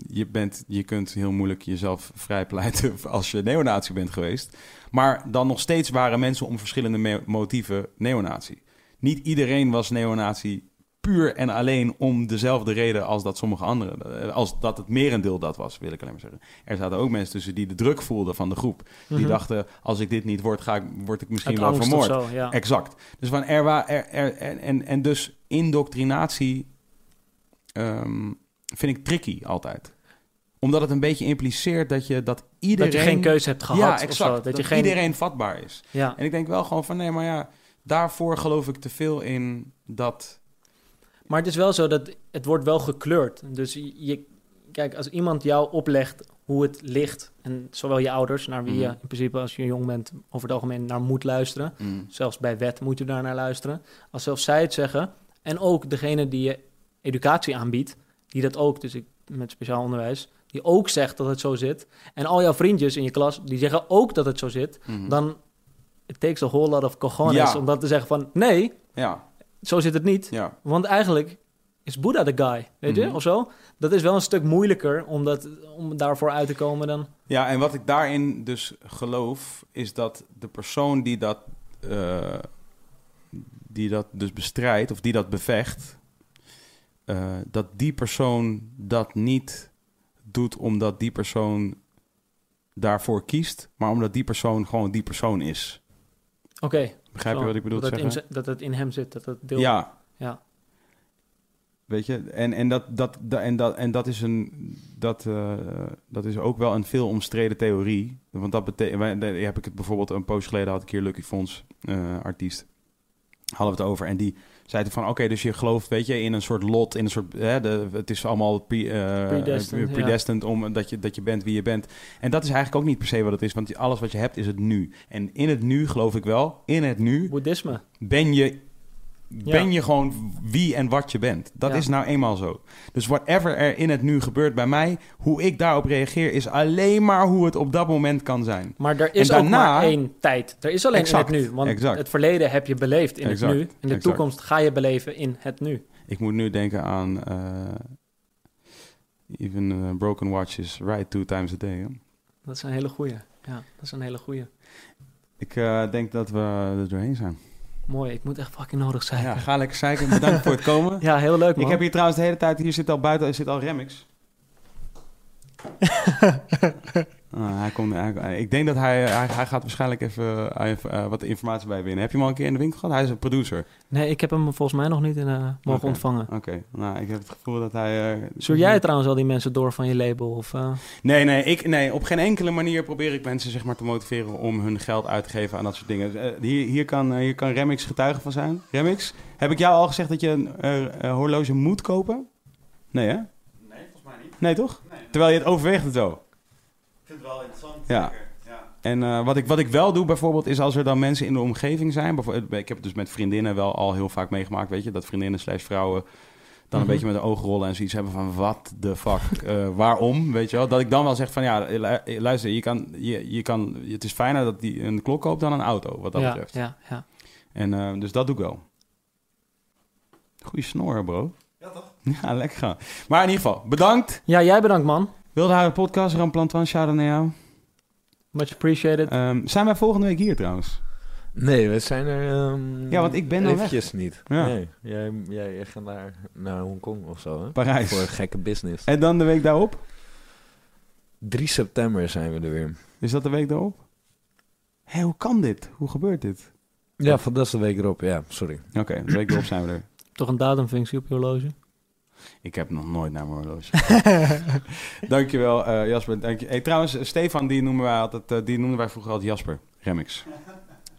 je, bent, je kunt heel moeilijk jezelf vrijpleiten *laughs* als je neonazi bent geweest. Maar dan nog steeds waren mensen om verschillende motieven neonazi. Niet iedereen was neonazi puur en alleen om dezelfde reden als dat sommige anderen, eh, als dat het merendeel dat was, wil ik alleen maar zeggen. Er zaten ook mensen tussen die de druk voelden van de groep. Die Mhm. dachten, als ik dit niet word, ga ik, word ik misschien Uit wel vermoord. zo, ja. Exact. Dus van er, er, er en, en, en dus indoctrinatie ehm, vind ik tricky altijd. Omdat het een beetje impliceert dat je dat iedereen... Dat je geen keuze hebt gehad ja, of zo. Dat, Dat, je geen... iedereen vatbaar is. Ja. En ik denk wel gewoon van nee, maar ja, daarvoor geloof ik te veel in dat. Maar het is wel zo dat het wordt wel gekleurd. Dus je, kijk, als iemand jou oplegt hoe het ligt, en zowel je ouders, naar wie je Mhm. in principe als je jong bent over het algemeen naar moet luisteren, zelfs bij wet moet je daar naar luisteren, als zelfs zij het zeggen, en ook degene die je educatie aanbiedt, die dat ook, dus ik met speciaal onderwijs, die ook zegt dat het zo zit, en al jouw vriendjes in je klas, die zeggen ook dat het zo zit, Mhm. dan it takes a whole lot of cojones Ja. om dan te zeggen van, nee, Ja, zo zit het niet. ja. Want eigenlijk is Boeddha de guy, weet je, Mhm. of zo. Dat is wel een stuk moeilijker om, dat, om daarvoor uit te komen dan... Ja, en wat ik daarin dus geloof, is dat de persoon die dat, eh, die dat dus bestrijdt, of die dat bevecht, eh, dat die persoon dat niet doet omdat die persoon daarvoor kiest, maar omdat die persoon gewoon die persoon is. Oké. Begrijp je wat ik bedoel dat, het in, dat het in hem zit, dat het deel... Ja. Ja. Weet je, en, en, dat, dat, dat, en, dat, en dat, is een, dat, eh, dat is ook wel een veel omstreden theorie. Want dat betekent, heb ik het bijvoorbeeld een poos geleden had ik hier Lucky Fons, eh, artiest, hadden we het over. En die zei toen van, oké, dus je gelooft, weet je, in een soort lot, in een soort, hè, de, het is allemaal pre, eh, Predestined, ja. predestined om dat je, dat je bent wie je bent. En dat is eigenlijk ook niet per se wat het is, want alles wat je hebt is het nu. En in het nu geloof ik wel, in het nu Boeddhisme. ben je. Ben je gewoon wie en wat je bent. Dat is nou eenmaal zo. Dus whatever er in het nu gebeurt bij mij, hoe ik daarop reageer, is alleen maar hoe het op dat moment kan zijn. Maar er is daarna- ook maar één tijd. Er is alleen Exact, in het nu. Want exact. het verleden heb je beleefd in Exact, het nu. En de toekomst ga je beleven in het nu. Ik moet nu denken aan eh, even eh, broken watches right two times a day. hè. Dat is een hele goeie. Ja, dat is een hele goeie. Ik eh, denk dat we er doorheen zijn. Mooi, ik moet echt fucking nodig zijn. Ja, Ja, ga lekker zeiken. Bedankt voor het komen. *laughs* heel leuk man. Ik heb hier trouwens de hele tijd, hier zit al buiten, er zit al Remix. *laughs* Ah, hij komt, hij- ik denk dat hij, hij, hij gaat waarschijnlijk even, eh, even, eh, wat informatie bij winnen. Heb je hem al een keer in de winkel gehad? Hij is een producer. Nee, ik heb hem volgens mij nog niet in, eh, mogen ontvangen. Oké, nou, ik heb het gevoel dat hij... eh, Stuur jij trouwens al die mensen door van je label? Of, eh? Nee, nee, ik, nee, op geen enkele manier probeer ik mensen zeg maar, te motiveren om hun geld uit te geven aan dat soort dingen. Hier, hier, kan, hier kan Remix getuige van zijn. Remix, heb ik jou al gezegd dat je een horloge moet kopen? Nee, hè? Nee, volgens mij niet. Nee, toch? Nee. Terwijl je het overweegt het zo. Ik vind het wel interessant. Ja. En eh, wat, ik, wat ik wel doe bijvoorbeeld is als er dan mensen in de omgeving zijn. bijvoorbeeld- Ik heb het dus met vriendinnen wel al heel vaak meegemaakt. Weet je, dat vriendinnen slash vrouwen dan een Mhm. beetje met de ogen rollen en zoiets hebben van wat de fuck, eh, waarom, weet je wel. Dat ik dan wel zeg van ja, lu- luister, je kan, je, je kan, het is fijner dat die een klok koopt dan een auto, wat dat ja, betreft. ja, ja. En eh, dus dat doe ik wel. Goeie snor, bro. Ja, toch? Ja, lekker gaan. Maar in ieder geval, bedankt. ja, jij bedankt man. Wilde haar podcast, Ramplantan, shout-out naar jou. Much appreciated. Ehm, zijn wij volgende week hier trouwens? Nee, we zijn er... ehm, Ja, want ik ben weg. eventjes niet. Ja. Nee, jij, jij, jij gaat naar, naar Hongkong of zo, hè? Parijs. Voor een gekke business. En dan de week daarop? 3 september zijn we er weer. Is dat de week daarop? Hé, hoe kan dit? Hoe gebeurt dit? Ja, van dat is de week erop. Ja, sorry. Oké, de week erop zijn we er. Toch een datumfunctie op je horloge? Ik heb nog nooit naar mijn horloge. *laughs* Dankjewel, eh Jasper. Dank je. Hey, trouwens, eh, Stefan, die noemen wij altijd, eh, die noemden wij vroeger altijd Jasper. Remix.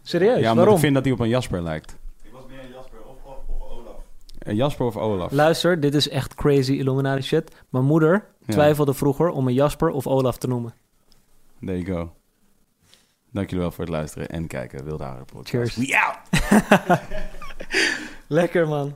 Serieus? ja, Waarom? ik vind dat hij op een Jasper lijkt. Ik was meer een Jasper of, Olaf. Jasper of Olaf? Luister, dit is echt crazy Illuminati shit. Mijn moeder Ja. twijfelde vroeger om me Jasper of Olaf te noemen. There you go. Dank jullie wel voor het luisteren en kijken. Wilde Haren Podcast. Cheers. We out! *laughs* Lekker man.